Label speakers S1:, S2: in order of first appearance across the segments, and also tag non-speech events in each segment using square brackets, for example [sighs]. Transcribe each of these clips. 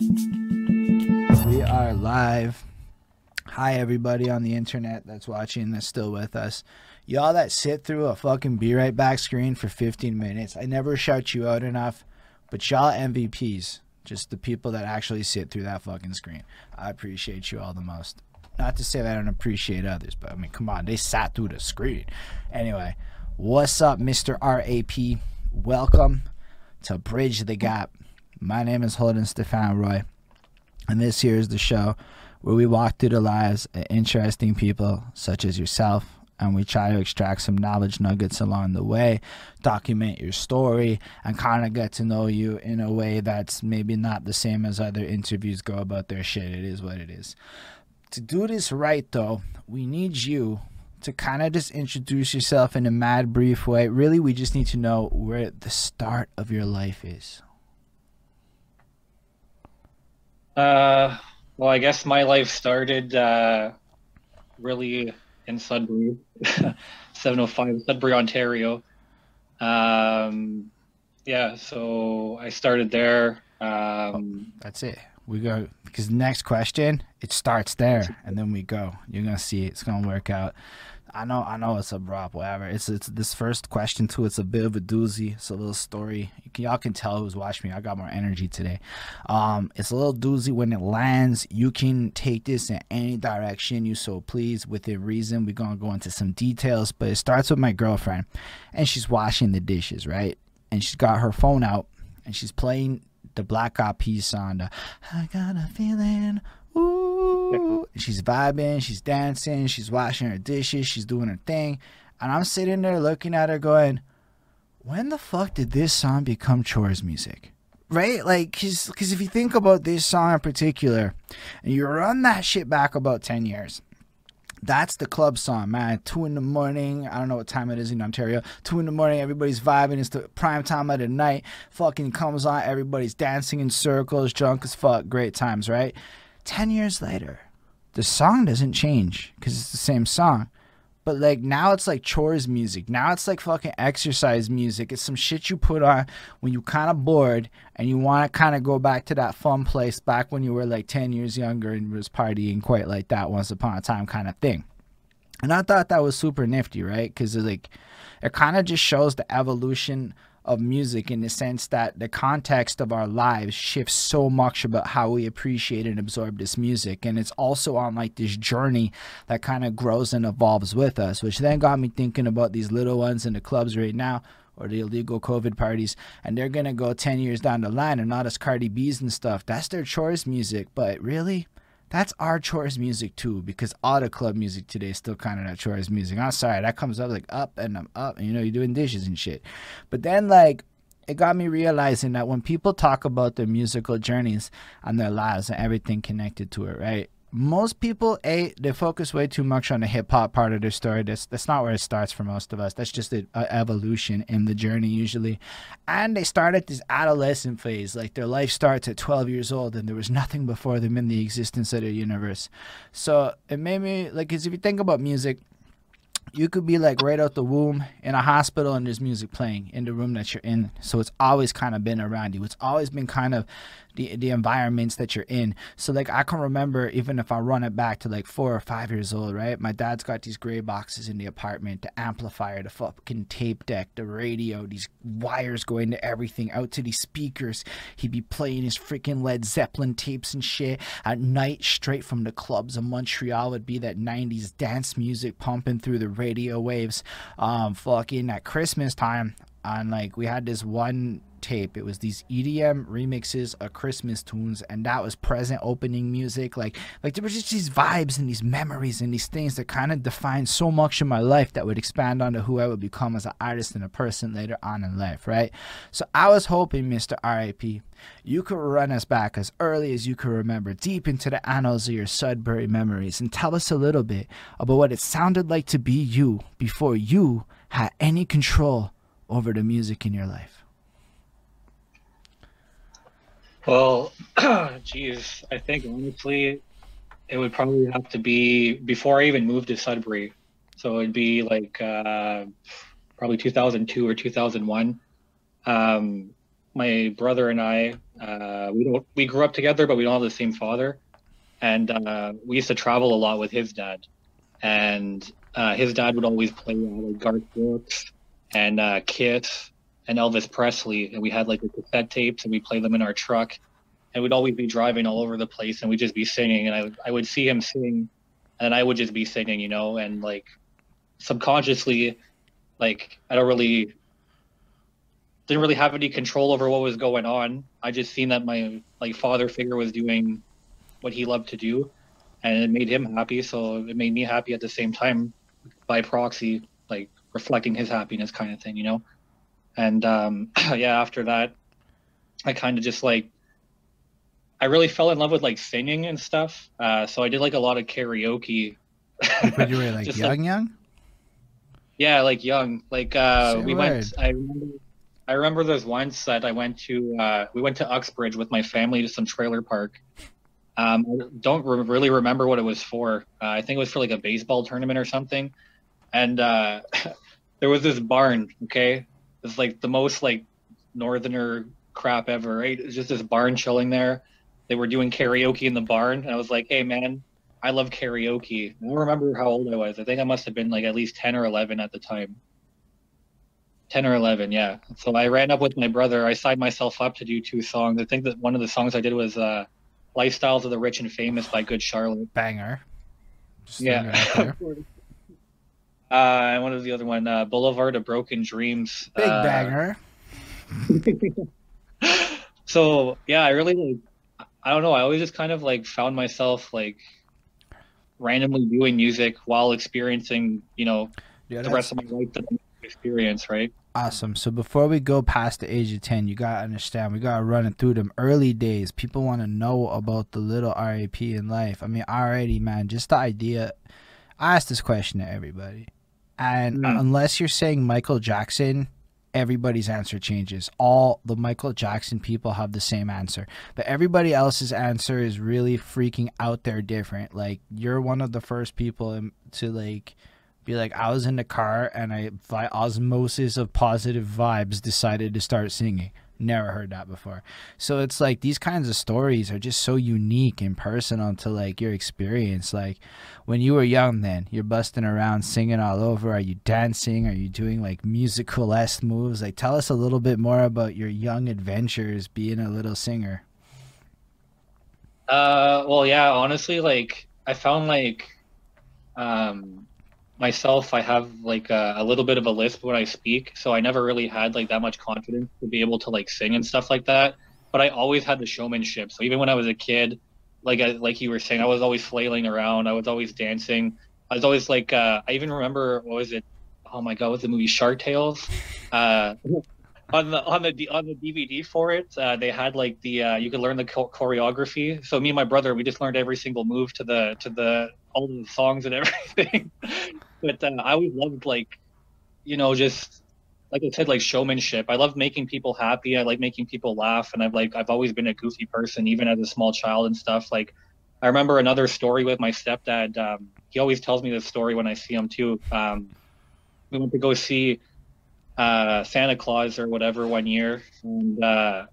S1: We are live. Hi, everybody on the internet that's watching that's still with us. Y'all that sit through a fucking Be Right Back screen for 15 minutes. I never shout you out enough, but y'all MVPs. Just the people that actually sit through that fucking screen. I appreciate you all the most. Not to say that I don't appreciate others, but I mean, come on, they sat through the screen. Anyway, what's up, Mr. RAP? Welcome to Bridge the Gap. My name is Holden Stefan Roy, and this here is the show where we walk through the lives of interesting people such as yourself, and we try to extract some knowledge nuggets along the way, document your story, and kind of get to know you in a way that's maybe not the same as other interviews go about their shit. It is what it is. To do this right, though, we need you to kind of just introduce yourself in a mad brief way. Really, we just need to know where the start of your life is.
S2: Uh, well, I guess my life started uh, really in Sudbury, [laughs] 705 Sudbury, Ontario. Um, yeah, so I started there. Um,
S1: That's it. We go because next question it starts there and then we go. You're gonna see it's gonna work out. I know, I know it's a prop, whatever. It's it's this first question too. It's a bit of a doozy. It's a little story. Y'all can tell who's watching me. I got more energy today. Um, it's a little doozy when it lands. You can take this in any direction you so please, within reason. We're gonna go into some details, but it starts with my girlfriend, and she's washing the dishes, right? And she's got her phone out, and she's playing the Black Eyed Peas song. The, I got a feeling. Ooh. [laughs] She's vibing, she's dancing, she's washing her dishes, she's doing her thing. And I'm sitting there looking at her going, when the fuck did this song become chores music? Right? Like, because cause if you think about this song in particular, and you run that shit back about 10 years, that's the club song, man. Two in the morning. I don't know what time it is in Ontario. Two in the morning, everybody's vibing. It's the prime time of the night. Fucking comes on, everybody's dancing in circles, drunk as fuck. Great times, right? 10 years later, the song doesn't change because it's the same song. But like now it's like chores music. Now it's like fucking exercise music. It's some shit you put on when you kind of bored and you want to kind of go back to that fun place back when you were like 10 years younger and was partying quite like that once upon a time kind of thing. And I thought that was super nifty, right? Because it's like it kind of just shows the evolution of music in the sense that the context of our lives shifts so much about how we appreciate and absorb this music and it's also on like this journey that kind of grows and evolves with us which then got me thinking about these little ones in the clubs right now or the illegal COVID parties, and they're gonna go 10 years down the line and not as Cardi B's and stuff. That's their chores music, but really, that's our chores music too, because all the club music today is still kind of that chores music. I'm sorry, that comes up like up and I'm up, and you know, you're doing dishes and shit. But then, like, it got me realizing that when people talk about their musical journeys and their lives and everything connected to it, right? Most people, a they focus way too much on the hip hop part of their story. That's that's not where it starts for most of us. That's just an evolution in the journey usually, and they start at this adolescent phase. Like their life starts at 12 years old, and there was nothing before them in the existence of the universe. So it made me like, cause if you think about music, you could be like right out the womb in a hospital and there's music playing in the room that you're in. So it's always kind of been around you. It's always been kind of the the environments that you're in. So like I can remember even if I run it back to like four or five years old, right? My dad's got these gray boxes in the apartment, the amplifier, the fucking tape deck, the radio, these wires going to everything, out to these speakers. He'd be playing his freaking Led Zeppelin tapes and shit at night, straight from the clubs of Montreal. It'd be that '90s dance music pumping through the radio waves. Um, fucking at Christmas time, on like we had this one tape. It was these EDM remixes of Christmas tunes, and that was present opening music. Like, like there were just these vibes and these memories and these things that kind of defined so much of my life that would expand onto who I would become as an artist and a person later on in life, right? So I was hoping, Mr. RIP, you could run us back as early as you could remember, deep into the annals of your Sudbury memories, and tell us a little bit about what it sounded like to be you before you had any control over the music in your life.
S2: Well, [clears throat] geez, I think honestly, it would probably have to be before I even moved to Sudbury. So it'd be like uh, probably 2002 or 2001. Um, my brother and I, uh, we don't we grew up together, but we don't have the same father, and uh, we used to travel a lot with his dad, and uh, his dad would always play like Garth Brooks and uh, Kiss and Elvis Presley, and we had like the cassette tapes, and we play them in our truck, and we'd always be driving all over the place, and we'd just be singing, and I I would see him sing, and I would just be singing, you know, and like subconsciously, like I don't really didn't really have any control over what was going on. I just seen that my like father figure was doing what he loved to do, and it made him happy. So it made me happy at the same time, by proxy, like reflecting his happiness, kind of thing, you know. And um, [clears throat] yeah, after that, I kind of just like I really fell in love with like singing and stuff. Uh, so I did like a lot of karaoke.
S1: But you were [laughs] like
S2: Just,
S1: young,
S2: like-
S1: young.
S2: Yeah, like young. Like uh,
S1: Say
S2: we went. I remember. I remember there's once that I went to. Uh, we went to Uxbridge with my family to some trailer park. Um, I don't re- really remember what it was for. Uh, I think it was for like a baseball tournament or something. And uh, [laughs] there was this barn. Okay, it's like the most like northerner crap ever. Right? It's just this barn chilling there. They were doing karaoke in the barn, and I was like, "Hey, man, I love karaoke. I don't remember how old I was. I think I must have been like at least 10 or 11 at the time. 10 or 11, yeah. So I ran up with my brother. I signed myself up to do two songs. I think that one of the songs I did was uh, Lifestyles of the Rich and Famous by Good Charlotte.
S1: Banger. Just
S2: Yeah. [laughs]
S1: throwing it out there.
S2: Uh, what was the other one? Uh, Boulevard of Broken Dreams.
S1: Big
S2: Uh,
S1: banger. [laughs]
S2: so yeah, I really like. I don't know. I always just kind of like found myself like randomly doing music while experiencing, you know,
S1: Yeah,
S2: the rest of my life that experience, right?
S1: awesome. So before we go past the age of 10, you got to understand, we got to run it through them early days. People want to know about the little RAP in life. I mean, already, man, just the idea. I ask this question to everybody. And
S2: Mm.
S1: unless you're saying Michael Jackson, everybody's answer changes. All the Michael Jackson people have the same answer, but everybody else's answer is really freaking out there different. Like you're one of the first people to like be like, I was in the car and I by osmosis of positive vibes decided to start singing. Never heard that before. So it's like these kinds of stories are just so unique and personal to like your experience. Like when you were young, then you're busting around singing all over. Are you dancing? Are you doing like musical esque moves? Like tell us a little bit more about your young adventures being a little singer.
S2: Uh, well, yeah, honestly, like I found like um myself, I have like a, a little bit of a lisp when I speak, so I never really had like that much confidence to be able to like sing and stuff like that. But I always had the showmanship. So even when I was a kid, like I, like you were saying, I was always flailing around. I was always dancing. I was always like, uh, I even remember what was it? Oh my god, was the movie Shark Tales? Uh, [laughs] on the on the on the DVD for it, uh, they had like the uh, you could learn the cho- choreography. So me and my brother, we just learned every single move to the to the all the songs and [laughs] everything. But uh, I always loved like, you know, just like I said, like showmanship. I love making people happy. I like making people laugh, and I've like I've always been a goofy person, even as a small child and stuff. Like I remember another story with my stepdad. Um, he always tells me this story when I see him too. Um, we went to go see uh, Santa Claus or whatever one year, and uh,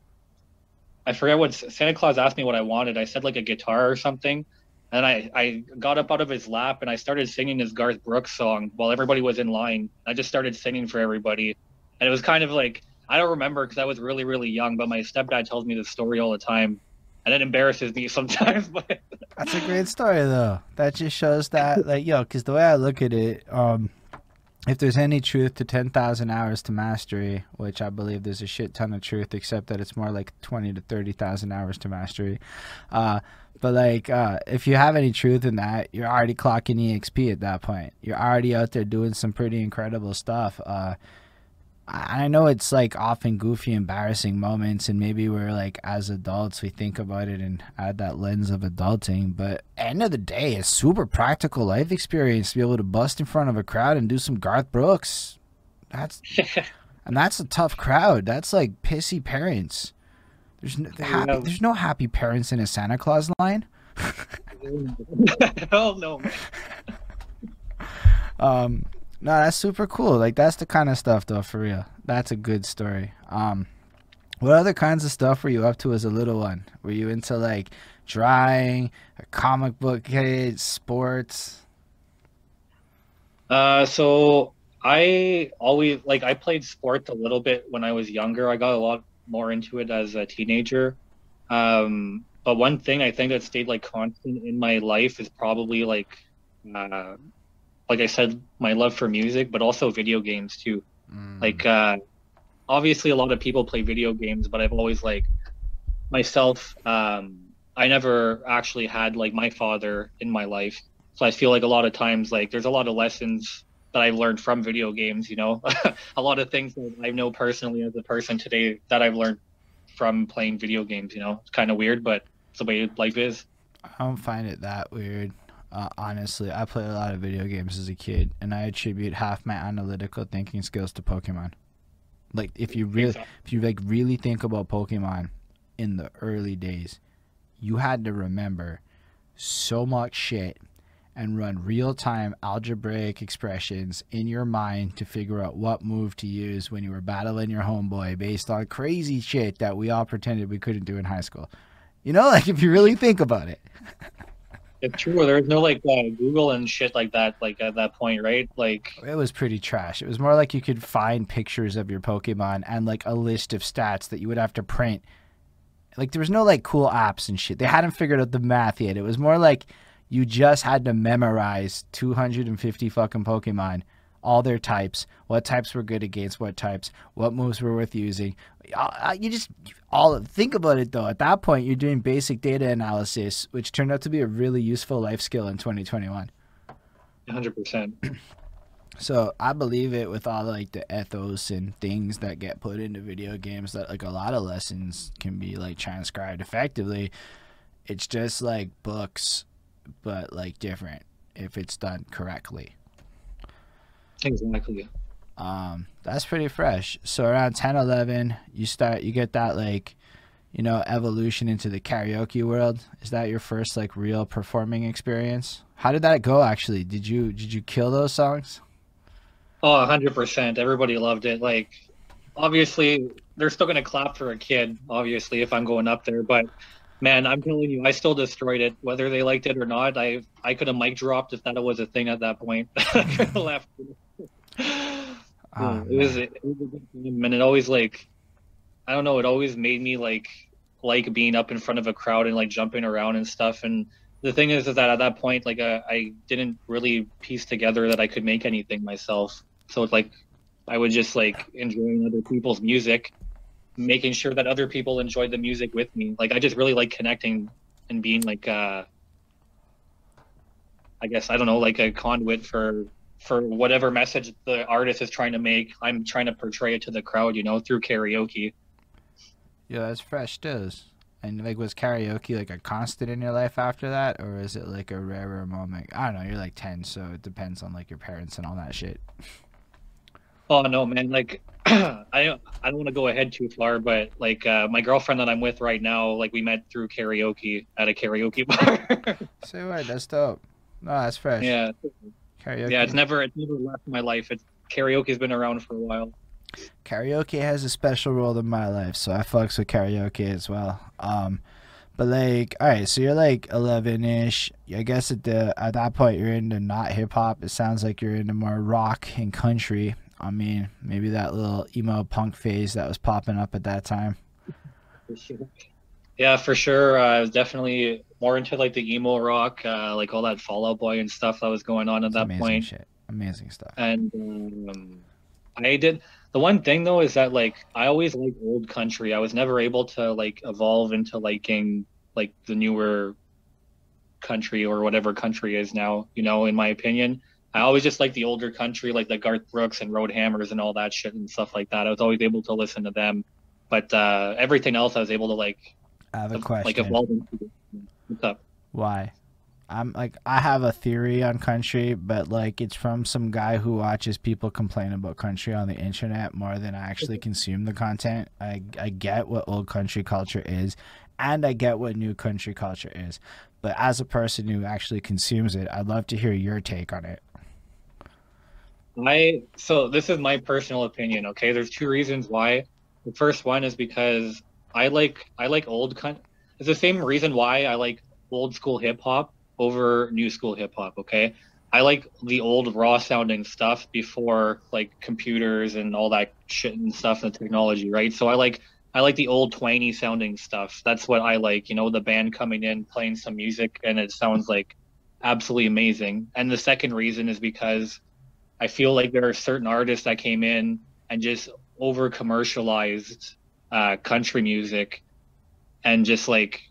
S2: I forget what Santa Claus asked me what I wanted. I said like a guitar or something, and I I got up out of his lap and I started singing his Garth Brooks song while everybody was in line. I just started singing for everybody, and it was kind of like I don't remember because I was really really young, but my stepdad tells me this story all the time, and it embarrasses me [laughs] sometimes. But
S1: That's a great story though. That just shows that like yo, because the way I look at it, um, if there's any truth to ten thousand hours to mastery, which I believe there's a shit ton of truth, except that it's more like twenty to thirty thousand hours to mastery. Uh, but like, uh, if you have any truth in that, you're already clocking EXP at that point. You're already out there doing some pretty incredible stuff. Uh, I I know it's like often goofy, embarrassing moments, and maybe we're like as adults we think about it and add that lens of adulting. But end of the day, it's super practical life experience to be able to bust in front of a crowd and do some Garth Brooks. That's [laughs] and that's a tough crowd. That's like pissy parents. There's no, happy,
S2: Yeah.
S1: there's no happy parents in a Santa Claus line. [laughs]
S2: oh no, man. [laughs]
S1: Um, no, that's super cool. Like that's the kind of stuff though, for real. That's a good story. Um, What other kinds of stuff were you up to as a little one? Were you into like drawing, a comic book kid, sports?
S2: Uh, so I always like I played sports a little bit when I was younger. I got a lot more into it as a teenager. Um, but one thing I think that stayed like constant in my life is probably like, uh, like I said, my love for music, but also video games too. Mm. Like, uh, obviously a lot of people play video games, but I've always like myself. Um, I never actually had like my father in my life, so I feel like a lot of times like there's a lot of lessons that I've learned from video games. You know, [laughs] a lot of things that I know personally as a person today that I've learned from playing video games. You know, it's kind of weird, but it's the way life is.
S1: I don't find it that weird. Uh, honestly, I played a lot of video games as a kid, and I attribute half my analytical thinking skills to Pokemon. Like, if you really, if you like really think about Pokemon in the early days, you had to remember so much shit and run real time algebraic expressions in your mind to figure out what move to use when you were battling your homeboy based on crazy shit that we all pretended we couldn't do in high school. You know, [laughs] like if you really think about it.
S2: it's true. There's no like uh, Google and shit like that. Like at that point, right? Like
S1: it was pretty trash. It was more like you could find pictures of your Pokemon and like a list of stats that you would have to print. Like there was no like cool apps and shit. They hadn't figured out the math yet. It was more like you just had to memorize 250 fucking Pokemon, all their types, what types were good against what types, what moves were worth using. Uh, uh, you just all think about it though. At that point, you're doing basic data analysis, which turned out to be a really useful life skill in 2021.
S2: 100%.
S1: So I believe it with all like the ethos and things that get put into video games that like a lot of lessons can be like transcribed effectively. It's just like books but like different if it's done correctly.
S2: Exactly.
S1: Um, that's pretty fresh. So around 10, 11, you start, you get that like, you know, evolution into the karaoke world. Is that your first like real performing experience? How did that go? Actually, did you did you kill those songs?
S2: Oh, hundred percent. Everybody loved it. Like, obviously, they're still gonna clap for a kid. Obviously, if I'm going up there, but man, I'm telling you, I still destroyed it, whether they liked it or not. I I could have mic dropped if that was a thing at that point. [laughs] I could have left. [sighs] Oh, it was it was a good game, and it always like, I don't know, it always made me like like being up in front of a crowd and like jumping around and stuff. And the thing is, is that at that point, like uh, I didn't really piece together that I could make anything myself. So it's like I would just like enjoying other people's music making sure that other people enjoy the music with me. Like I just really like connecting and being like uh I guess I don't know, like a conduit for for whatever message the artist is trying to make. I'm trying to portray it to the crowd, you know, through karaoke.
S1: Yeah, that's fresh does. And like was karaoke like a constant in your life after that or is it like a rarer moment? I don't know, you're like 10, so it depends on like your parents and all that shit. [laughs]
S2: Oh no, man! Like, [clears throat] I don't, I don't want to go ahead too far, but like, uh, my girlfriend that I'm with right now, like, we met through karaoke at a karaoke [laughs] bar.
S1: Say what? That's dope. No, that's fresh.
S2: Yeah. Karaoke. Yeah, it's never, it's never left my life. It's karaoke's been around for a while.
S1: Karaoke has a special role in my life, so I fucks with karaoke as well. Um, but like, all right, so you're like 11 ish. I guess at the at that point you're into not hip hop. It sounds like you're into more rock and country. I mean, maybe that little emo punk phase that was popping up at that time.
S2: Yeah, for sure. Uh, I was definitely more into like the emo rock, uh, like all that Fall Out Boy and stuff that was going on at that
S1: amazing
S2: point.
S1: Shit. Amazing stuff.
S2: And um, I did. The one thing though is that like I always liked old country. I was never able to like evolve into liking like the newer country or whatever country is now. You know, in my opinion. I always just like the older country, like the Garth Brooks and Road Hammers and all that shit and stuff like that. I was always able to listen to them, but uh, everything else I was able to like.
S1: I have a question.
S2: Like evolve into. What's up?
S1: Why? I'm like I have a theory on country, but like it's from some guy who watches people complain about country on the internet more than I actually consume the content. I I get what old country culture is, and I get what new country culture is. But as a person who actually consumes it, I'd love to hear your take on it.
S2: I so this is my personal opinion. Okay, there's two reasons why The first one is because I like I like old. It's the same reason why I like old school hip hop over new school hip hop. Okay, I like the old raw sounding stuff before like computers and all that shit and stuff and technology, right? So I like I like the old twangy sounding stuff. That's what I like. You know, the band coming in playing some music and it sounds like absolutely amazing. And the second reason is because I feel like there are certain artists that came in and just over commercialized uh, country music and just like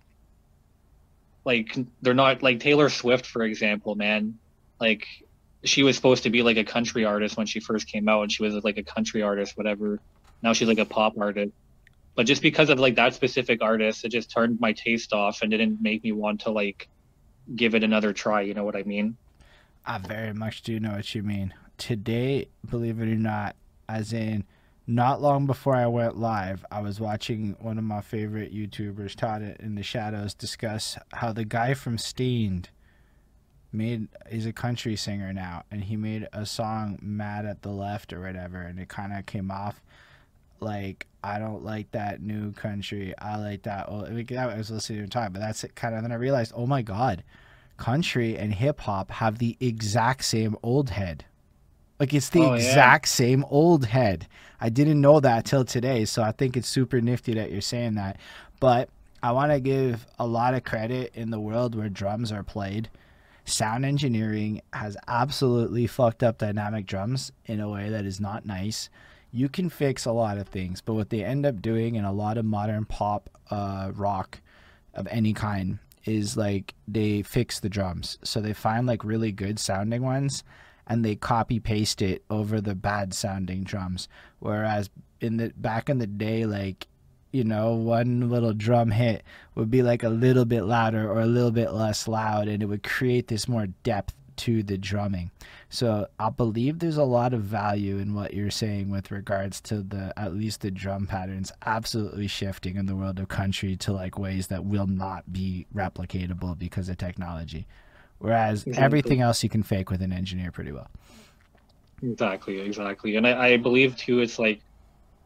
S2: like they're not like Taylor Swift for example man. Like she was supposed to be like a country artist when she first came out and she was like a country artist whatever. Now she's like a pop artist. But just because of like that specific artist it just turned my taste off and didn't make me want to like give it another try you know what i mean?
S1: I very much do know what you mean. Today, believe it or not, as in not long before I went live, I was watching one of my favorite YouTubers, Todd in the Shadows, discuss how the guy from Staind made he's a country singer now, and he made a song "Mad at the Left" or whatever, and it kind of came off like I don't like that new country. I like that. Well, I was listening to him talk, but that's it. Kind of. Then I realized, oh my god, country and hip hop have the exact same old head. Like it's the
S2: Oh, yeah.
S1: exact same old head. I didn't know that till today, so I think it's super nifty that you're saying that. But I want to give a lot of credit in the world where drums are played. Sound engineering has absolutely fucked up dynamic drums in a way that is not nice. You can fix a lot of things, but what they end up doing in a lot of modern pop uh, rock of any kind is like they fix the drums. So they find like really good sounding ones and they copy paste it over the bad sounding drums. Whereas in the back in the day, like you know, one little drum hit would be like a little bit louder or a little bit less loud, and it would create this more depth to the drumming. So I believe there's a lot of value in what you're saying with regards to the at least the drum patterns absolutely shifting in the world of country to like ways that will not be replicatable because of technology. Whereas
S2: Exactly.
S1: everything else you can fake with an engineer pretty well.
S2: Exactly, exactly. And I, I believe too it's like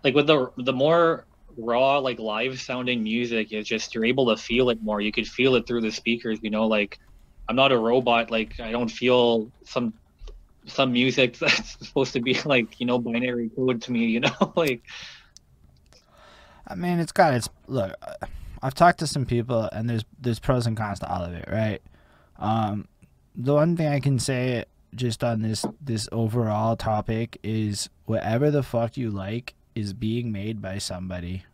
S2: like with the the more raw like live sounding music it's just you're able to feel it more. You could feel it through the speakers, you know, like I'm not a robot, like I don't feel some some music [laughs] that's supposed to be like, you know, binary code to me, you know, [laughs] like
S1: I mean, it's got its look. uh, I've talked to some people, and there's there's pros and cons to all of it, right? Um, the one thing I can say just on this this overall topic is whatever the fuck you like is being made by somebody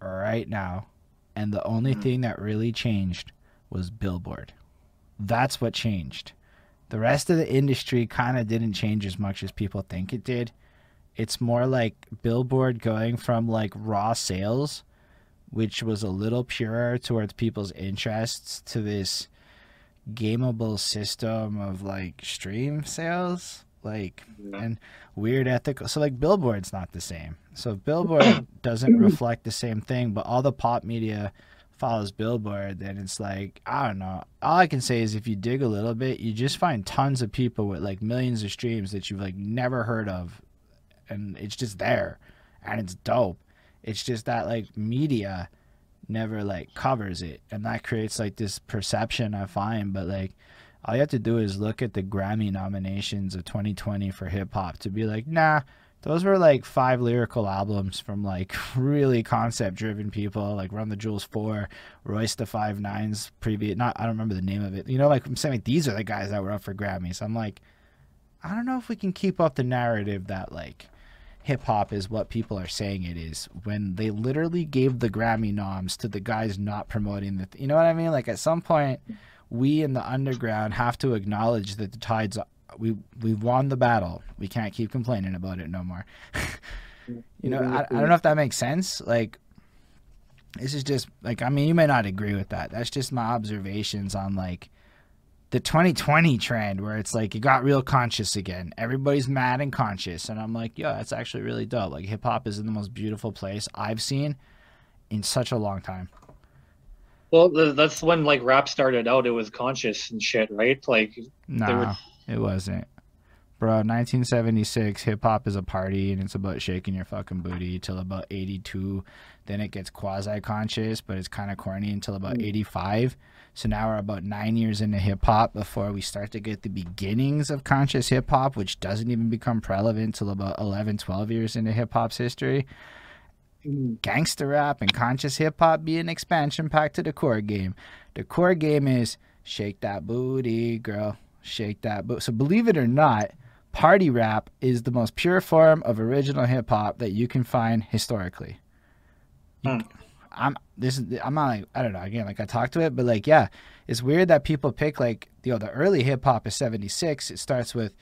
S1: right now, and the only
S2: Mhm.
S1: thing that really changed was Billboard. That's what changed. The rest of the industry kind of didn't change as much as people think it did it's more like billboard going from like raw sales which was a little purer towards people's interests to this gameable system of like stream sales like
S2: yeah.
S1: and weird ethical so like billboard's not the same. So if billboard [coughs] doesn't reflect the same thing but all the pop media follows billboard then it's like i don't know. All i can say is if you dig a little bit you just find tons of people with like millions of streams that you've like never heard of and it's just there and it's dope. It's just that like media never like covers it. And that creates like this perception i find but like all you have to do is look at the grammy nominations of 2020 for hip-hop to be like nah those were like five lyrical albums from like [laughs] really concept driven people like run the jewels 4 royce the five nines previous not i don't remember the name of it. You know like i'm saying like, these are the guys that were up for grammys. I'm like i don't know if we can keep up the narrative that like hip hop is what people are saying it is when they literally gave the Grammy noms to the guys not promoting the. you know what I mean? Like at some point, we in the underground have to acknowledge that the tides. We we won the battle. We can't keep complaining about it no more. [laughs] you know, I, I don't know if that makes sense. Like, this is just like I mean, you may not agree with that. That's just my observations on like the 2020 trend where it's like it got real conscious again. Everybody's mad and conscious, and I'm like, yo, that's actually really dope. Like hip hop is in the most beautiful place I've seen in such a long time.
S2: Well, that's when like rap started out. It was conscious and shit, right? Like
S1: Nah,
S2: were-
S1: it wasn't. Bro, 1976, hip hop is a party and it's about shaking your fucking booty till about 82. Then it gets quasi conscious, but it's kind of corny until about mm. 85. So now we're about nine years into hip hop before we start to get the beginnings of conscious hip hop, which doesn't even become relevant till about 11, 12 years into hip hop's history. Mm. Gangster rap and conscious hip hop be an expansion pack to the core game. The core game is shake that booty, girl, shake that boot. So believe it or not, party rap is the most pure form of original hip hop that you can find historically.
S2: Hmm.
S1: I'm this is I'm not like I don't know again like I talked to it but like yeah it's weird that people pick like you know the early hip hop is 76 it starts with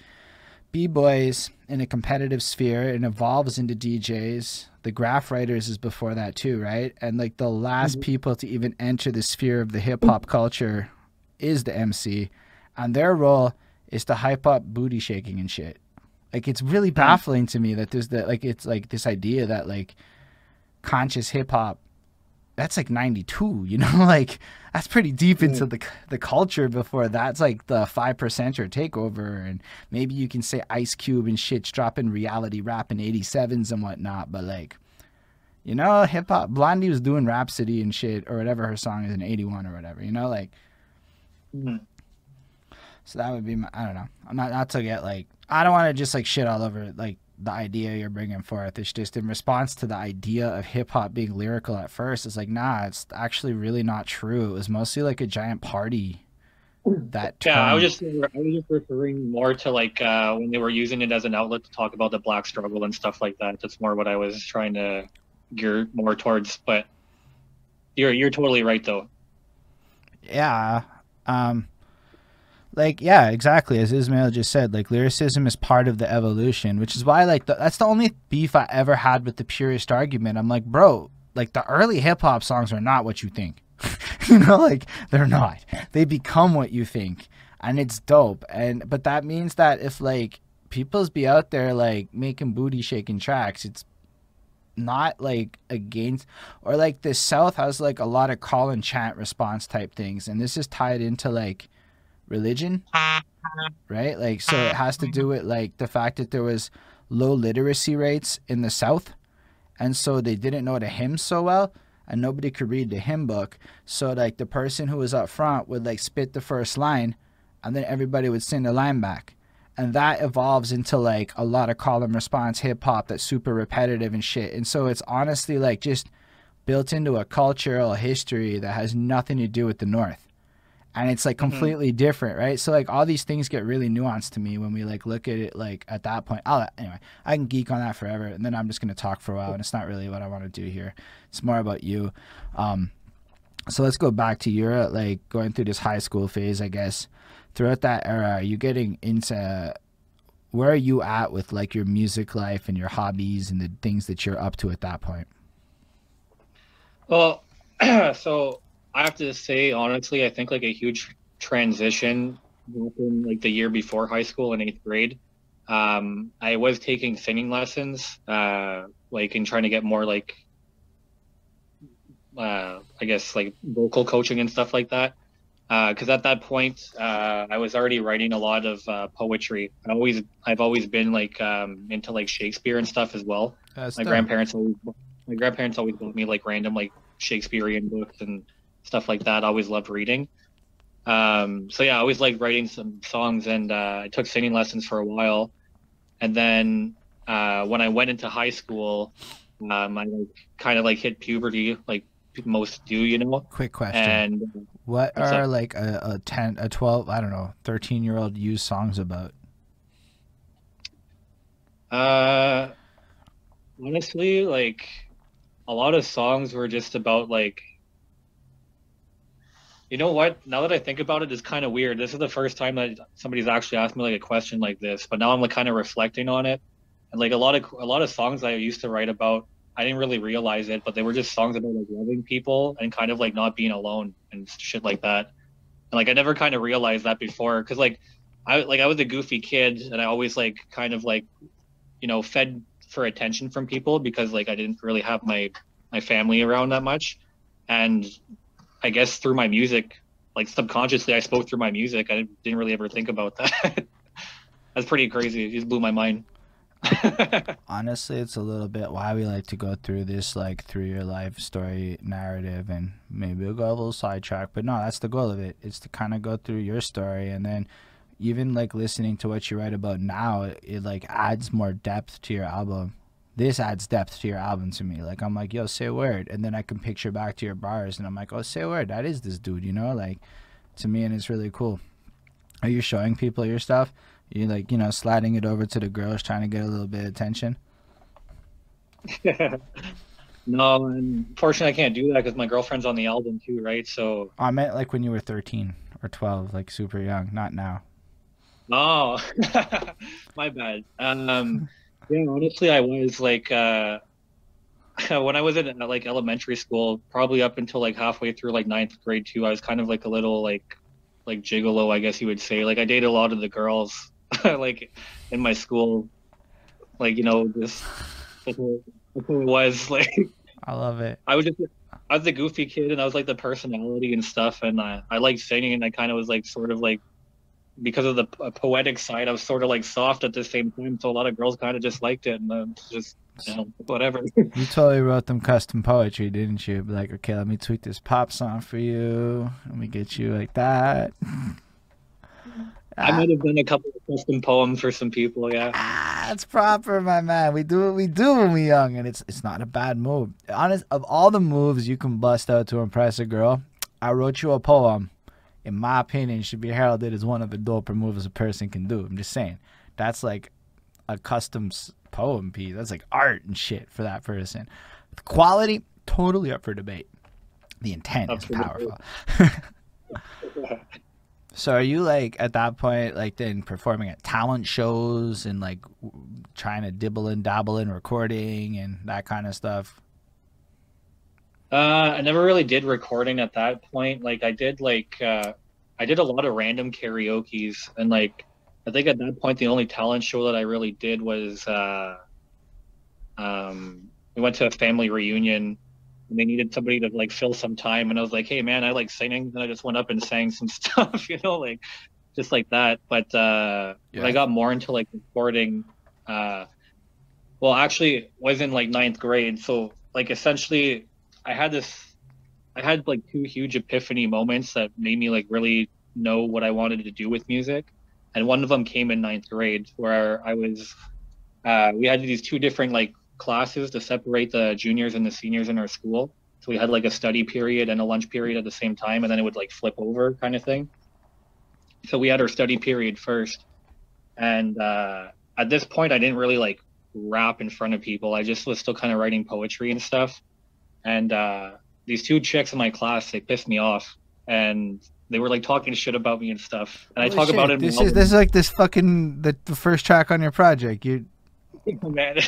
S1: b-boys in a competitive sphere and evolves into DJs the graf writers is before that too right and like the last
S2: Mhm.
S1: people to even enter the sphere of the hip hop culture is the MC and their role is to hype up booty shaking and shit. Like it's really baffling to me that there's that like it's like this idea that like conscious hip hop that's like 92 you [laughs] know? Like that's pretty deep into the the culture before that's like the 5% or takeover and maybe you can say ice cube and shit's dropping reality rap in 87s and whatnot but like you know hip hop blondie was doing rhapsody and shit or whatever her song is in 81 or whatever you know? Like
S2: Mhm.
S1: So that would be my i don't know i'm not not to get like i don't want to just like shit all over like the idea you're bringing forth it's just in response to the idea of hip-hop being lyrical at first it's like nah it's actually really not true it was mostly like a giant party that
S2: Yeah, I was just I was just referring more to like uh, when they were using it as an outlet to talk about the black struggle and stuff like that. That's more what I was trying to gear more towards. But you're you're totally right though.
S1: yeah um like yeah exactly as ismail just said like lyricism is part of the evolution which is why like the, that's the only beef i ever had with the purist argument. I'm like bro like the early hip-hop songs are not what you think. [laughs] You know like they're not. They become what you think and it's dope. And but that means that if like people's be out there like making booty shaking tracks it's not like against or like the south has like a lot of call and chant response type things and this is tied into like religion right like so it has to do with like the fact that there was low literacy rates in the south and so they didn't know the hymns so well and nobody could read the hymn book so like the person who was up front would like spit the first line and then everybody would sing the line back and that evolves into like a lot of call and response hip hop that's super repetitive and shit. And so it's honestly like just built into a cultural history that has nothing to do with the North. And it's like
S2: Mhm.
S1: completely different, right? So like all these things get really nuanced to me when we like look at it like at that point. I'll, anyway, I can geek on that forever, and then I'm just gonna talk for a while, and it's not really what I want to do here. It's more about you. Um, so let's go back to Europe, like going through this high school phase, I guess throughout that era are you getting into where are you at with like your music life and your hobbies and the things that you're up to at that point
S2: Well, [clears throat] so I have to say honestly, I think like a huge transition happened like the year before high school in eighth grade. Um, I was taking singing lessons, uh, like and trying to get more like, uh, I guess like vocal coaching and stuff like that. Because at that point, uh, I was already writing a lot of uh, poetry. I always, I've always been like um, into like Shakespeare and stuff as well my grandparents always my grandparents always bought me like random like Shakespearean books and stuff like that. I always loved reading. Um, so yeah, I always liked writing some songs, and uh, I took singing lessons for a while. And then uh, when I went into high school, um, I like kind of like hit puberty, like most do, you know.
S1: quick question
S2: And
S1: what are
S2: up?
S1: like a, a 10 a 12 i don't know 13 year old use songs about
S2: Uh, honestly, like a lot of songs were just about like. You know what? Now that I think about it, it's kind of weird. This is the first time that somebody's actually asked me like a question like this, but now I'm like kind of reflecting on it, and like a lot of a lot of songs I used to write about, I didn't really realize it, but they were just songs about like loving people and kind of like not being alone and shit like that. And like I never kind of realized that before, because like I like I was a goofy kid, and I always like kind of like you know fed for attention from people because like I didn't really have my my family around that much and I guess through my music like subconsciously I spoke through my music I didn't really ever think about that [laughs] that's pretty crazy. It just blew my mind. [laughs]
S1: Honestly, it's a little bit why we like to go through this like through your life story narrative, and maybe we'll go a little sidetrack, but no, that's the goal of it. It's to kind of go through your story, and then even like listening to what you write about now, it, it like adds more depth to your album. This adds depth to your album to me. Like I'm like, yo, say a word, and then I can picture back to your bars, and I'm like, oh, say a word. That is this dude, you know, like to me, and it's really cool. Are you showing people your stuff? You like, you know, sliding it over to the girls, trying to get a little bit of attention. [laughs]
S2: no, unfortunately, I can't do that because my girlfriend's on the album too, right? So
S1: I meant like when you were thirteen or twelve, like super young, not now.
S2: Oh, [laughs] my bad. Um, [laughs] yeah, honestly, I was like, uh, [laughs] when I was in like elementary school, probably up until like halfway through like ninth grade too, I was kind of like a little like, like gigolo, I guess you would say. Like I dated a lot of the girls, [laughs] like in my school, like you know, just who it was. [laughs] Like
S1: I love it.
S2: I was just I was the goofy kid, and I was like the personality and stuff, and I I liked singing, and I kind of was like sort of like because of the poetic side, I was sort of like soft at the same time. So a lot of girls kind of just liked it, and uh, just you know, whatever. [laughs]
S1: you totally wrote them custom poetry, didn't you? Like, okay, let me tweak this pop song for you. Let me get you like that. [laughs]
S2: I might have done a couple of custom poems for some people. Yeah,
S1: ah, it's proper, my man. We do what we do when we're young, and it's it's not a bad move. Honest, of all the moves you can bust out to impress a girl, I wrote you a poem in my opinion, should be heralded as one of the doper moves a person can do. I'm just saying. That's like a custom poem piece. That's like art and shit for that person. The quality, totally up for debate. The intent is powerful. [laughs] so are you like at that point like then performing at talent shows and like trying to dibble and dabble in recording and that kind of stuff?
S2: Uh, I never really did recording at that point. Like I did like uh, I did a lot of random karaoke's and like I think at that point the only talent show that I really did was uh, um, we went to a family reunion and they needed somebody to like fill some time and I was like, hey man, I like singing and I just went up and sang some [laughs] stuff, you know, like just like that. But uh, yeah. when I got more into like recording, uh, well, actually was in like ninth grade, so like essentially I had this I had like two huge epiphany moments that made me like really know what I wanted to do with music. And one of them came in ninth grade where I was uh, we had these two different like classes to separate the juniors and the seniors in our school. So we had like a study period and a lunch period at the same time, and then it would like flip over kind of thing. So we had our study period first, and uh, at this point, I didn't really like rap in front of people. I just was still kind of writing poetry and stuff. And uh, these two chicks in my class, they pissed me off, and they were like talking shit about me and stuff. And Holy I talk shit. about it.
S1: This is this is like this fucking the, the first track on your project. You, [laughs]
S2: man.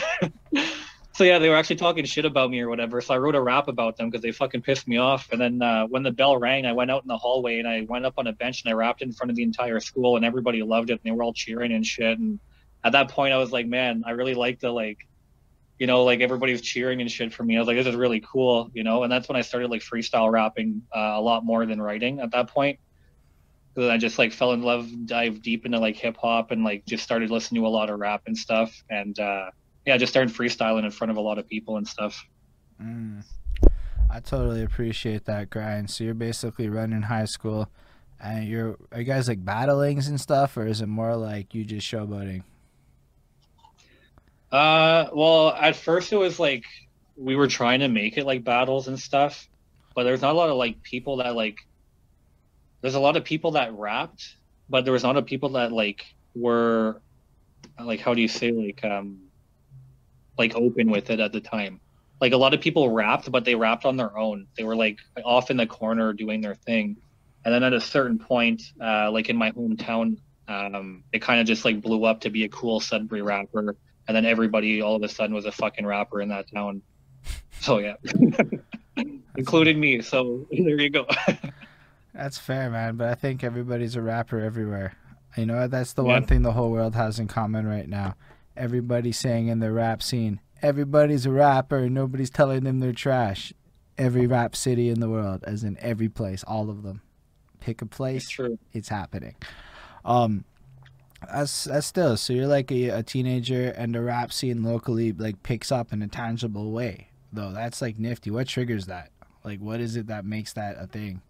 S2: so yeah, they were actually talking shit about me or whatever. So I wrote a rap about them because they fucking pissed me off. And then uh, when the bell rang, I went out in the hallway and I went up on a bench and I rapped in front of the entire school, and everybody loved it. And they were all cheering and shit. And at that point, I was like, man, I really like the like you know, like everybody's cheering and shit for me. I was like, this is really cool, you know, and that's when I started like freestyle rapping uh, a lot more than writing at that point. Because I just like fell in love, dive deep into like hip hop, and like just started listening to a lot of rap and stuff, and uh, yeah, just started freestyling in front of a lot of people and stuff.
S1: Mm. I totally appreciate that grind. So you're basically running high school, and you're are you guys like battlings and stuff, or is it more like you just showboating?
S2: Uh, well, at first it was like we were trying to make it like battles and stuff, but there's not a lot of like people that like. There's a lot of people that rapped, but there was not a people that like were, like how do you say like um, like open with it at the time. Like a lot of people rapped, but they rapped on their own. They were like off in the corner doing their thing, and then at a certain point, uh, like in my hometown, um, it kind of just like blew up to be a cool Sudbury rapper and then everybody all of a sudden was a fucking rapper in that town. [laughs] So yeah, [laughs] including me. So there you go. [laughs]
S1: that's fair, man. But I think everybody's a rapper everywhere. You know, that's the yeah. one thing the whole world has in common right now. Everybody's saying in the rap scene, everybody's a rapper and nobody's telling them they're trash. Every rap city in the world, as in every place, all of them. Pick a place, it's, it's happening. Um, That's that's still so you're like a, a teenager and the rap scene locally like picks up in a tangible way though. That's like nifty. What triggers that? Like what is it that makes that a thing?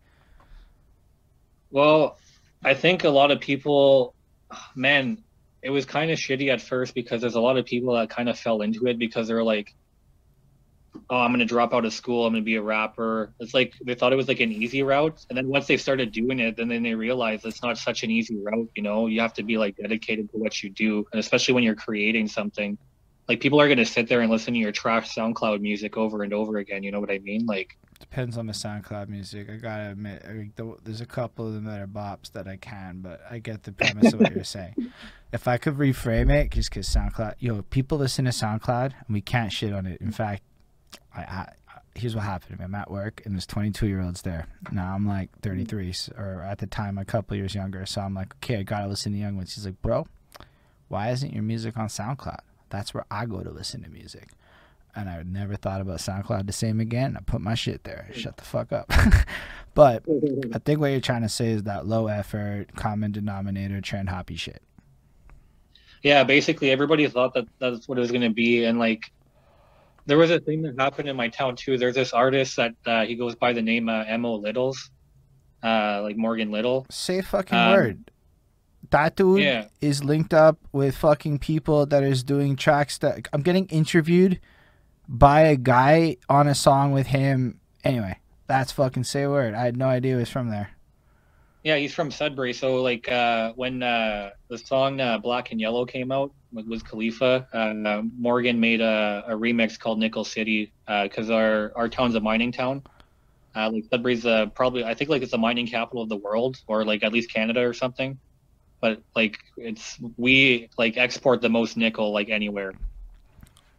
S2: Well, I think a lot of people, man, it was kind of shitty at first because there's a lot of people that kind of fell into it because they're like, oh, I'm gonna drop out of school. I'm gonna be a rapper. It's like they thought it was like an easy route, and then once they started doing it, then then they realized it's not such an easy route. You know, you have to be like dedicated to what you do, and especially when you're creating something. Like people are gonna sit there and listen to your trash SoundCloud music over and over again. You know what I mean? Like
S1: depends on the SoundCloud music. I gotta admit, I there's a couple of them that are bops that I can, but I get the premise of what you're saying. [laughs] If I could reframe it, just because SoundCloud, yo, people listen to SoundCloud and we can't shit on it. In fact, I, I here's what happened to me. I'm at work and there's 22 year olds there. Now I'm like mm-hmm. 33, or at the time a couple years younger. So I'm like, okay, I gotta listen to young ones. He's like, bro, why isn't your music on SoundCloud? That's where I go to listen to music. And I never thought about SoundCloud the same again. I put my shit there. Mm-hmm. Shut the fuck up. [laughs] but mm-hmm. I think what you're trying to say is that low effort, common denominator, trend hoppy shit.
S2: Yeah, basically everybody thought that that's what it was gonna be, and like there was a thing that happened in my town too. There's this artist that uh, he goes by the name uh, Mo Littles, uh, like Morgan Little.
S1: Say fucking um, word. That dude yeah. is linked up with fucking people that is doing tracks that I'm getting interviewed by a guy on a song with him. Anyway, that's fucking say word. I had no idea it was from there.
S2: Yeah, he's from Sudbury. So like uh, when uh, the song uh, "Black and Yellow" came out with, with Khalifa, uh, Morgan made a, a, remix called "Nickel City" because uh, our our town's a mining town. Uh, like Sudbury's probably I think like it's the mining capital of the world, or like at least Canada or something. But like it's we like export the most nickel like anywhere.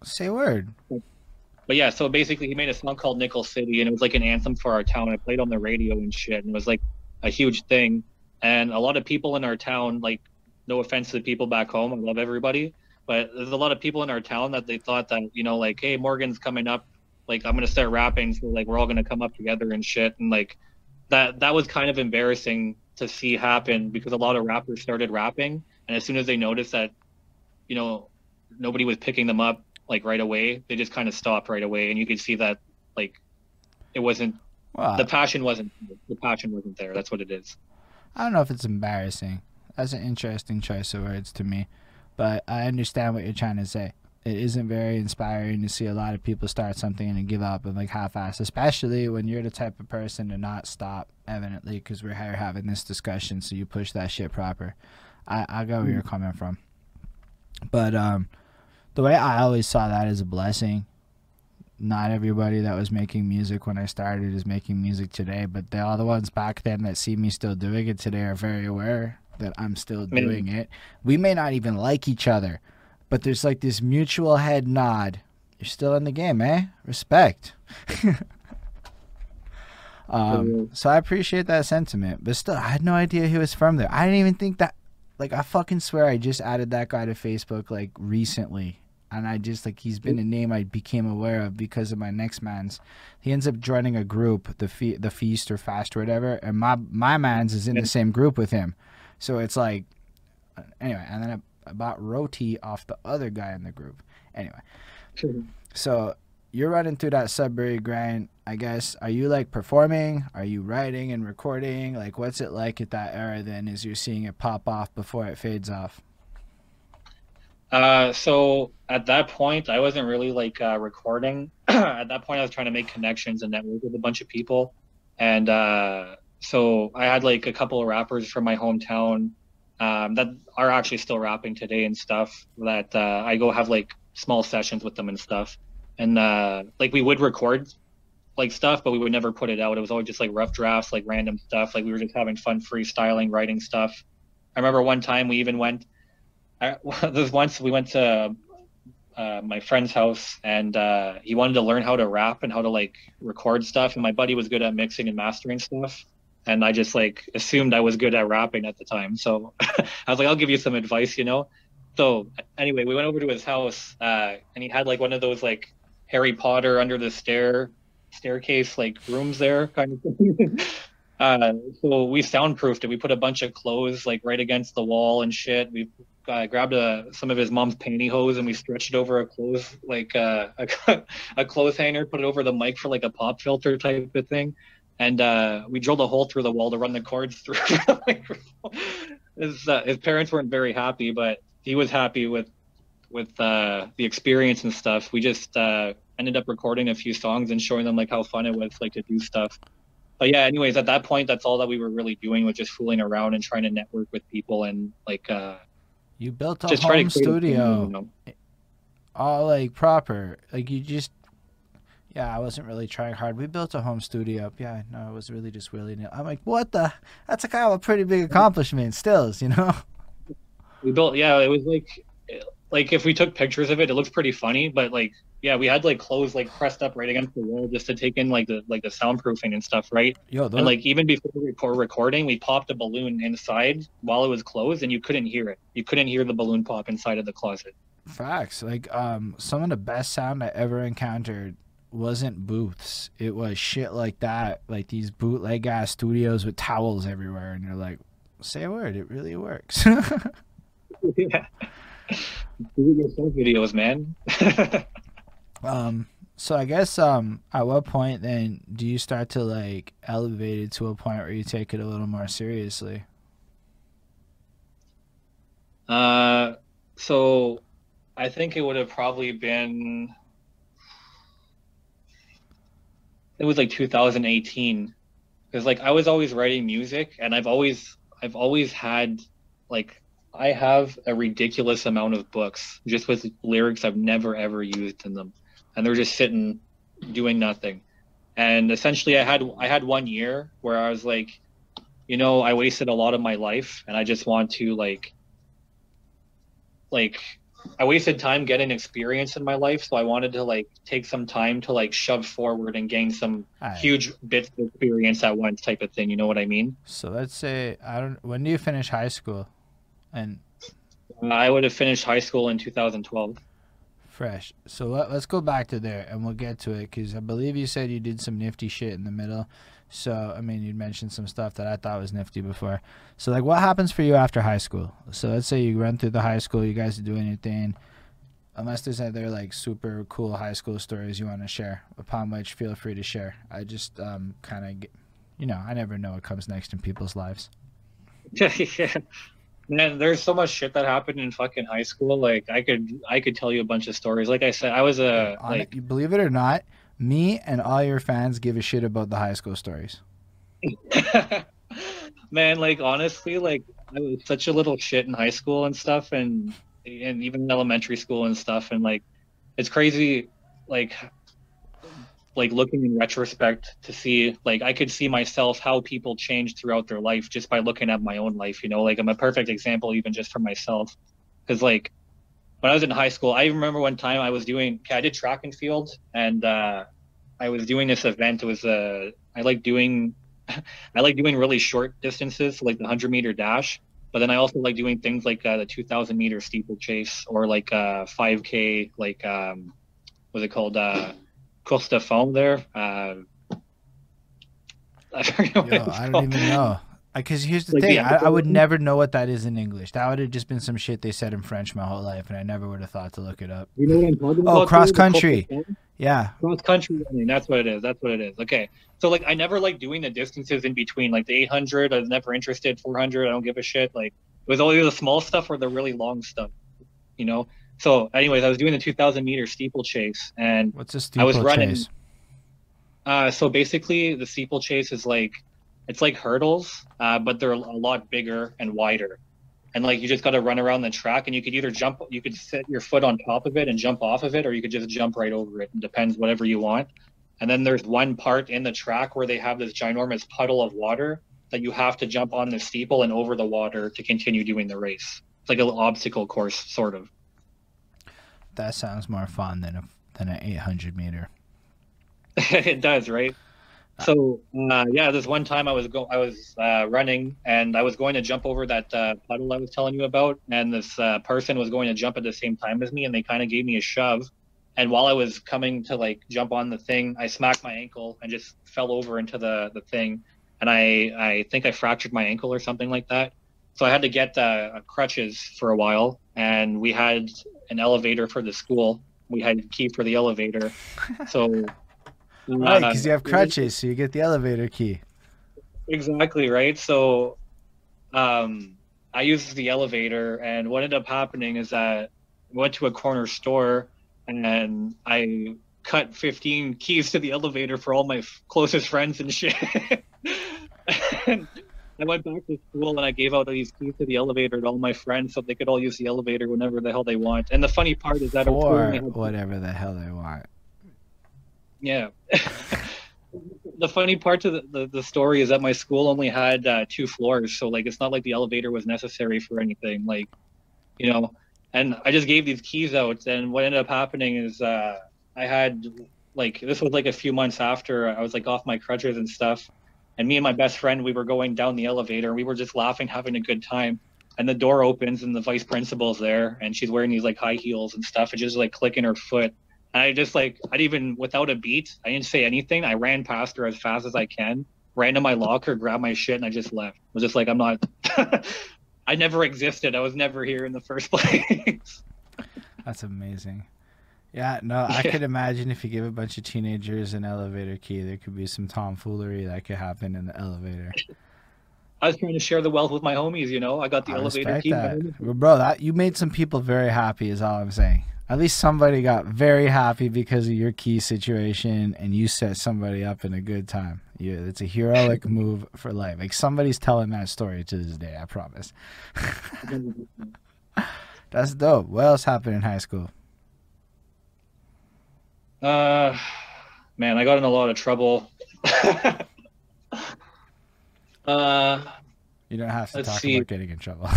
S1: Say word.
S2: But yeah, so basically he made a song called Nickel City, and it was like an anthem for our town. I played on the radio and shit, and it was like a huge thing. And a lot of people in our town, like, no offense to the people back home, I love everybody, but there's a lot of people in our town that they thought that, you know, like, hey, Morgan's coming up, like, I'm gonna start rapping, so like, we're all gonna come up together and shit, and like, that that was kind of embarrassing to see happen because a lot of rappers started rapping, and as soon as they noticed that, you know, nobody was picking them up like right away, they just kind of stopped right away, and you could see that like it wasn't well, the passion wasn't the passion wasn't there. That's what it is.
S1: I don't know if it's embarrassing. That's an interesting choice of words to me, but I understand what you're trying to say. It isn't very inspiring to see a lot of people start something and give up and like half-ass, especially when you're the type of person to not stop. Evidently, because we're here having this discussion, so you push that shit proper. I I got where you're mm. coming from, but um, the way I always saw that as a blessing not everybody that was making music when I started is making music today, but all the other ones back then that see me still doing it today are very aware that I'm still doing it. We may not even like each other, but there's like this mutual head nod. You're still in the game, eh? Respect. [laughs] um, so I appreciate that sentiment, but still, I had no idea he was from there. I didn't even think that. Like, I fucking swear I just added that guy to Facebook like recently and I just like he's been a name I became aware of because of my next man's. He ends up joining a group, the fe- the feast or fast or whatever, and my my man's is in the same group with him, so it's like uh, anyway. And then I, I bought roti off the other guy in the group. Anyway, so you're running through that Sudbury grind. I guess are you like performing? Are you writing and recording? Like what's it like at that era? Then as you're seeing it pop off before it fades off.
S2: Uh, so at that point, I wasn't really like uh, recording. [clears throat] at that point, I was trying to make connections and network with a bunch of people, and uh, so I had like a couple of rappers from my hometown um, that are actually still rapping today and stuff. That uh, I go have like small sessions with them and stuff, and uh, like we would record like stuff, but we would never put it out. It was always just like rough drafts, like random stuff. Like we were just having fun freestyling, writing stuff. I remember one time we even went I, [laughs] there's once we went to uh, my friend's house and uh, he wanted to learn how to rap and how to like record stuff. And my buddy was good at mixing and mastering stuff. And I just like assumed I was good at rapping at the time. So [laughs] I was like, I'll give you some advice, you know? So anyway, we went over to his house uh, and he had like one of those like Harry Potter under the stair staircase like rooms there kind of thing. [laughs] uh, so we soundproofed it. We put a bunch of clothes like right against the wall and shit. We uh, grabbed a, some of his mom's pantyhose and we stretched it over a clothes like uh, [laughs] a, a clothes hanger, put it over the mic for like a pop filter type of thing, and uh, we drilled a hole through the wall to run the cords [laughs] through. his, uh, his parents weren't very happy, but he was happy with with uh, the experience and stuff. We just uh, ended up recording a few songs and showing them like how fun it was like to do stuff but yeah, anyways, at that point, that's all that we were really doing was just fooling around and trying to network with people and like. uh
S1: You built a just home studio, you know? all like proper. Like you just, yeah, I wasn't really trying hard. We built a home studio. Yeah, no, it was really just willy nilly. I'm like, what the? That's a kind of a pretty big accomplishment, stills, you know.
S2: We built, yeah, it was like, like if we took pictures of it, it looks pretty funny, but like yeah, we had like clothes like pressed up right against the wall just to take in like the like the soundproofing and stuff, right?
S1: Yeah.
S2: and like even before we were recording, we popped a balloon inside while it was closed, and you couldn't hear it. You couldn't hear the balloon pop inside of the closet.
S1: Facts. Like um, some of the best sound I ever encountered wasn't booths. It was shit like that, like these bootleg ass studios with towels everywhere, and you're like, say a word, it really works. [laughs] [laughs]
S2: yeah. Do yourself videos, man. [laughs]
S1: Um, so I guess um, at what point then do you start to like elevate it to a point where you take it a little more seriously?
S2: Uh, so I think it would have probably been it was like 2018 because like I was always writing music and I've always I've always had like I have a ridiculous amount of books just with lyrics I've never ever used in them and they're just sitting doing nothing. And essentially, I had I had one year where I was like, you know, I wasted a lot of my life, and I just want to like, like, I wasted time getting experience in my life, so I wanted to like take some time to like shove forward and gain some right. huge bits of experience at once, type of thing. You know what I mean?
S1: So let's say I don't. When do you finish high school? And
S2: I would have finished high school in 2012
S1: fresh. So let, us go back to there and we'll get to it because I believe you said you did some nifty shit in the middle. So, I mean, you mentioned some stuff that I thought was nifty before. So, like, what happens for you after high school? So, let's say you run through the high school, you guys are doing your thing. Unless there's other, like, super cool high school stories you want to share, upon which feel free to share. I just um, kind of, you know, I never know what comes next in people's lives.
S2: yeah. [laughs] Man, there's so much shit that happened in fucking high school. Like I could I could tell you a bunch of stories. Like I said, I was a like
S1: you believe it or not, me and all your fans give a shit about the high school stories. [laughs]
S2: Man, like honestly, like I was such a little shit in high school and stuff and and even elementary school and stuff and like it's crazy like like looking in retrospect to see like I could see myself how people change throughout their life just by looking at my own life, you know, like I'm a perfect example even just for myself. Cause like when I was in high school, I remember one time I was doing I did track and field and uh I was doing this event. It was uh I like doing [laughs] I like doing really short distances, like the hundred meter dash. But then I also like doing things like uh, the 2,000 meter steeplechase or like uh 5K, like um, what's it called? Uh, Costa Foam there. Uh,
S1: I, [laughs] Yo, I don't even know. Because here's the like thing, the I, I, would never know what that is in English. That would have just been some shit they said in French my whole life, and I never would have thought to look it up.
S2: You know what I'm talking
S1: oh, about? Oh, cross country. Yeah.
S2: Cross country running. That's what it is. That's what it is. Okay. So like, I never like doing the distances in between, like the 800. I was never interested. 400. I don't give a shit. Like it was always the small stuff or the really long stuff. You know. So, anyways, I was doing the 2,000 meter steeplechase, and
S1: what's a steeplechase? I was running.
S2: Uh, so basically, the steeplechase is like it's like hurdles, uh, but they're a lot bigger and wider. And like you just got to run around the track, and you could either jump, you could set your foot on top of it and jump off of it, or you could just jump right over it. It depends, whatever you want. And then there's one part in the track where they have this ginormous puddle of water that you have to jump on the steeple and over the water to continue doing the race. It's like an obstacle course, sort of
S1: that sounds more fun than a than an 800 meter. [laughs]
S2: it does, right? So uh, yeah, this one time I was go I was uh, running and I was going to jump over that uh, puddle I was telling you about, and this uh, person was going to jump at the same time as me, and they kind of gave me a shove. And while I was coming to like jump on the thing, I smacked my ankle and just fell over into the the thing. and I I think I fractured my ankle or something like that. So I had to get uh, crutches for a while, and we had an elevator for the school. We had a key for the elevator, [laughs] so.
S1: Right, because you have uh, crutches, so you get the elevator key.
S2: Exactly right. So, um, I used the elevator, and what ended up happening is that I went to a corner store, and I cut 15 keys to the elevator for all my f- closest friends and shit. [laughs] and I went back to school and I gave out these keys to the elevator to all my friends so they could all use the elevator whenever the hell they want. And the funny part is that
S1: or whatever the hell they want.
S2: Yeah. [laughs] the funny part of the, the, the, story is that my school only had uh, two floors, so like it's not like the elevator was necessary for anything. Like, you know, and I just gave these keys out, and what ended up happening is uh, I had like this was like a few months after I was like off my crutches and stuff, and me and my best friend we were going down the elevator. We were just laughing, having a good time, and the door opens and the vice principal's there, and she's wearing these like high heels and stuff, and just like clicking her foot. And I just like I didn't even without a beat, I didn't say anything. I ran past her as fast as I can, ran to my locker, grabbed my shit, and I just left. I was just like, I'm not. [laughs] I never existed. I was never here in the first [laughs] place.
S1: That's amazing. Yeah, no, I could imagine if you give a bunch of teenagers an elevator key, there could be some tomfoolery that could happen in the elevator.
S2: I was trying to share the wealth with my homies, you know. I got the I elevator key.
S1: That. Bro, that you made some people very happy is all I'm saying. At least somebody got very happy because of your key situation and you set somebody up in a good time. Yeah, it's a heroic [laughs] move for life. Like somebody's telling that story to this day, I promise. [laughs] [laughs] That's dope. What else happened in high school?
S2: Uh, man, I got in a lot of trouble. [laughs] uh,
S1: you don't have to talk see. about getting in trouble.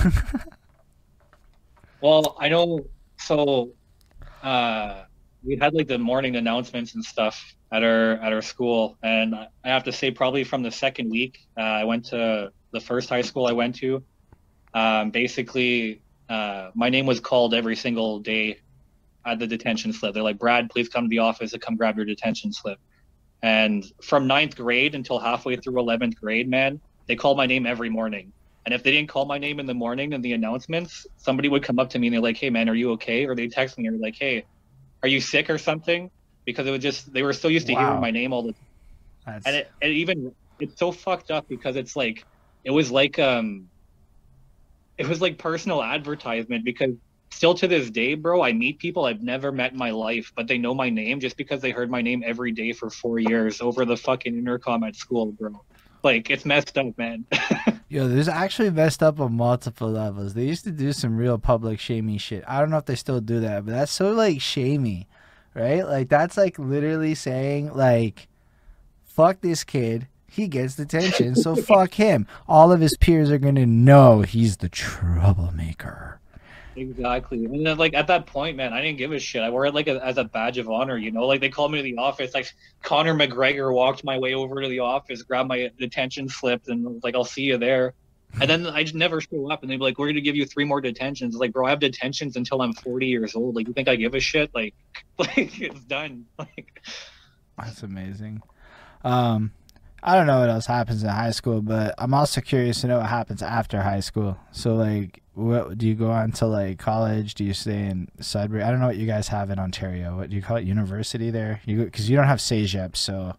S1: [laughs]
S2: well, I know. So, uh, we had like the morning announcements and stuff at our at our school, and I have to say, probably from the second week, uh, I went to the first high school I went to. Um, basically, uh, my name was called every single day at the detention slip. They're like, Brad, please come to the office and come grab your detention slip. And from ninth grade until halfway through 11th grade, man, they called my name every morning. And if they didn't call my name in the morning in the announcements, somebody would come up to me and they're like, hey, man, are you okay? Or they text me or like, hey, are you sick or something? Because it was just, they were so used to wow. hearing my name all the time. That's... And it, it even, it's so fucked up because it's like, it was like, um, it was like personal advertisement because still to this day, bro, I meet people I've never met in my life, but they know my name just because they heard my name every day for four years over the fucking intercom at school, bro. Like it's messed up, man. [laughs]
S1: Yo, there's actually messed up on multiple levels. They used to do some real public shaming shit. I don't know if they still do that, but that's so like shamey, right? Like that's like literally saying like, fuck this kid. He gets detention, so [laughs] fuck him. All of his peers are gonna know he's the troublemaker.
S2: Exactly. And then, like, at that point, man, I didn't give a shit. I wore it, like, a, as a badge of honor, you know? Like, they called me to the office. Like, Conor McGregor walked my way over to the office, grabbed my detention slip, and was like, I'll see you there. And then I just never show up, and they'd be like, "We're gonna give you three more detentions." Like, bro, I have detentions until I'm 40 years old. Like, you think I give a shit? Like, [laughs] like it's done. Like,
S1: that's amazing. Um, I don't know what else happens in high school, but I'm also curious to know what happens after high school. So, like, what do you go on to like college? Do you stay in Sudbury? I don't know what you guys have in Ontario. What do you call it? University there? You because you don't have CEGEP, so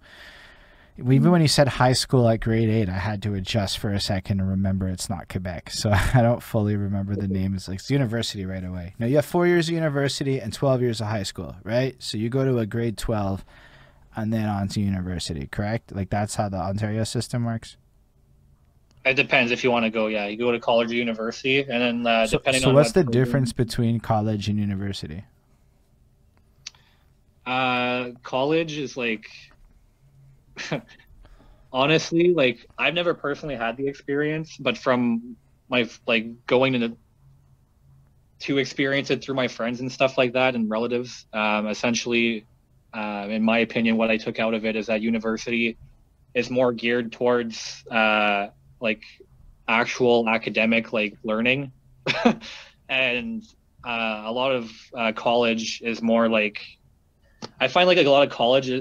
S1: even when you said high school at grade eight, I had to adjust for a second and remember it's not Quebec. So [laughs] I don't fully remember the name. It's like it's university right away. Now you have four years of university and 12 years of high school, right? So you go to a grade 12 and then on to university, correct? Like that's how the Ontario system works?
S2: It depends if you want to go. Yeah, you go to college or university, and then uh, so, depending
S1: so
S2: on.
S1: So, what's the program, difference between college and university?
S2: Uh, college is like, [laughs] honestly, like I've never personally had the experience, but from my like going to to experience it through my friends and stuff like that and relatives. Um, essentially, uh, in my opinion, what I took out of it is that university is more geared towards uh, like actual academic like learning [laughs] and uh, a lot of uh, college is more like I find like a lot of college,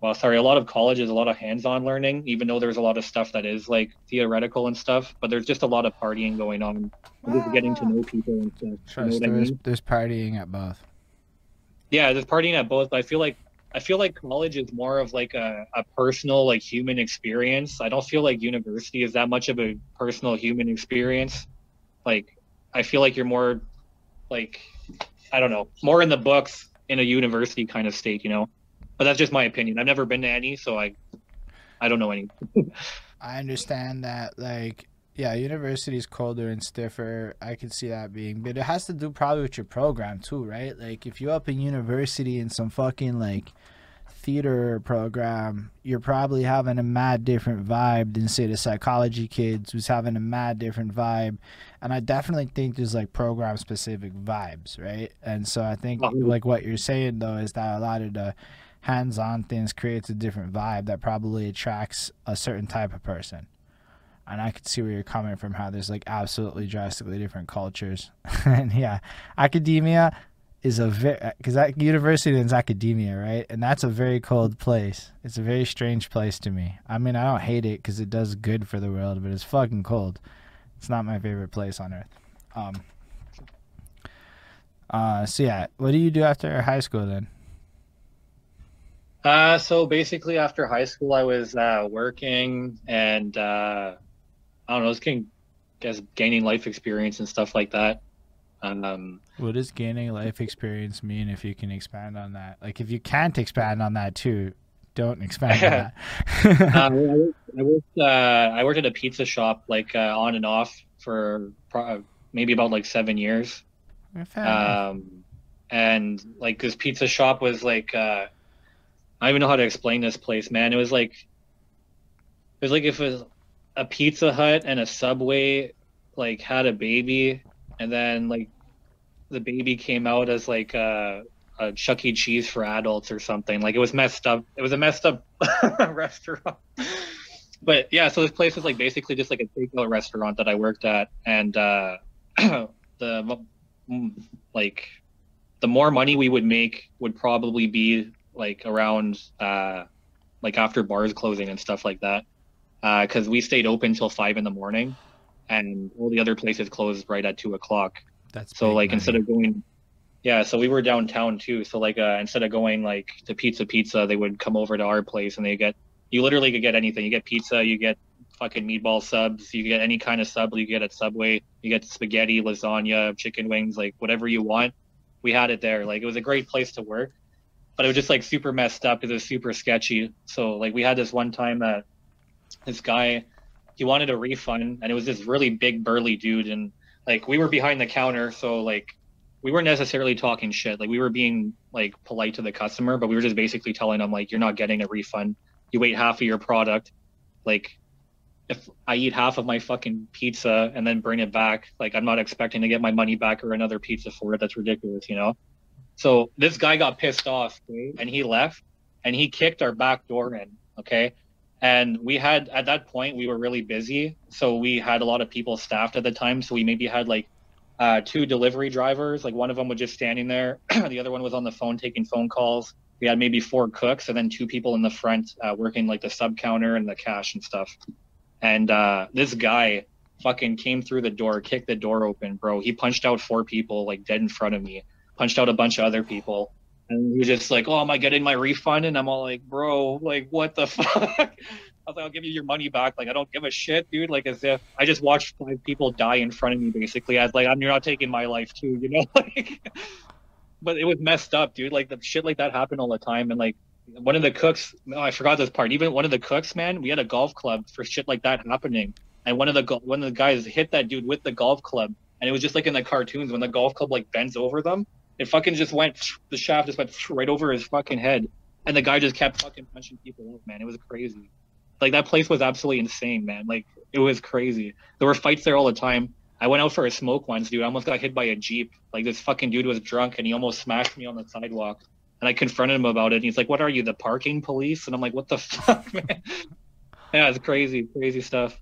S2: well, sorry, a lot of colleges, a lot of hands-on learning, even though there's a lot of stuff that is like theoretical and stuff. But there's just a lot of partying going on, just getting to know people and stuff.
S1: Trust,
S2: you know
S1: there's,
S2: I mean?
S1: there's partying at both.
S2: Yeah, there's partying at both. But I feel like I feel like college is more of like a, a personal, like human experience. I don't feel like university is that much of a personal human experience. Like, I feel like you're more like I don't know, more in the books in a university kind of state, you know. But that's just my opinion. I've never been to any, so I I don't know any. [laughs]
S1: I understand that, like, yeah, university is colder and stiffer. I can see that being, but it has to do probably with your program too, right? Like, if you're up in university in some fucking like theater program, you're probably having a mad different vibe than say the psychology kids who's having a mad different vibe. And I definitely think there's like program specific vibes, right? And so I think
S2: Mhm.
S1: like what you're saying though is that a lot of the hands-on things creates a different vibe that probably attracts a certain type of person. And I could see where you're coming from, how there's like absolutely drastically different cultures. [laughs] and yeah, academia is a very because that university is academia, right? And that's a very cold place. It's a very strange place to me. I mean, I don't hate it because it does good for the world, but it's fucking cold. It's not my favorite place on earth. Um. Uh. So yeah, what do you do after high school then?
S2: Uh, so basically, after high school, I was uh, working and uh, I don't know, I was getting, guess gaining life experience and stuff like that. Um,
S1: What does gaining life experience mean? If you can expand on that, like if you can't expand on that too, don't expand on that. [laughs] [laughs]
S2: uh, I worked, I worked, uh, I worked at a pizza shop like uh, on and off for pro- maybe about like seven years. Um, and like this pizza shop was like, uh, I don't even know how to explain this place, man. It was like, it was like if it was a Pizza Hut and a Subway like had a baby, and then like the baby came out as like a, a Chuck E. Cheese for adults or something. Like it was messed up. It was a messed up [laughs] restaurant. But yeah, so this place was like basically just like a takeout restaurant that I worked at, and uh, [clears throat] the mm, like the more money we would make would probably be like around uh like after bars closing and stuff like that because we stayed open till five in the morning and all the other places closed right at two o'clock.
S1: That's
S2: so like
S1: money.
S2: instead of going yeah so we were downtown too. So like uh instead of going like to pizza pizza they would come over to our place and they get you literally could get anything. You get pizza you get fucking meatball subs you get any kind of sub you get at subway you get spaghetti lasagna chicken wings like whatever you want. We had it there. Like it was a great place to work but it was just like super messed up because it was super sketchy. So like we had this one time that this guy he wanted a refund and it was this really big burly dude and like we were behind the counter so like we weren't necessarily talking shit. Like we were being like polite to the customer but we were just basically telling them like you're not getting a refund. You ate half of your product. Like if i eat half of my fucking pizza and then bring it back like i'm not expecting to get my money back or another pizza for it. That's ridiculous you know? So this guy got pissed off and he left and he kicked our back door in okay and we had at that point we were really busy. So we had a lot of people staffed at the time. So we maybe had like uh, two delivery drivers. Like one of them was just standing there. [clears throat] The other one was on the phone taking phone calls. We had maybe four cooks and then two people in the front uh, working like the sub counter and the cash and stuff. And uh, this guy fucking came through the door kicked the door open bro. He punched out four people like dead in front of me. Punched out a bunch of other people and he was just like, "Oh, am I getting my refund?" And I'm all like, "Bro, like, what the [laughs] fuck?" I was like, "I'll give you your money back." Like, I don't give a shit, dude. Like, as if I just watched five people die in front of me, basically. I was like, "I'm you're not taking my life too," you know? [laughs] Like, but it was messed up, dude. Like, the shit like that happened all the time, and like. One of the cooks, no, I forgot this part. Even one of the cooks, man, we had a golf club for shit like that happening, and one of the one of the guys hit that dude with the golf club, and it was just like in the cartoons when the golf club like bends over them, it fucking just went the shaft just went right over his fucking head and the guy just kept fucking punching people out man. It was crazy. Like that place was absolutely insane man. Like it was crazy. There were fights there all the time. I went out for a smoke once dude. I almost got hit by a jeep. Like this fucking dude was drunk and he almost smashed me on the sidewalk. And i confronted him about it and he's like what are you the parking police? And i'm like what the [laughs] fuck man? Yeah it's crazy crazy stuff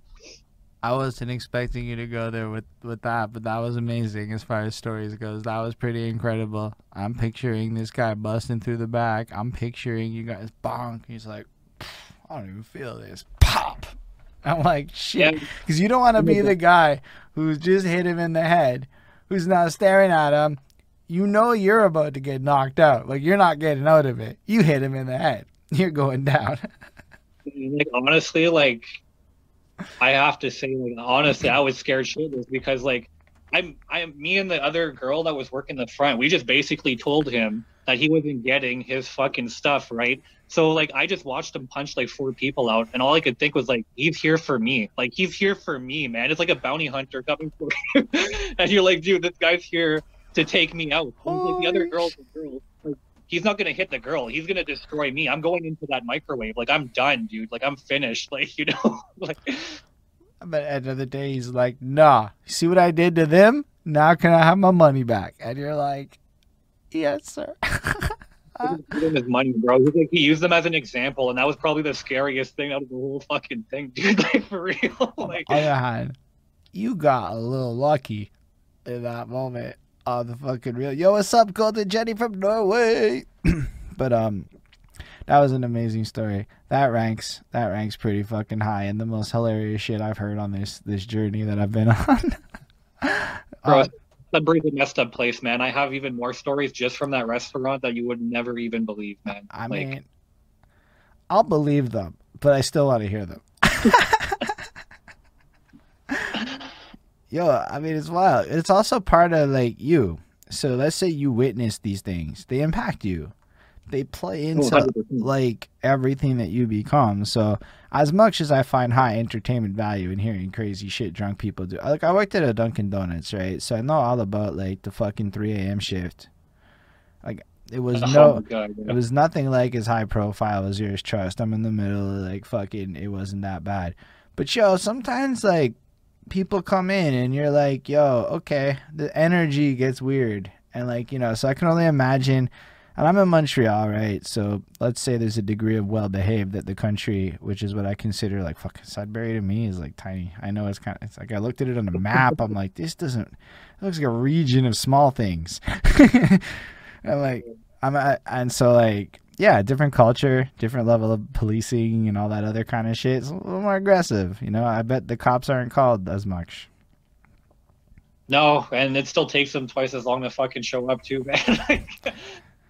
S1: I wasn't expecting you to go there with with that, but that was amazing as far as stories goes. That was pretty incredible. I'm picturing this guy busting through the back. I'm picturing you guys bonk. He's like, I don't even feel this. Pop. I'm like shit, because you don't want to be the guy who's just hit him in the head, who's now staring at him. You know you're about to get knocked out. Like you're not getting out of it. You hit him in the head. You're going down. [laughs]
S2: like honestly, like I have to say, like honestly, I was scared shitless because like I'm I'm me and the other girl that was working the front, we just basically told him that he wasn't getting his fucking stuff, right? So like I just watched him punch like four people out and all I could think was like he's here for me. Like he's here for me, man. It's like a bounty hunter coming for [laughs] you. and you're like, dude, this guy's here to take me out. like the other girls are girls. He's not gonna hit the girl. He's gonna destroy me. I'm going into that microwave. Like I'm done, dude. Like I'm finished. [laughs] Like you know, [laughs] like.
S1: But at the end of the day, he's like, "Nah, see what I did to them? Now can I have my money back?" And you're like, "Yes, sir." [laughs]
S2: his money, bro. He, like, he used them as an example, and that was probably the scariest thing out of the whole fucking thing, dude. Like for real. like,
S1: on the other hand, you got a little lucky in that moment on the fucking real. Yo, what's up, Golden Jenny from Norway? [clears throat] but um, that was an amazing story. That ranks that ranks pretty fucking high and the most hilarious shit I've heard on this this journey that I've been [laughs] on.
S2: Bro, uh, Sudbury's a messed up place, man. I have even more stories just from that restaurant that you would never even believe, man.
S1: I like, mean, I'll believe them, but I still want to hear them. [laughs] Yo, I mean, it's wild. It's also part of like you. So let's say you witness these things, they impact you. They play oh, into 100%. like everything that you become. So as much as I find high entertainment value in hearing crazy shit drunk people do, like I worked at a Dunkin' Donuts, right? So I know all about like the fucking 3 a.m. shift. Like it was [laughs] oh no, God, it was nothing like as high profile as yours. Trust, I'm in the middle. Of like fucking, it wasn't that bad. But yo, sometimes like people come in and you're like, yo, okay, the energy gets weird. And like, you know, so I can only imagine and I'm in Montreal, right? So let's say there's a degree of well behaved that the country, which is what I consider like fucking Sudbury to me, is like tiny. I know it's kind of, it's like I looked at it on the map. I'm like, this doesn't, it looks like a region of small things. [laughs] I'm like, I'm, and so like, yeah, different culture, different level of policing and all that other kind of shit. It's a little more aggressive. You know, I bet the cops aren't called as much.
S2: No, and it still takes them twice as long to fucking show up too, [laughs] man.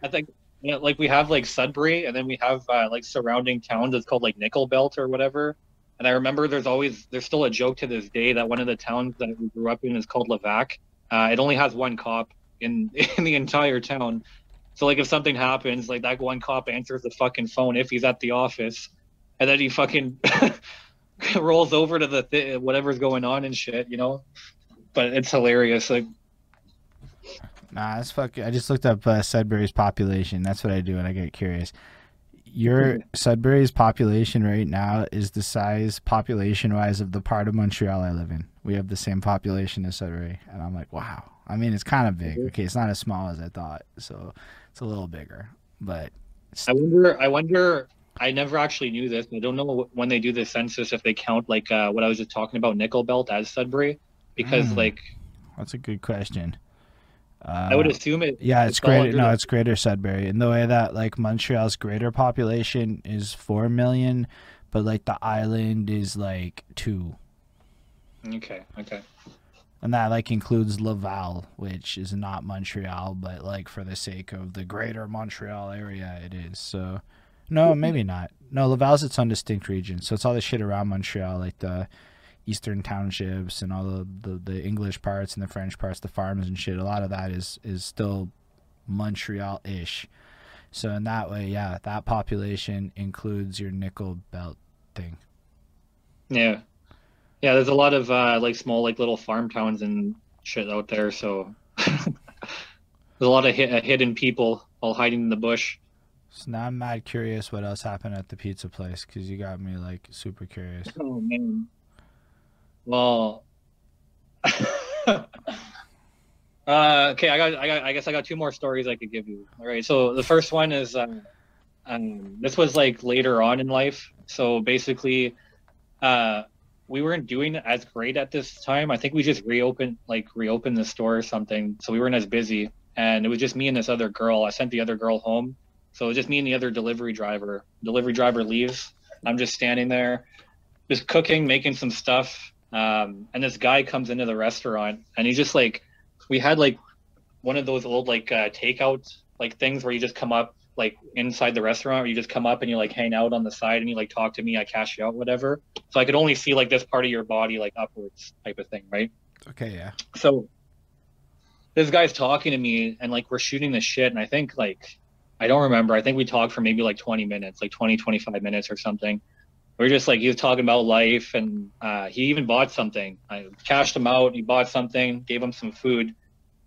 S2: I think you know, like we have like Sudbury, and then we have uh, like surrounding towns. It's called like Nickel Belt or whatever. And I remember there's always there's still a joke to this day that one of the towns that we grew up in is called Levack. Uh, it only has one cop in [laughs] in the entire town. So like if something happens, like that one cop answers the fucking phone if he's at the office, and then he fucking [laughs] rolls over to the th- whatever's going on and shit, you know. But it's hilarious. Like,
S1: nah, it's fucking. I just looked up uh, Sudbury's population. That's what I do when I get curious. Your Sudbury's population right now is the size population wise of the part of Montreal I live in. We have the same population as Sudbury, and I'm like, wow. I mean, it's kind of big. Okay, it's not as small as I thought. So it's a little bigger, but
S2: I wonder. I wonder. I never actually knew this. I don't know when they do the census if they count like uh, what I was just talking about, Nickel Belt as Sudbury, because mm, like
S1: that's a good question.
S2: Uh, I would assume it.
S1: Yeah, it's, it's greater. No, it's Greater Sudbury, In the way that like Montreal's greater population is four million, but like the island is like two.
S2: Okay. Okay
S1: and that like includes Laval, which is not Montreal, but like for the sake of the greater Montreal area, it is. So, no, maybe not. No, Laval's its own distinct region, so it's all the shit around Montreal, like the eastern townships and all the, the, the English parts and the French parts, the farms and shit. A lot of that is is still Montreal-ish. So in that way, yeah, that population includes your nickel belt thing.
S2: Yeah. Yeah, there's a lot of uh, like small, like little farm towns and shit out there. So [laughs] there's a lot of hi- hidden people all hiding in the bush.
S1: So now I'm mad curious what else happened at the pizza place because you got me like super curious.
S2: Oh man. Well. [laughs] uh, okay, I got, I got, I guess I got two more stories I could give you. All right, so the first one is, um, um, this was like later on in life. So basically, uh, we weren't doing as great at this time. I think we just reopened like reopened the store or something, so we weren't as busy. And it was just me and this other girl. I sent the other girl home, so it was just me and the other delivery driver. Delivery driver leaves. I'm just standing there, just cooking, making some stuff. Um, and this guy comes into the restaurant, and he's just like, we had like one of those old like uh, takeout like things where you just come up like inside the restaurant, where you just come up and you like hang out on the side and you like talk to me, I cash you out, whatever. So I could only see like this part of your body like upwards type of thing, right?
S1: Okay, yeah.
S2: So this guy's talking to me and like we're shooting the shit and I think like I don't remember. I think we talked for maybe like 20 minutes, like 20, 25 minutes or something. We are just like he was talking about life and uh, he even bought something. I cashed him out. He bought something, gave him some food,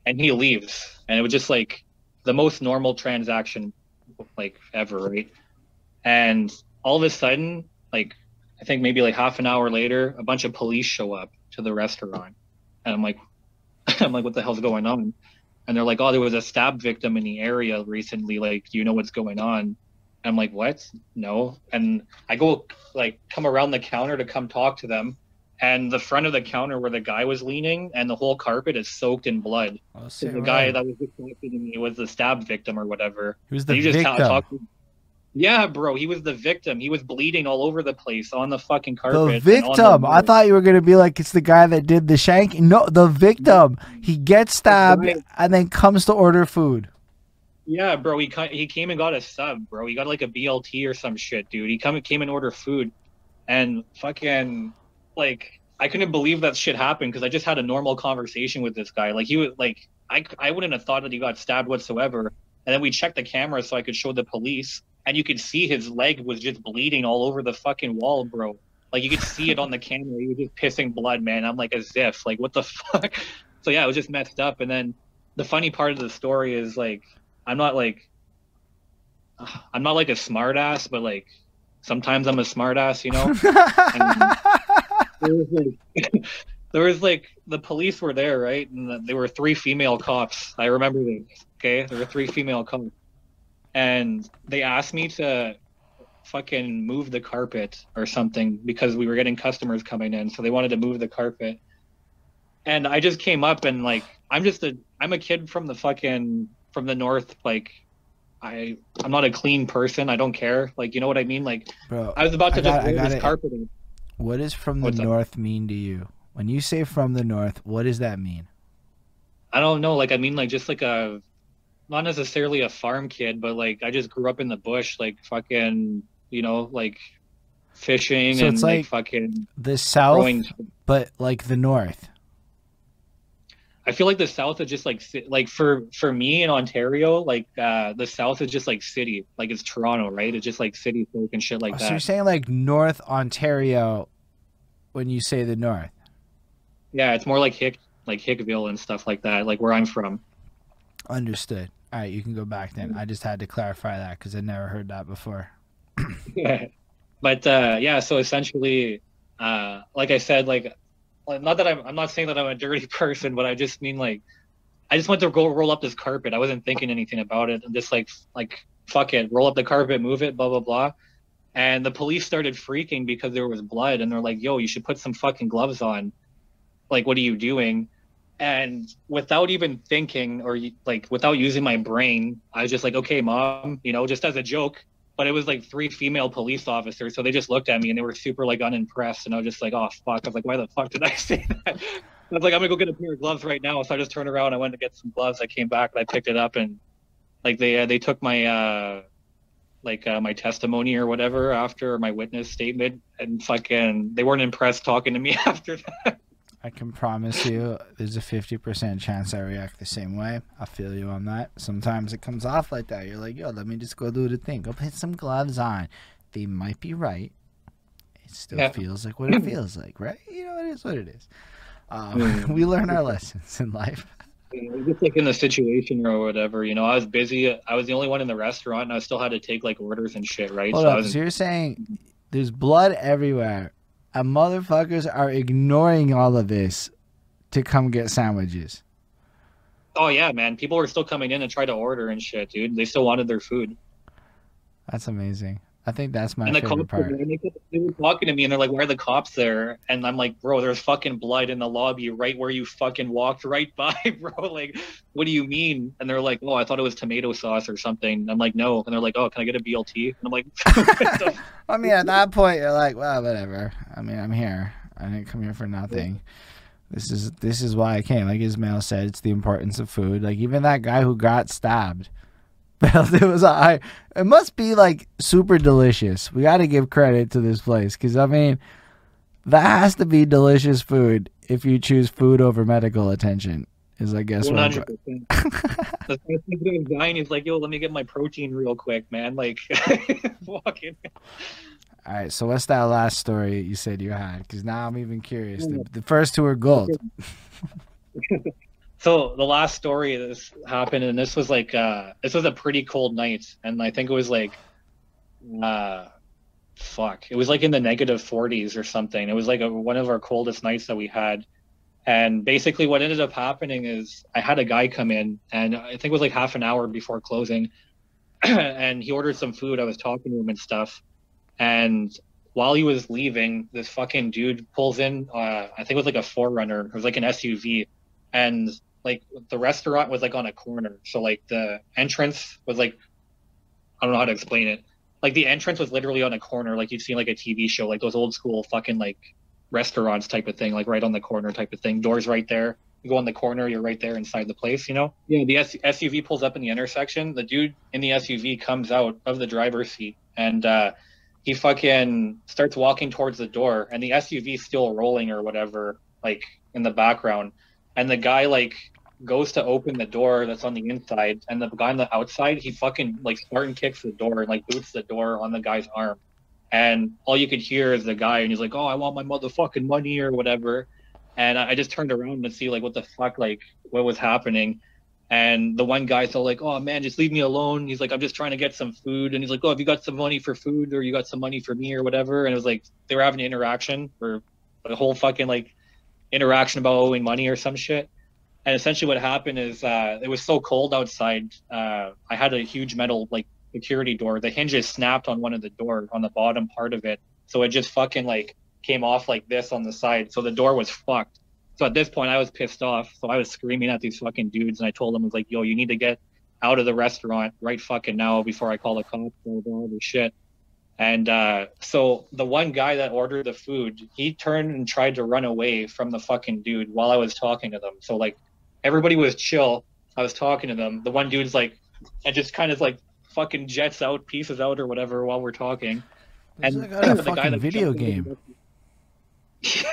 S2: and he leaves. And it was just like the most normal transaction like ever, right? And all of a sudden, like I think maybe like half an hour later, a bunch of police show up to the restaurant, and I'm like, [laughs] I'm like, what the hell's going on? And they're like, oh, there was a stab victim in the area recently. Like, you know what's going on? And I'm like, what? No. And I go like come around the counter to come talk to them, and the front of the counter where the guy was leaning and the whole carpet is soaked in blood.
S1: Oh,
S2: So the guy that was just talking to me was the stab victim or whatever.
S1: He was the
S2: And you just
S1: victim.
S2: ta- talk- yeah, bro, he was the victim. He was bleeding all over the place on the fucking carpet.
S1: the
S2: and on
S1: victim. I thought you were gonna be like it's the guy that did the shank. No, the victim. He gets stabbed
S2: Right.
S1: and then comes to order food.
S2: Yeah, bro, he he came and got a sub, bro. He got like a BLT or some shit, dude. He come came and ordered food, and fucking like I couldn't believe that shit happened because I just had a normal conversation with this guy. Like he was like I I wouldn't have thought that he got stabbed whatsoever. And then we checked the camera so I could show the police, and you could see his leg was just bleeding all over the fucking wall, bro. Like you could see it on the [laughs] camera. He was just pissing blood, man. I'm like as if like what the [laughs] fuck. So yeah, it was just messed up. And then the funny part of the story is like I'm not like [sighs] I'm not like a smart ass, but like sometimes I'm a smart ass, you know? [laughs] there was like [laughs] there was like the police were there, right? And the, there were three female cops. I remember this. Okay, there were three female cops, and they asked me to fucking move the carpet or something because we were getting customers coming in, so they wanted to move the carpet. And I just came up and like I'm just a I'm a kid from the fucking from the north, like. I I'm not a clean person. I don't care. Like you know what I mean. Like
S1: Bro,
S2: I was about to
S1: I got-
S2: just
S1: I
S2: move
S1: got
S2: this
S1: it.
S2: carpet.
S1: What does from the
S2: What's up?
S1: north mean to you? When you say from the north, what does that mean?
S2: I don't know. Like, I mean, like, just like a, not necessarily a farm kid, but like, I just grew up in the bush, like fucking, you know, like fishing
S1: So
S2: and
S1: it's
S2: like,
S1: like
S2: fucking
S1: The south,
S2: growing.
S1: but like the north.
S2: I feel like the South is just like, like for for me in Ontario, like uh the South is just like city, like it's Toronto, right? It's just like city folk and shit like
S1: Oh, so you're saying like North Ontario when you say the north.
S2: Yeah, it's more like Hick, like Hickville and stuff like that, like where I'm from.
S1: Understood. All right, you can go back then. I just had to clarify that because I never heard that before. yeah. [clears throat] [laughs]
S2: but uh, yeah, so essentially, uh, like I said, like not that I'm I'm not saying that I'm a dirty [laughs] person, but I just mean like I just went to go roll up this carpet. I wasn't thinking anything about it. I'm just like like fuck it, roll up the carpet, move it, blah blah blah. And the police started freaking because there was blood, and they're like, "Yo, you should put some fucking gloves on." Like, what are you doing? And without even thinking or like without using my brain, I was just like, "Okay, mom," you know, just as a joke but it was like three female police officers. So they just looked at me and they were super like unimpressed. And I was just like, oh fuck. I was like, why the fuck did I [laughs] say that? I was like, I'm gonna go get a pair of gloves right now. So I just turned around. I went to get some gloves. I came back and I picked it up and like they uh, they took my uh like uh, my testimony or whatever after my witness statement and fucking they weren't impressed talking to me [laughs] after that.
S1: I can promise you there's a 50% chance I react the same way. I feel you on that. Sometimes it comes off like that. You're like, yo, let me just go do the thing. Go put some gloves on. They might be right. It still
S2: Yeah.
S1: feels like what it [clears throat] feels like, right? You know, it is what it is. Um, [laughs] we learn our lessons in life.
S2: Just like in the situation or whatever, you know. I was busy. I was the only one in the restaurant, and I still had to take like orders and shit, right?
S1: Hold
S2: so I
S1: up.
S2: was
S1: So you're saying there's blood everywhere, and motherfuckers are ignoring all of this to come get sandwiches.
S2: Oh yeah, man. People were still coming in and try to order and shit, dude. They still wanted their food.
S1: That's amazing. I think that's my
S2: and the
S1: favorite
S2: cops
S1: part.
S2: they, they were talking to me, and they're like, "Why are the cops there?" And I'm like, "Bro, there's fucking blood in the lobby, right where you fucking walked right [laughs] by, bro. Like, what do you mean?" And they're like, "Oh, I thought it was tomato sauce or something." I'm like, "No," and they're like, "Oh, can I get a BLT?" And I'm like, [laughs] [laughs]
S1: I mean, at that point, you're like, well, whatever. I mean, I'm here. I didn't come here for nothing. This is this is why I came. Like Ismail said, it's the importance of food. Like even that guy who got stabbed, [laughs] it was I. It must be like super delicious. We got to give credit to this place because I mean, that has to be delicious food if you choose food over medical attention. Is I guess
S2: One
S1: what.
S2: hundred percent. [laughs] Thing dying, he's like, "Yo, let me get my protein real quick, man." Like, [laughs] fucking.
S1: All right, so what's that last story you said you had? Because now I'm even curious. Mm. The, the first two are gold.
S2: So the last story this happened, and this was like, uh this was a pretty cold night, and I think it was like, uh, fuck, it was like in the negative 40s or something. It was like a, one of our coldest nights that we had. And basically, what ended up happening is I had a guy come in, and I think it was like half an hour before closing, [clears throat] and he ordered some food. I was talking to him and stuff, and while he was leaving, this fucking dude pulls in. Uh, I think it was like a Forerunner. It was like an SUV, and like the restaurant was like on a corner. So like the entrance was like, I don't know how to explain it. Like the entrance was literally on a corner, like you'd see in, like a TV show, like those old school fucking like restaurants type of thing, like right on the corner type of thing. Doors right there. You go on the corner, you're right there inside the place, you know? Yeah, the S- SUV pulls up in the intersection. The dude in the SUV comes out of the driver's seat and uh, he fucking starts walking towards the door and the SUV's still rolling or whatever, like in the background. And the guy like goes to open the door that's on the inside and the guy on the outside, he fucking like Spartan kicks the door and like boots the door on the guy's arm. And all you could hear is the guy and he's like, Oh, I want my motherfucking money or whatever. And I just turned around to see like what the fuck like what was happening. And the one guy's all like, "Oh man, just leave me alone." He's like, "I'm just trying to get some food." And he's like, "Oh, have you got some money for food, or you got some money for me, or whatever?" And it was like they were having an interaction or a whole fucking like interaction about owing money or some shit. And essentially, what happened is uh, it was so cold outside. Uh, I had a huge metal like security door. The hinges snapped on one of the door on the bottom part of it, so it just fucking like came off like this on the side. So the door was fucked. So at this point, I was pissed off. So I was screaming at these fucking dudes, and I told them, I was like, "Yo, you need to get out of the restaurant right fucking now before I call the cops or all this shit." And uh, so the one guy that ordered the food, he turned and tried to run away from the fucking dude while I was talking to them. So like everybody was chill. I was talking to them. The one dude's like, and just kind of like fucking jets out, pieces out or whatever while we're talking.
S1: It's
S2: And
S1: like a
S2: the guy that
S1: video game. [laughs]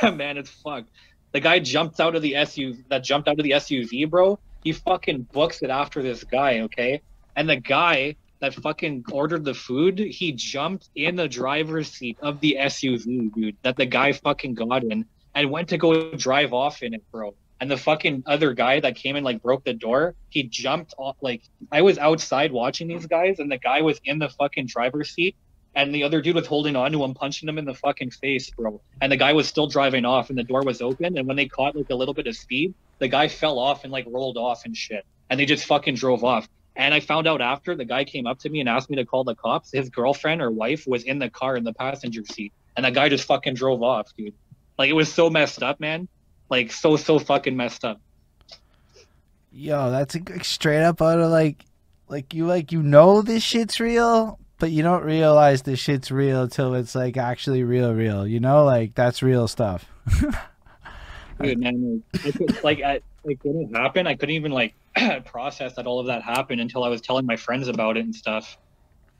S2: Yeah, man, it's fucked. The guy jumped out of the SUV that jumped out of the SUV, bro. He fucking books it after this guy, okay? And the guy that fucking ordered the food, he jumped in the driver's seat of the SUV, dude, that the guy fucking got in and went to go drive off in it, bro. And the fucking other guy that came in like broke the door, he jumped off like I was outside watching these guys and the guy was in the fucking driver's seat and the other dude was holding on to him, punching him in the fucking face, bro. And the guy was still driving off, and the door was open. And when they caught like a little bit of speed, the guy fell off and like rolled off and shit. And they just fucking drove off. And I found out after the guy came up to me and asked me to call the cops. His girlfriend or wife was in the car in the passenger seat, and the guy just fucking drove off, dude. Like it was so messed up, man. Like so so fucking messed up.
S1: Yo, that's like, straight up out of like, like you like you know this shit's real, but you don't realize this shit's real till it's like actually real, real. You know, like that's real stuff. [laughs]
S2: Dude, man, like, could, like, I, like when it happened, I couldn't even like [clears throat] process that all of that happened until I was telling my friends about it and stuff.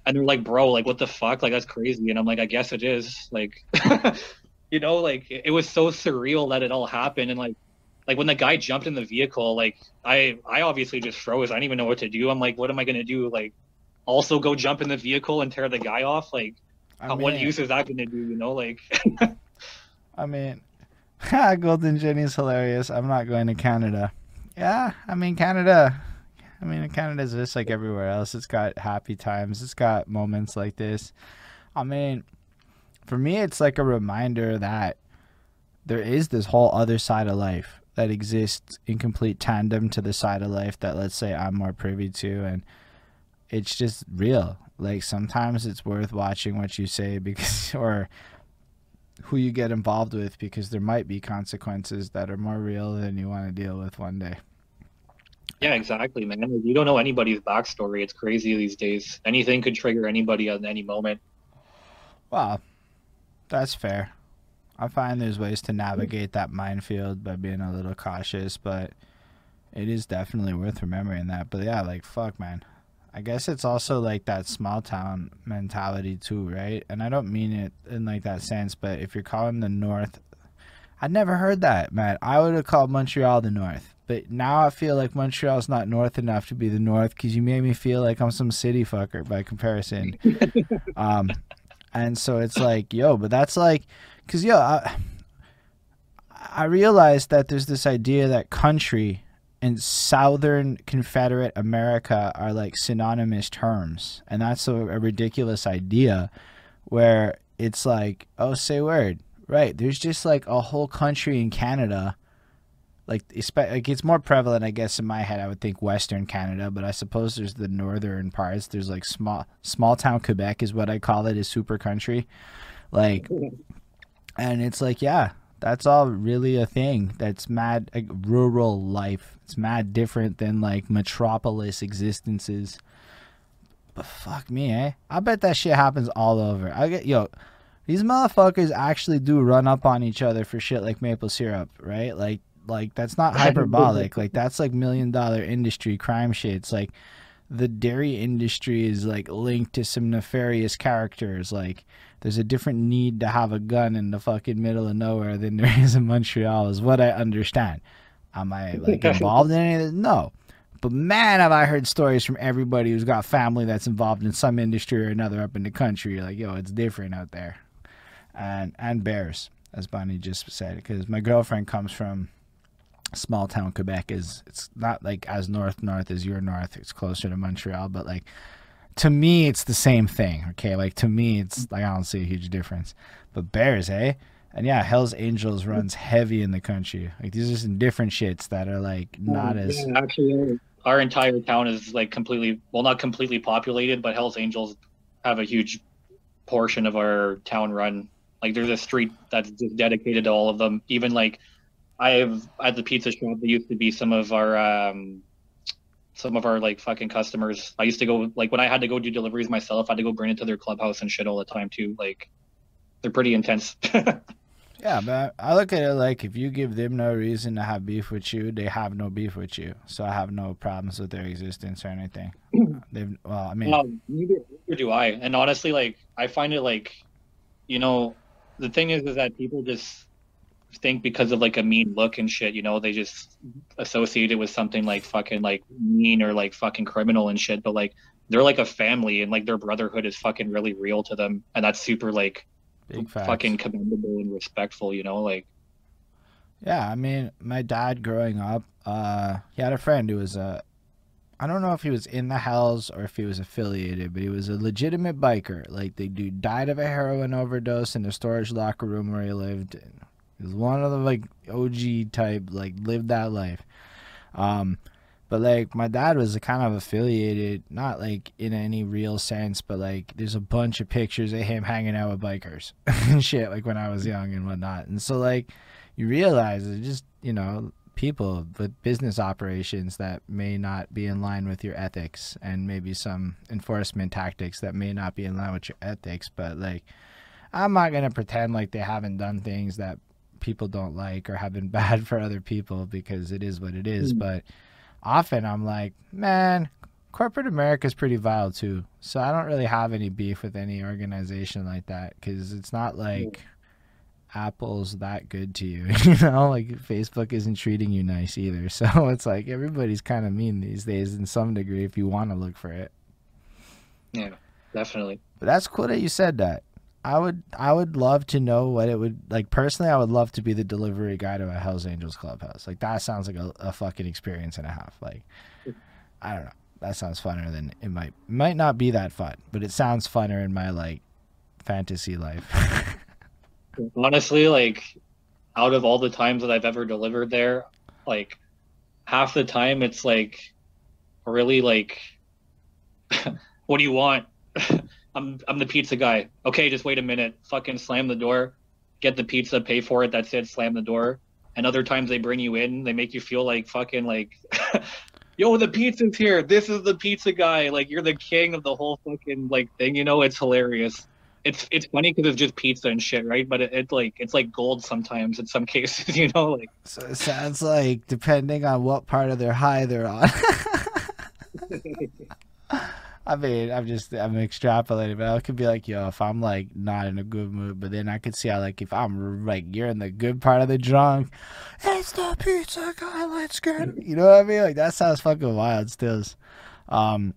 S2: And they're like, "Bro, like, what the fuck? Like, that's crazy." And I'm like, "I guess it is." Like, [laughs] you know, like it, was so surreal that it all happened. And like, like when the guy jumped in the vehicle, like I, I obviously just froze. I didn't even know what to do. I'm like, "What am I gonna do?" Like, also go jump in the vehicle and tear the guy off? Like,
S1: I
S2: what use is that gonna do? You know, like. [laughs]
S1: I mean, [laughs] Golden Jenny's hilarious. I'm not going to Canada. Yeah, I mean Canada. I mean Canada's just like everywhere else. It's got happy times. It's got moments like this. I mean, for me, it's like a reminder that there is this whole other side of life that exists in complete tandem to the side of life that let's say I'm more privy to, and it's just real. like sometimes it's worth watching what you say because [laughs] or who you get involved with because there might be consequences that are more real than you want to deal with one day.
S2: Yeah, exactly, man. You don't know anybody's backstory. It's crazy these days. Anything could trigger anybody at any moment.
S1: Well, that's fair. I find there's ways to navigate that minefield by being a little cautious, but it is definitely worth remembering that. But yeah, like fuck, man. I guess it's also like that small town mentality too, right? And I don't mean it in like that sense, but if you're calling the North, I'd never heard that, man. I would have called Montreal the North, but now I feel like Montreal's not North enough to be the North because you made me feel like I'm some city fucker by comparison. [laughs] um, and so it's like, yo, but that's like, cause yo, I, I realized that there's this idea that country and Southern Confederate America are like synonymous terms. And that's a, a, ridiculous idea where it's like, oh, say word. Right. There's just like a whole country in Canada. Like, like it's more prevalent, I guess, in my head. I would think Western Canada, but I suppose there's the northern parts. There's like small, small town Quebec is what I call it, is super country. Like, and it's like, yeah, that's all really a thing. That's mad like, rural life. It's mad different than like metropolis existences. But fuck me, eh? I bet that shit happens all over. I get yo, these motherfuckers actually do run up on each other for shit like maple syrup, right? Like like that's not [laughs] hyperbolic. like that's like million dollar industry crime shit. It's like the dairy industry is like linked to some nefarious characters like there's a different need to have a gun in the fucking middle of nowhere than [laughs] there is in Montreal, is what I understand. Am I [laughs] like involved in any of this? No. But man, have I heard stories from everybody who's got family that's involved in some industry or another up in the country. Like, yo, it's different out there. And and bears, as Bonnie just said, because my girlfriend comes from small town Quebec. Is it's not like as north north as your north. It's closer to Montreal, but like to me, it's the same thing. Okay, like to me, it's like I don't see a huge difference. But Bears, eh? And yeah, Hell's Angels runs heavy in the country. Like these are some different shits that are like not
S2: yeah,
S1: as
S2: actually. Our entire town is like completely well, not completely populated, but Hell's Angels have a huge portion of our town run. Like there's a street that's just dedicated to all of them. Even like I have at the pizza shop, there used to be some of our um, some of our like fucking customers. I used to go like when I had to go do deliveries myself, I had to go bring it to their clubhouse and shit all the time too. Like they're pretty intense. [laughs]
S1: yeah, but I look at it like if you give them no reason to have beef with you, they have no beef with you. So I have no problems with their existence or anything. [clears throat] They've well, I mean,
S2: well, neither, neither do I. And honestly, like I find it like, you know, the thing is, is that people just think because of like a mean look and shit, you know, they just associate it with something like fucking like mean or like fucking criminal and shit. But like they're like a family and like their brotherhood is fucking really real to them, and that's super like fucking commendable and respectful, you know, like.
S1: Yeah, I mean, my dad growing up, uh, he had a friend who was a, I don't know if he was in the Hells or if he was affiliated, but he was a legitimate biker. Like the dude died of a heroin overdose in the storage locker room where he lived. He was one of the like OG type, like lived that life. Um, but like my dad was kind of affiliated, not like in any real sense, but like there's a bunch of pictures of him hanging out with bikers [laughs] and shit, like when I was young and whatnot. And so like you realize it's just you know people with business operations that may not be in line with your ethics and maybe some enforcement tactics that may not be in line with your ethics but like i'm not going to pretend like they haven't done things that people don't like or have been [laughs] bad for other people because it is what it is. Mm. But often I'm like, man, corporate America is pretty vile too. So I don't really have any beef with any organization like that because it's not like Apple's that good to you. [laughs] you know, like Facebook isn't treating you nice either. [laughs] So it's like everybody's kind of mean these days in some degree if you want to look for it.
S2: Yeah, definitely.
S1: But that's cool that you said that. I would I would love to know what it would like personally I would love to be the delivery guy to a Hells Angels clubhouse. Like that sounds like a, a fucking experience and a half. Like I don't know. That sounds funner than it might might not be that fun, but it sounds funner in my like fantasy life. [laughs]
S2: Honestly, like out of all the times that I've ever delivered there, like half the time it's like really like [laughs] what do you want? [laughs] I'm I'm the pizza guy. Okay, just wait a minute. Fucking slam the door, get the pizza, pay for it. That's it. Slam the door. And other times they bring you in, they make you feel like fucking like, [laughs] yo, the pizza's here. This is the pizza guy. Like you're the king of the whole fucking like thing. You know, it's hilarious. It's it's funny because it's just pizza and shit, right? But it, it like it's like gold sometimes in some [laughs] cases. You know, like
S1: So it sounds like depending on what part of their high they're on. [laughs] I mean, I'm just I'm extrapolating, but I could be like, yo, if I'm like not in a good mood, but then I could see how like if I'm like you're in the good part of the drunk, it's the pizza guy, let's get. [laughs] You know what I mean? Like that sounds fucking wild, still. Um,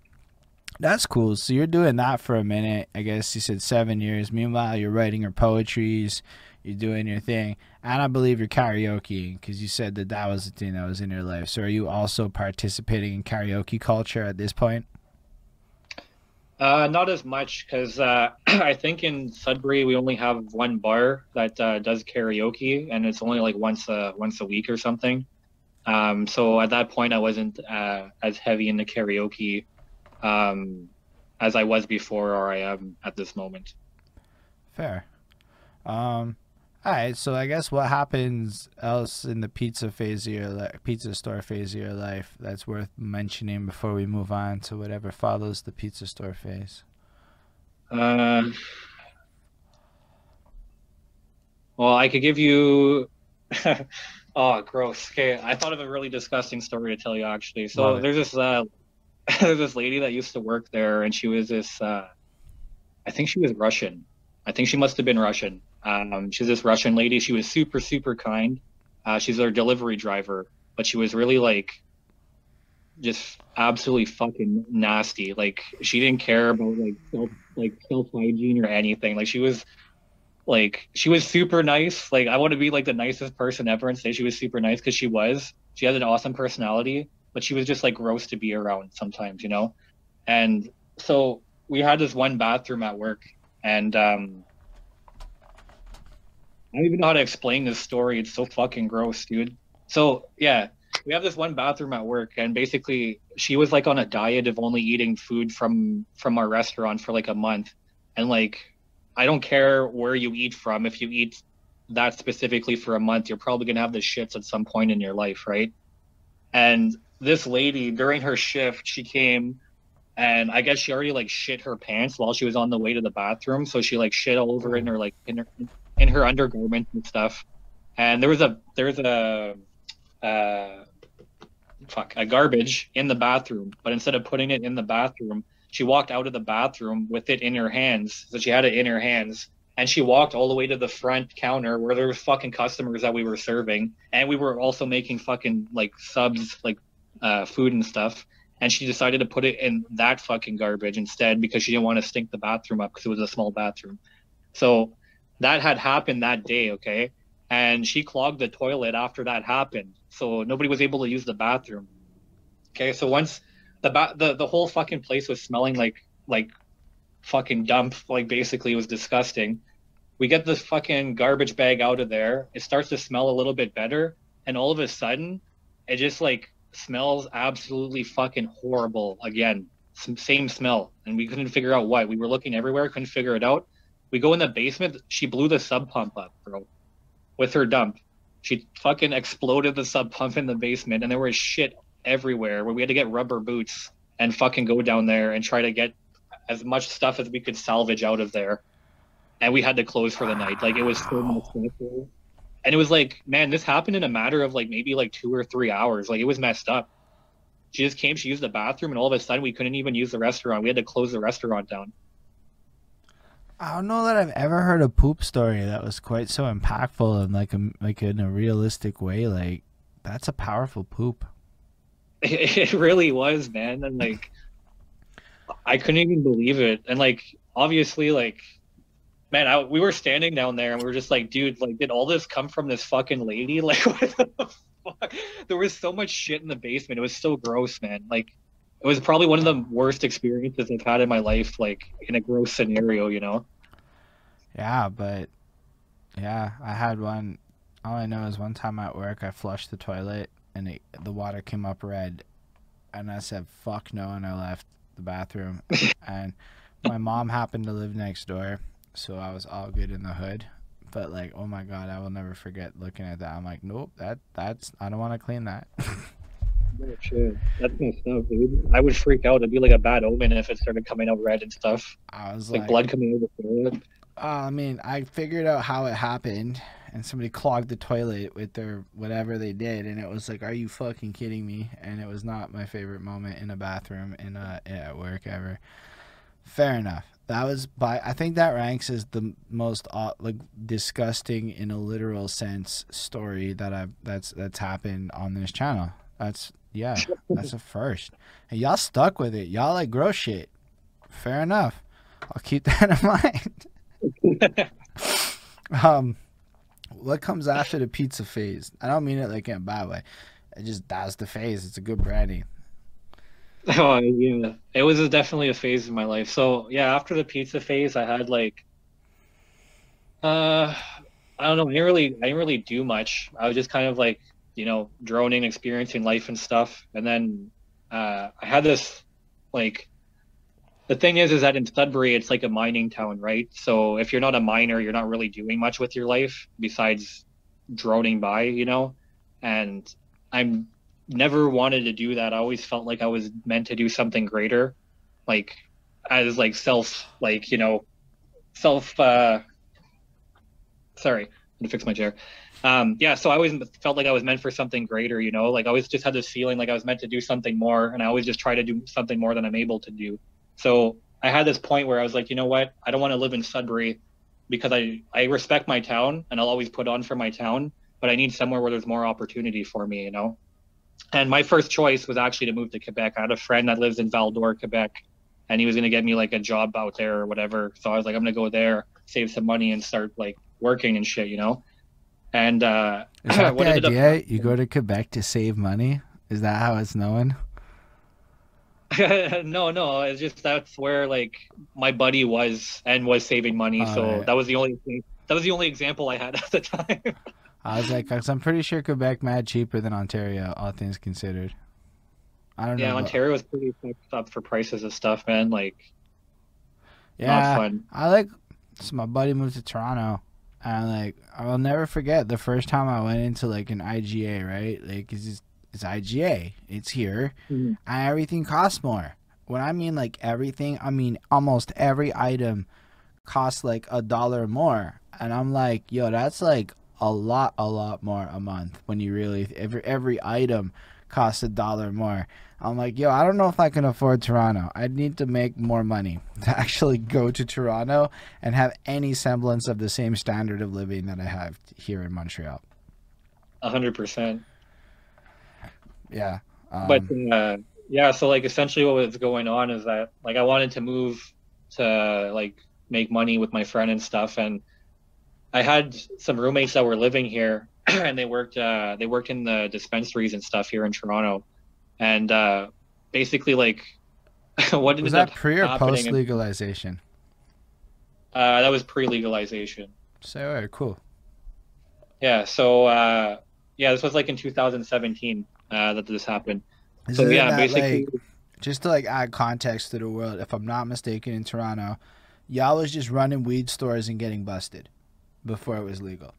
S1: that's cool. So you're doing that for a minute. I guess you said seven years. Meanwhile, you're writing your poetries, you're doing your thing, and I believe you're karaoke because you said that that was the thing that was in your life. So are you also participating in karaoke culture at this point?
S2: Uh, not as much because uh, [clears throat] I think in Sudbury we only have one bar that uh, does karaoke, and it's only like once a once a week or something. Um, so at that point, I wasn't uh, as heavy in the karaoke um, as I was before, or I am at this moment.
S1: Fair. Um, all right. So I guess what happens else in the pizza phase of your li- pizza store phase of your life that's worth mentioning before we move on to whatever follows the pizza store phase?
S2: Uh, well, I could give you. [laughs] oh, gross. Okay, I thought of a really disgusting story to tell you actually. So there's this uh, [laughs] there's this lady that used to work there, and she was this. Uh, I think she was Russian. I think she must have been Russian. Um, she's this Russian lady. She was super super kind. Uh, she's our delivery driver, but she was really like just absolutely fucking nasty. Like she didn't care about like self like self hygiene or anything. Like she was like she was super nice. Like I want to be like the nicest person ever and say she was super nice because she was. She had an awesome personality, but she was just like gross to be around sometimes, you know. And so we had this one bathroom at work, and um, I don't even know how to explain this story. It's so fucking gross, dude. So yeah, we have this one bathroom at work, and basically she was like on a diet of only eating food from from our restaurant for like a month, and like I don't care where you eat from. If you eat that specifically for a month, you're probably gonna have the shits at some point in your life, right? And this lady during her shift, she came and I guess she already like shit her pants while she was on the way to the bathroom. So she like shit all over in her like in her in her undergarments and stuff. And there was a there was a uh fuck a garbage in the bathroom, but instead of putting it in the bathroom, she walked out of the bathroom with it in her hands. So she had it in her hands. And she walked all the way to the front counter where there was fucking customers that we were serving. And we were also making fucking like subs, like uh, food and stuff. And she decided to put it in that fucking garbage instead because she didn't want to stink the bathroom up because it was a small bathroom. So that had happened that day, okay? And she clogged the toilet after that happened. So nobody was able to use the bathroom. Okay, so once the ba- the the whole fucking place was smelling like like fucking dump like basically it was disgusting we get this fucking garbage bag out of there it starts to smell a little bit better and all of a sudden it just like smells absolutely fucking horrible again S- same smell and we couldn't figure out what we were looking everywhere couldn't figure it out we go in the basement she blew the sub pump up bro with her dump she fucking exploded the sub pump in the basement and there was shit everywhere where we had to get rubber boots and fucking go down there and try to get as much stuff as we could salvage out of there. And we had to close for the night. Like it was so much. And it was like, man, this happened in a matter of like maybe like two or three hours. Like it was messed up. She just came, she used the bathroom, and all of a sudden we couldn't even use the restaurant. We had to close the restaurant down.
S1: I don't know that I've ever heard a poop story that was quite so impactful and like a like in a realistic way. Like that's a powerful poop. [laughs]
S2: It really was, man. And like, I couldn't even believe it. And like, obviously, like, man, I, we were standing down there and we were just like, dude, like, did all this come from this fucking lady? [laughs] Like, what the fuck? There was so much shit in the basement. It was so gross, man. Like, it was probably one of the worst experiences I've had in my life, like, in a gross scenario, you know?
S1: Yeah, but yeah, I had one. All I know is one time at work, I flushed the toilet and it, the water came up red, and I said "fuck no" and I left the bathroom. [laughs] and my mom happened to live next door, so I was all good in the hood. But like, oh my god, I will never forget looking at that. I'm like, nope, that that's I don't want to clean that. [laughs]
S2: Oh, shit. That's messed up, dude. I would freak out. It'd be like a bad omen if it started coming out red and stuff.
S1: I was
S2: Like,
S1: like,
S2: blood coming out of the toilet.
S1: Uh, I mean, I figured out how it happened, and somebody clogged the toilet with their whatever they did, and it was like, "Are you fucking kidding me?" And it was not my favorite moment in a bathroom in a at work ever. Fair enough. That was by I think that ranks as the most uh, like disgusting in a literal sense story that I that's that's happened on this channel. That's yeah, [laughs] that's a first. And y'all stuck with it. Y'all like gross shit. Fair enough. I'll keep [laughs] that in mind. [laughs] Um, what comes after the pizza phase? I don't mean it like in a bad way. It just that's the phase. It's a good branding.
S2: Oh yeah, it was definitely a phase in my life. So yeah, after the pizza phase, I had like, uh, I don't know. I didn't really, I didn't really do much. I was just kind of like, you know, droning, experiencing life and stuff. And then uh, I had this, like, the thing is, is that in Sudbury, it's like a mining town, right? So if you're not a miner, you're not really doing much with your life besides droning by, you know. And I'm never wanted to do that. I always felt like I was meant to do something greater, like as like self, like you know, self. uh Sorry, I'm gonna fix my chair. Um, yeah, so I always felt like I was meant for something greater, you know. Like I always just had this feeling like I was meant to do something more, and I always just try to do something more than I'm able to do. So I had this point where I was like, you know what? I don't want to live in Sudbury because I I respect my town and I'll always put on for my town, but I need somewhere where there's more opportunity for me, you know. And my first choice was actually to move to Quebec. I had a friend that lives in Val d'Or, Quebec, and he was going to get me like a job out there or whatever. So I was like, I'm going to go there, save some money, and start like working and shit, you know. And uh,
S1: Is that [clears throat]
S2: what
S1: the
S2: ended up
S1: idea? You go to Quebec to save money? Is that how it's known? [laughs]
S2: no, no, it's just that's where like my buddy was and was saving money.
S1: Oh,
S2: so
S1: right.
S2: that was the only thing, that was the only example I had [laughs] at the time.
S1: I was like, 'cause I'm pretty sure Quebec mad cheaper than Ontario, all things considered. I don't know.
S2: yeah, Ontario was pretty fucked up for prices of stuff, man. Like
S1: Yeah. I like. So my buddy moved to Toronto, and like I'll never forget the first time I went into like an IGA, right? Like it's just, it's IGA, it's here,
S2: Mhm.
S1: and everything costs more. When I mean like everything, I mean almost every item costs like a dollar more, and I'm like, yo, that's like a lot, a lot more a month when you really every every item costs a dollar more. I'm like, yo, I don't know if I can afford Toronto. I need to make more money [laughs] to actually go to Toronto and have any semblance of the same standard of living that I have here in Montreal.
S2: A hundred percent.
S1: Yeah. Um,
S2: But uh, yeah, so like essentially what was going on is that like I wanted to move to like make money with my friend and stuff, and I had some roommates that were living here, [clears throat] and they worked uh, they worked in the dispensaries and stuff here in Toronto, and uh, basically like [laughs] what
S1: was that pre or post legalization?
S2: Uh, that was pre-legalization.
S1: So, all right, cool.
S2: Yeah. So uh, yeah, this was like in 2017 uh, that this happened.
S1: Is
S2: So yeah,
S1: that,
S2: basically.
S1: like, just to like add context to the world, if I'm not mistaken, in Toronto, y'all was just running weed stores and getting busted before it was legal.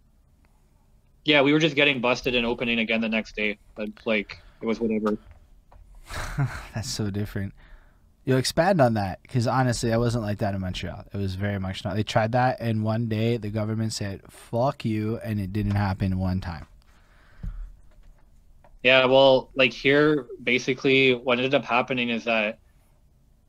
S2: Yeah, we were just getting busted and opening again the next day. But like it was whatever. [laughs]
S1: That's so different. You expand on that because honestly, I wasn't like that in Montreal. It was very much not. They tried that, and one day the government said "fuck you," and it didn't happen one time.
S2: Yeah, well, like here, basically, what ended up happening is that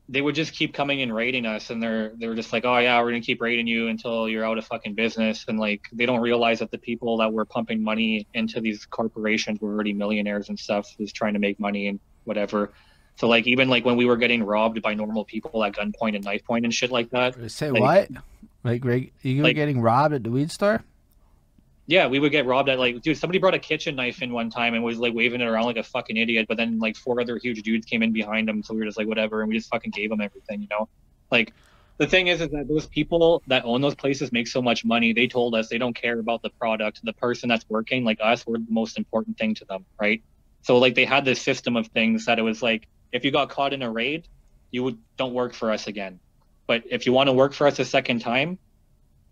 S2: they would just keep coming and raiding us, and they're they were just like, oh yeah, we're gonna keep raiding you until you're out of fucking business, and like they don't realize that the people that were pumping money into these corporations were already millionaires and stuff, just trying to make money and whatever. So like even like when we were getting robbed by normal people at gunpoint and knife point and shit like that,
S1: Say
S2: Like-
S1: what? Like, you were
S2: Like-
S1: getting robbed at the weed store?
S2: Yeah, we would get robbed at like, dude, somebody brought a kitchen knife in one time and was like waving it around like a fucking idiot. But then like four other huge dudes came in behind him, so we were just like, whatever, and we just fucking gave them everything, you know. Like, the thing is, is that those people that own those places make so much money. They told us they don't care about the product. The person that's working, like us, we're the most important thing to them, right? So like they had this system of things that it was like, if you got caught in a raid, you would don't work for us again. But if you want to work for us a second time,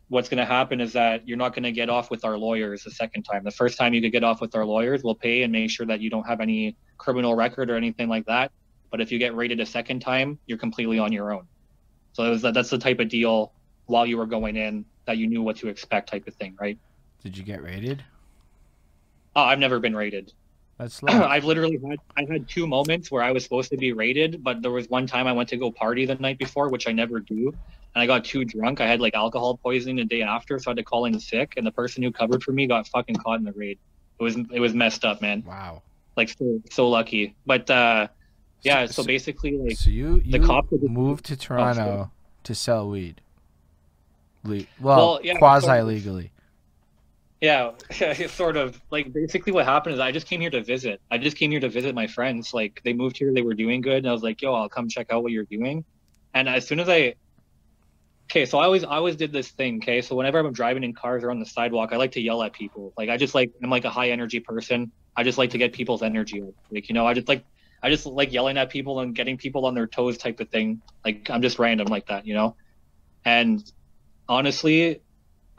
S2: what's going to happen is that you're not going to get off with our lawyers the second time. The first time you could get off with our lawyers, we'll pay and make sure that you don't have any criminal record or anything like that. But if you get raided a second time, you're completely on your own. So was, that's the type of deal while you were going in that you knew what to expect type of thing, right?
S1: Did you get raided?
S2: Oh, I've never been raided.
S1: That's [clears throat]
S2: I've literally had I had two moments where I was supposed to be raided, but there was one time I went to go party the night before, which I never do, and I got too drunk. I had like alcohol poisoning the day after, so I had to call in sick, and the person who covered for me got fucking caught in the raid. It was it was messed up, man.
S1: Wow.
S2: Like so so lucky, but uh, yeah. So, so basically, like
S1: so you you the cop moved to Toronto to sell weed. Le- well, well yeah, quasi legally.
S2: Yeah, [laughs] sort of. Like basically, what happened is I just came here to visit. I just came here to visit my friends. Like they moved here, they were doing good, and I was like, "Yo, I'll come check out what you're doing." And as soon as I, okay, so I always I always did this thing. Okay, so whenever I'm driving in cars or on the sidewalk, I like to yell at people. Like I just like I'm like a high energy person. I just like to get people's energy. Like you know, I just like I just like yelling at people and getting people on their toes type of thing. Like I'm just random like that, you know. And honestly,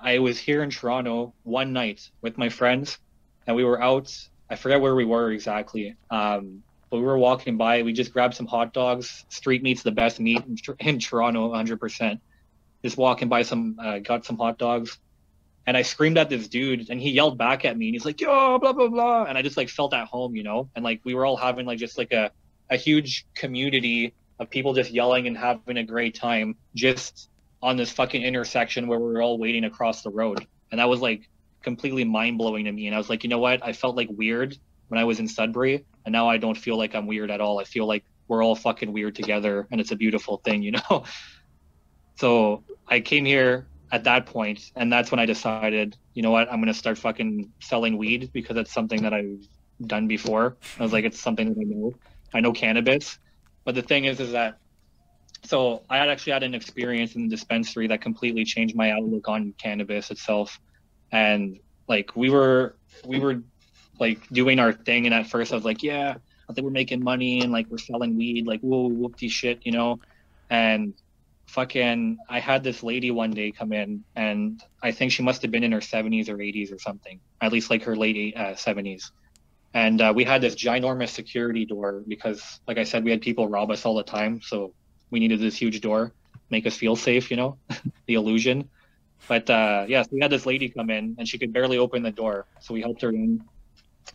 S2: I was here in Toronto one night with my friends, and we were out. I forget where we were exactly, um, but we were walking by. We just grabbed some hot dogs. Street meat's the best meat in, in Toronto, 100%. Just walking by some, uh, got some hot dogs, and I screamed at this dude, and he yelled back at me, and he's like, "Yo, blah blah blah," and I just like felt at home, you know, and like we were all having like just like a a huge community of people just yelling and having a great time, just on this fucking intersection where we were all waiting across the road. And that was like completely mind blowing to me. And I was like, you know what? I felt like weird when I was in Sudbury. And now I don't feel like I'm weird at all. I feel like we're all fucking weird together and it's a beautiful thing, you know? [laughs] so I came here at that point and that's when I decided, you know what? I'm going to start fucking selling weed because it's something that I've done before. I was like, it's something that I know. I know cannabis. But the thing is, is that so I had actually had an experience in the dispensary that completely changed my outlook on cannabis itself. And like we were we were like doing our thing and at first I was like, yeah, I think we're making money and like we're selling weed, like whoa whoopty shit, you know? And fucking I had this lady one day come in and I think she must have been in her 70s or 80s or something, at least like her late uh, 70s. And uh, we had this ginormous security door because, like I said, we had people rob us all the time. So we needed this huge door, make us feel safe, you know, [laughs] the illusion. But uh, yeah, so we had this lady come in and she could barely open the door. So we helped her in.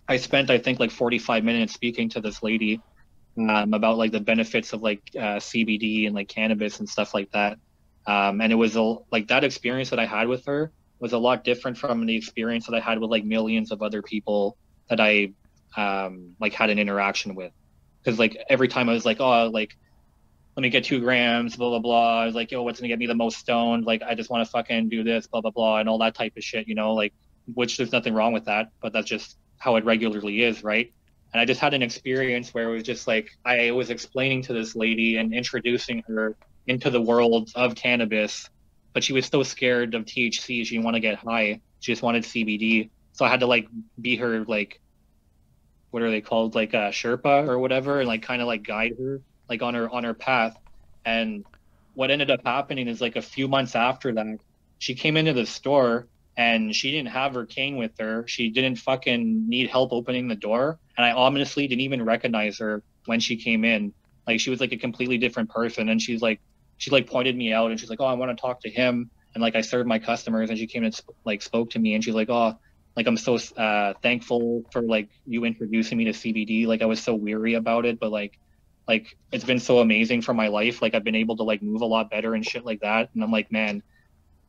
S2: I spent, I think, like 45 minutes speaking to this lady um, about like the benefits of like uh, CBD and like cannabis and stuff like that. Um, and it was a, like that experience that I had with her was a lot different from the experience that I had with like millions of other people that I um, like had an interaction with. Because like every time I was like, oh, like let me get two grams, blah blah blah. I was like, yo, what's gonna get me the most stoned? Like, I just want to fucking do this, blah blah blah, and all that type of shit, you know, like, which there's nothing wrong with that, but that's just how it regularly is, right? And I just had an experience where it was just like I was explaining to this lady and introducing her into the world of cannabis, but she was so scared of THC, she didn't want to get high. She just wanted CBD. So I had to like be her like what are they called like a Sherpa or whatever and like kind of like guide her like on her on her path. And what ended up happening is like a few months after that she came into the store and she didn't have her cane with her. She didn't fucking need help opening the door. And i honestly didn't even recognize her when she came in. Like she was like a completely different person. And she's like she like pointed me out and she's like oh i want to talk to him. And like i served my customers and she came and sp- like spoke to me and she's like oh like i'm so uh, thankful for like you introducing me to cbd like i was so weary about it but like like it's been so amazing for my life. Like i've been able to like move a lot better and shit like that. And i'm like man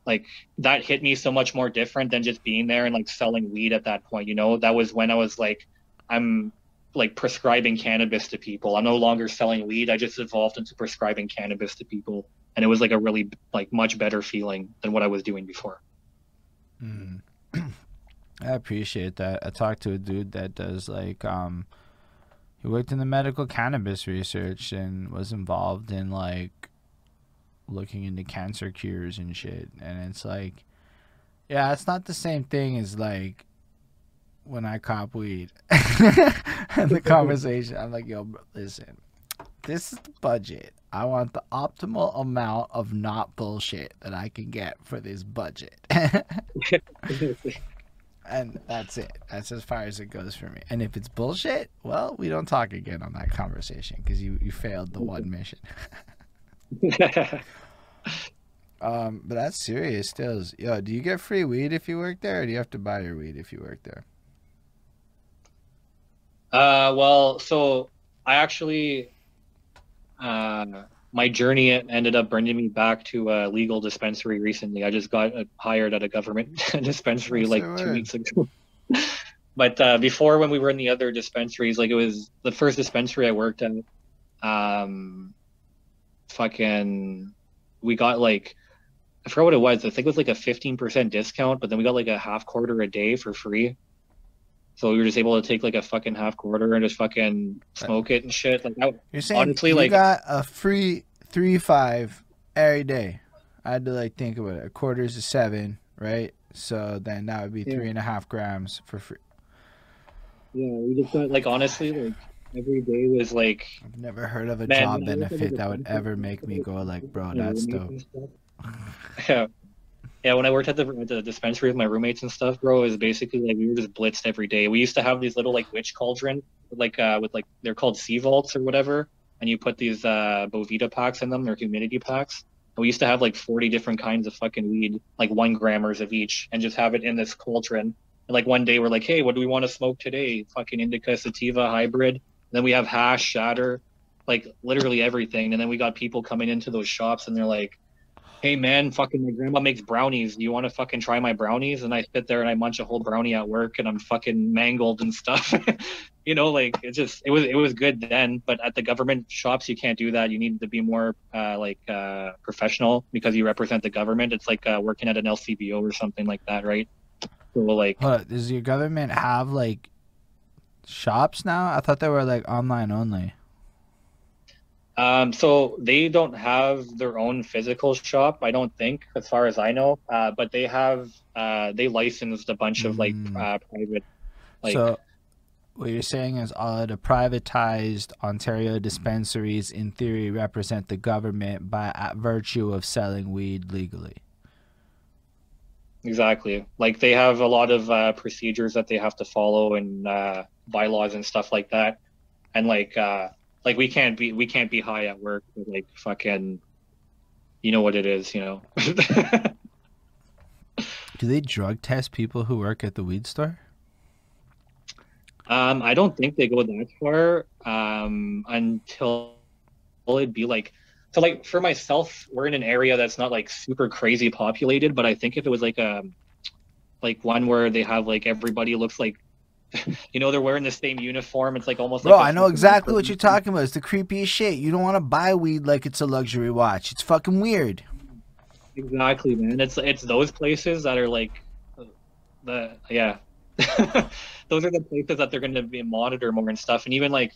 S2: like that hit me so much more different than just being there and like selling weed at that point you know? That was when i was like i'm like prescribing cannabis to people. I'm no longer selling weed. I just evolved into prescribing cannabis to people. And it was like a really like much better feeling than what i was doing before.
S1: Mm. [clears throat] i appreciate that. I talked to a dude that does like um he worked in the medical cannabis research and was involved in like looking into cancer cures and shit. And it's like, yeah, it's not the same thing as like when I cop weed [laughs] and the [laughs] conversation. I'm like, yo, listen, this is the budget. I want the optimal amount of not bullshit that I can get for this budget. [laughs] and that's it. That's as far as it goes for me. And if it's bullshit, well, we don't talk again on that conversation because you, you failed the one [laughs] mission. um, but that's serious still. Yo, do you get free weed if you work there or do you have to buy your weed if you work there?
S2: Uh, well, so I actually, uh, my journey ended up bringing me back to a legal dispensary recently. I just got hired at a government [laughs] dispensary
S1: That's
S2: like two weeks ago. [laughs] but uh, before, when we were in the other dispensaries, like it was the first dispensary I worked at. Um, fucking, we got like, I forgot what it was. I think it was like a fifteen percent discount, but then we got like a half quarter a day for free. So we were just able to take like a fucking half quarter and just fucking smoke it and shit. Like that,
S1: You're saying
S2: Honestly,
S1: you
S2: like-
S1: got a free three five every day. I had to like think about it. A quarter is a seven, right? So then that would be
S2: Yeah.
S1: three and a half grams for free.
S2: Yeah, we just got like honestly, like every day was like
S1: I've never heard of a
S2: Man,
S1: job
S2: when I worked at
S1: benefit that would ever make me go like, bro, that's dope. [laughs]
S2: Yeah, yeah. When I worked at the, the dispensary with my roommates and stuff, bro, it was basically like we were just blitzed every day. We used to have these little like witch cauldron, like uh, with like they're called CVaults or whatever, and you put these uh Boveda packs in them, they're humidity packs. And we used to have like 40 different kinds of fucking weed, like one grammars of each, and just have it in this cauldron. And like one day we're like, hey, what do we want to smoke today? Fucking indica sativa hybrid. then we have hash, shatter, like literally everything. And then we got people coming into those shops and they're like, hey man, fucking my grandma makes brownies. Do you want to fucking try my brownies? And I sit there and I munch a whole brownie at work and I'm fucking mangled and stuff. [laughs] you know, like it just it was it was good then, but at the government shops you can't do that. You need to be more uh, like uh, professional because you represent the government. It's like uh, working at an LCBO or something like that, right? So like
S1: up, does your government have like shops now? I thought they were like online only.
S2: Um, so they don't have their own physical shop, I don't think, as far as I know. Uh, but they have uh, they licensed a bunch of like
S1: Mm.
S2: uh, private, like
S1: so what you're saying is all of the privatized Ontario dispensaries in theory represent the government by at virtue of selling weed legally.
S2: exactly like they have a lot of uh, procedures that they have to follow and uh, bylaws and stuff like that. And like uh, like we can't be we can't be high at work, like fucking, you know what it is, you know. [laughs]
S1: Do they drug test people who work at the weed store?
S2: Um, I don't think they go that far um, until it'd be like so. Like for myself, we're in an area that's not like super crazy populated, but I think if it was like a like one where they have like everybody looks like you know they're wearing the same uniform. It's like almost
S1: Bro,
S2: like
S1: I know exactly what you're talking about. It's the creepiest shit. You don't want to buy weed like it's a luxury watch. It's fucking weird.
S2: Exactly, man. It's it's those places that are like the yeah. [laughs] those are the places that they're going to be monitor more and stuff. And even like,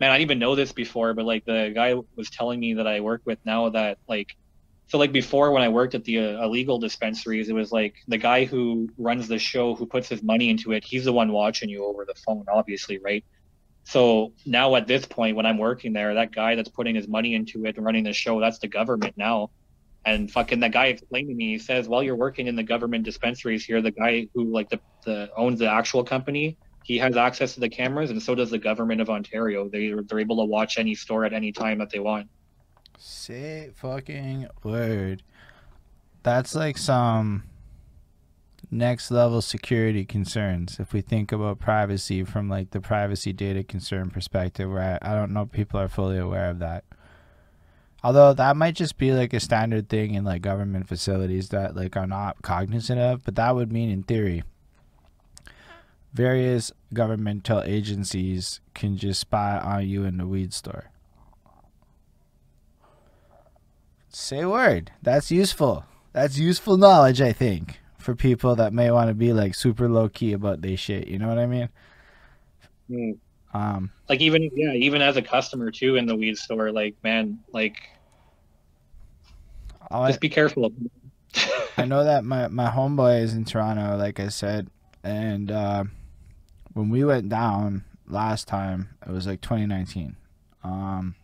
S2: man, I didn't even know this before, but like the guy was telling me that I work with now that like, so like before when I worked at the uh, illegal dispensaries, it was like the guy who runs the show, who puts his money into it, he's the one watching you over the phone, obviously, right? So now at this point, when I'm working there, that guy that's putting his money into it and running the show, that's the government now. And fucking that guy explained to me, he says, while you're working in the government dispensaries here, the guy who like the, the owns the actual company, he has access to the cameras, and so does the government of Ontario. They they're able to watch any store at any time that they want.
S1: Say fucking word. That's like some next level security concerns if we think about privacy from like the privacy data concern perspective where I, I don't know people are fully aware of that. Although that might just be like a standard thing in like government facilities that like are not cognizant of, but that would mean in theory various governmental agencies can just spy on you in the weed store. Say word. That's useful. That's useful knowledge, I think, for people that may want to be like super low key about their shit. You know what I mean? Um,
S2: Like even yeah, even as a customer too in the weed store, like man, like
S1: I,
S2: just be careful.
S1: I know [laughs] that my my homeboy is in Toronto, like I said, and uh, when we went down last time, it was like 2019. Um,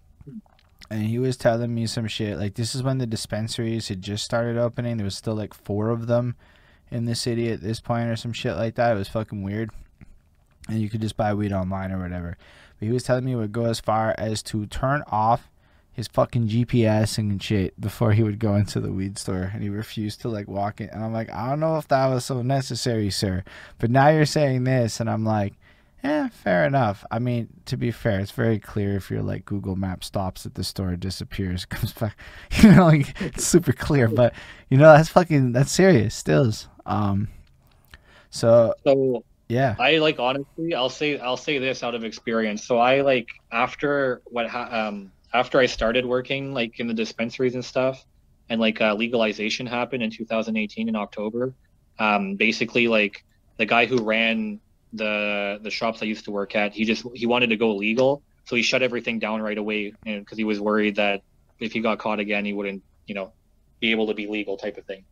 S1: and he was telling me some shit. Like this is when the dispensaries had just started opening. There was still like four of them in the city at this point, or some shit like that. It was fucking weird. And you could just buy weed online or whatever. But he was telling me it would go as far as to turn off his fucking GPS and shit before he would go into the weed store, and he refused to like walk in. And I'm like, I don't know if that was so necessary, sir. But now you're saying this, and I'm like, yeah, fair enough. I mean, to be fair, it's very clear if you're like Google Map stops at the store, disappears, [laughs] comes back. You know, like, it's super clear. But you know, that's fucking that's serious. Stills. Um. So.
S2: So
S1: yeah.
S2: I like honestly, I'll say I'll say this out of experience. So I like after what ha- um after I started working like in the dispensaries and stuff, and like uh, legalization happened in 2018 in October. Um, basically, like the guy who ran the the shops I used to work at, he just he wanted to go legal, so he shut everything down right away because he was worried that if he got caught again, he wouldn't you know be able to be legal type of thing.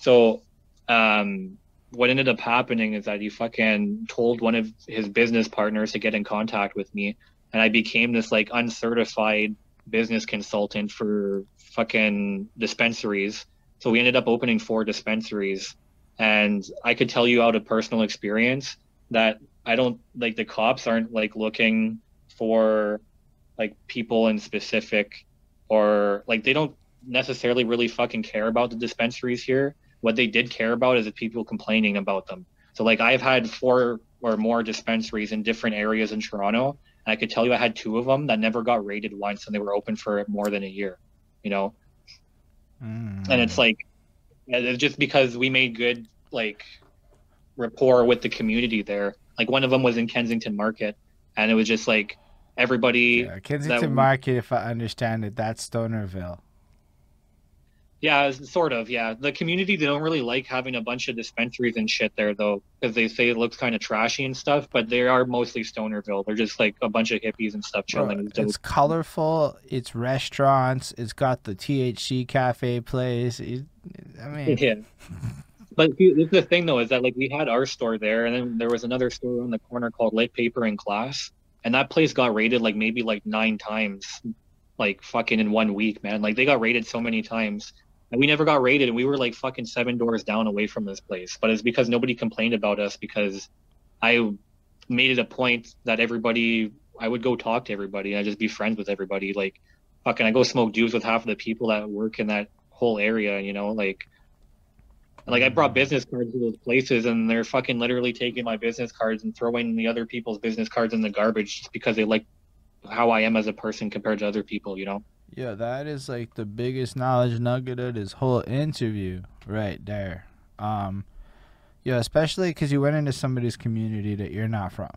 S2: So um, what ended up happening is that he fucking told one of his business partners to get in contact with me, and I became this like uncertified business consultant for fucking dispensaries. So we ended up opening four dispensaries, and I could tell you out of personal experience that I don't like the cops aren't like looking for like people in specific or like they don't necessarily really fucking care about the dispensaries here. What they did care about is the people complaining about them. So like I've had four or more dispensaries in different areas in Toronto, and I could tell you I had two of them that never got raided once, and they were open for more than a year. You know,
S1: Mm.
S2: and it's like it's just because we made good like rapport with the community there. Like one of them was in Kensington Market, and it was just like everybody.
S1: Yeah, Kensington
S2: that-
S1: Market, if I understand it, that's Stonerville.
S2: Yeah, sort of. Yeah, the community they don't really like having a bunch of dispensaries and shit there though, because they say it looks kind of trashy and stuff. But they are mostly Stonerville. They're just like a bunch of hippies and stuff
S1: Bro,
S2: chilling.
S1: it's colorful. It's restaurants. It's got the THC cafe place. It, I mean,
S2: yeah. But the thing though, is that like we had our store there, and then there was another store on the corner called Lit Paper and Glass, and that place got raided like maybe like nine times, like fucking in one week, man. Like they got raided so many times, and we never got raided, and we were like fucking seven doors down away from this place. But it's because nobody complained about us because I made it a point that everybody, I would go talk to everybody, and I just be friends with everybody. Like fucking, I go smoke juice with half of the people that work in that whole area, you know, like. Like I brought business cards to those places, and they're fucking literally taking my business cards and throwing the other people's business cards in the garbage just because they like how I am as a person compared to other people. You know?
S1: yeah, that is like the biggest knowledge nugget of this whole interview right there. Um, yeah, especially because you went into somebody's community that you're not from,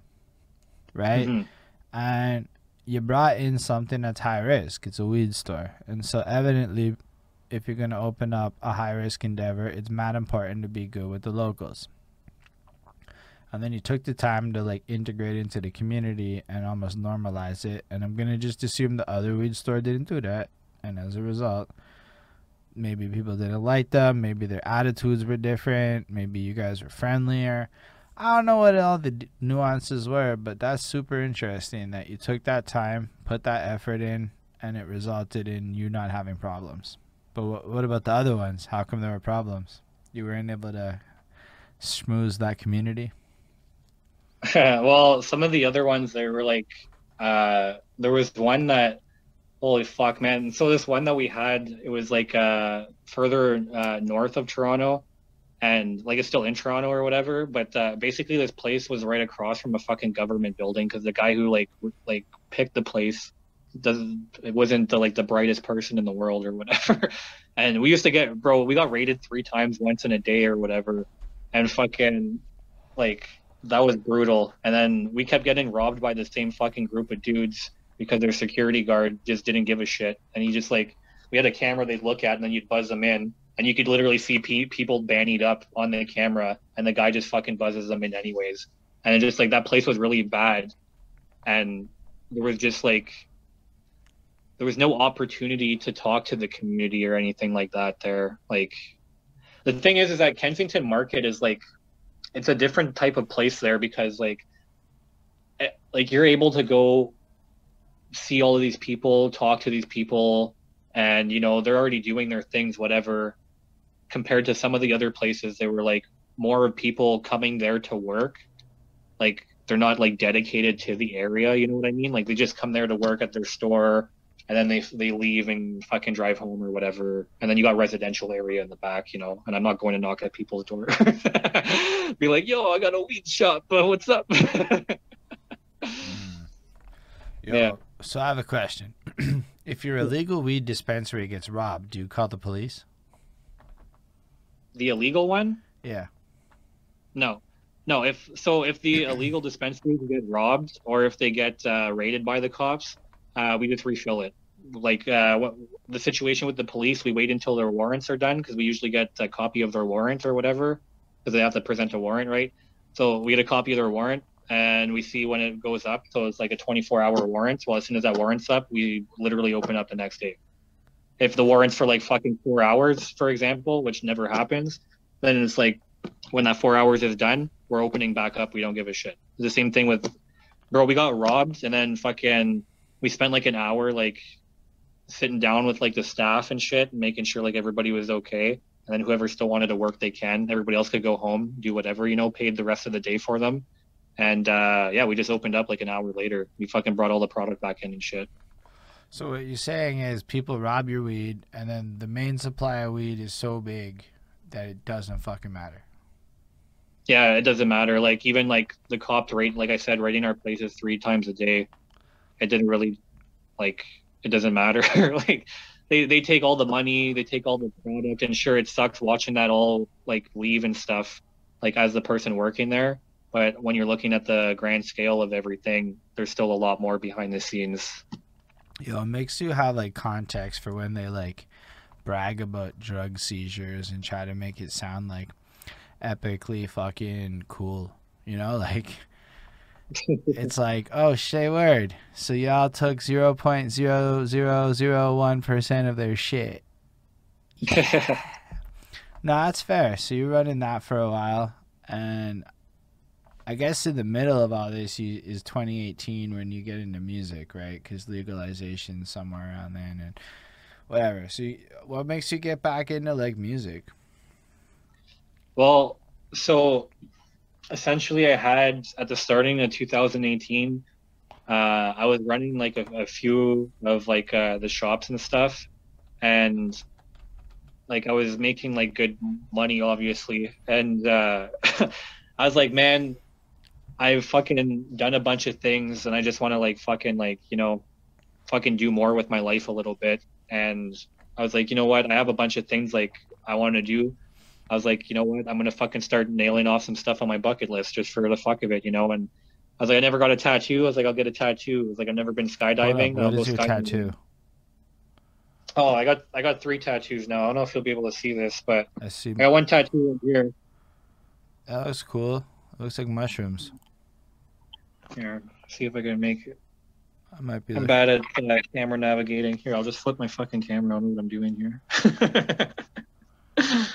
S1: right?
S2: Mhm.
S1: and you brought in something that's high risk. It's a weed store, and so evidently, if you're gonna open up a high risk endeavor, it's mad important to be good with the locals. And then you took the time to like integrate into the community and almost normalize it. And I'm gonna just assume the other weed store didn't do that, and as a result, maybe people didn't like them. Maybe their attitudes were different. Maybe you guys were friendlier. I don't know what all the nuances were, but that's super interesting that you took that time, put that effort in, and it resulted in you not having problems. But what, what about the other ones? How come there were problems? You weren't able to schmooze that community? [laughs]
S2: well, some of the other ones there were like, uh, there was one that, holy fuck, man. So this one that we had, it was like uh, further uh, north of Toronto, and like it's still in Toronto or whatever. But uh, basically, this place was right across from a fucking government building because the guy who like like picked the place doesn't it wasn't the like the brightest person in the world or whatever. [laughs] and we used to get bro, we got raided three times once in a day or whatever, and fucking like that was brutal. And then we kept getting robbed by the same fucking group of dudes because their security guard just didn't give a shit. And he just like, we had a camera they'd look at and then you'd buzz them in. And you could literally see pe- people bannied up on the camera and the guy just fucking buzzes them in anyways. And it just like that place was really bad. And there was just like, there was no opportunity to talk to the community or anything like that there. Like, the thing is, is that Kensington Market is like it's a different type of place there because like eh, like you're able to go see all of these people, talk to these people, and you know they're already doing their things, whatever. Compared to some of the other places, they were like more of people coming there to work, like they're not like dedicated to the area. You know what I mean? Like they just come there to work at their store, and then they they leave and fucking drive home or whatever. And then you got residential area in the back, you know. And I'm not going to knock at people's door, [laughs] be like, "Yo, I got a weed shop, but what's up?" [laughs]
S1: Mm. Yo,
S2: Yeah.
S1: So I have a question. [clears throat] if your illegal weed dispensary gets robbed, do you call the police?
S2: the illegal one?
S1: Yeah.
S2: No, no. If so, if the [clears throat] illegal dispensaries get robbed or if they get uh, raided by the cops, uh, we just refill it. Like uh, what the situation with the police, we wait until their warrants are done because we usually get a copy of their warrant or whatever because they have to present a warrant, right? So we get a copy of their warrant and we see when it goes up. So it's like a 24-hour warrant. Well, as soon as that warrant's up, we literally open up the next day. If the warrant's for like fucking four hours, for example, which never happens, then it's like when that four hours is done, we're opening back up. We don't give a shit. The same thing with, bro. We got robbed, and then fucking, we spent like an hour like sitting down with like the staff and shit, making sure like everybody was okay. And then whoever still wanted to work, they can. Everybody else could go home, do whatever, you know, paid the rest of the day for them. And uh, yeah, we just opened up like an hour later. We fucking brought all the product back in and shit.
S1: So what you're saying is people rob your weed, and then the main supply of weed is so big that it doesn't fucking matter.
S2: yeah it doesn't matter like even like the cops rate like i said rating our places three times a day it didn't really like it doesn't matter. [laughs] Like they, they take all the money they take all the product and sure it sucks watching that all like leave and stuff like as the person working there. But when you're looking at the grand scale of everything there's still a lot more behind the scenes.
S1: Yo, it makes you have like context for when they like brag about drug seizures and try to make it sound like epically fucking cool. You know, [laughs] like it's like, oh, say word. So y'all took zero point zero zero zero one percent of their shit. [laughs] No, that's fair. So you're running that for a while, and I guess in the middle of all this you, is 2018 when you get into music, right? Because legalization somewhere around then, and whatever. So, you, what makes you get back into like music?
S2: Well, so essentially, I had at the starting of 2018, uh, I was running like a, a few of like uh, the shops and stuff, and like I was making like good money, obviously, and uh, [laughs] I was like, man, I've fucking done a bunch of things, and I just want to like fucking like you know, fucking do more with my life a little bit, and I was like, you know what, I have a bunch of things like I want to do. I was like, you know what, I'm gonna fucking start nailing off some stuff on my bucket list just for the fuck of it, you know. And I was like, I never got a tattoo. I was like, I'll get a tattoo. I was like, I've never been skydiving.
S1: What
S2: I'll
S1: is
S2: go
S1: your
S2: skydiving.
S1: tattoo?
S2: Oh, I got I got three tattoos now. I don't know if you'll be able to see this, but
S1: I see.
S2: I got one tattoo in here.
S1: That looks cool. It looks like mushrooms.
S2: Here, see if I can make it.
S1: I might be.
S2: I'm bad at uh, camera navigating. Here, I'll just flip my fucking camera. I don't know what I'm doing here. [laughs]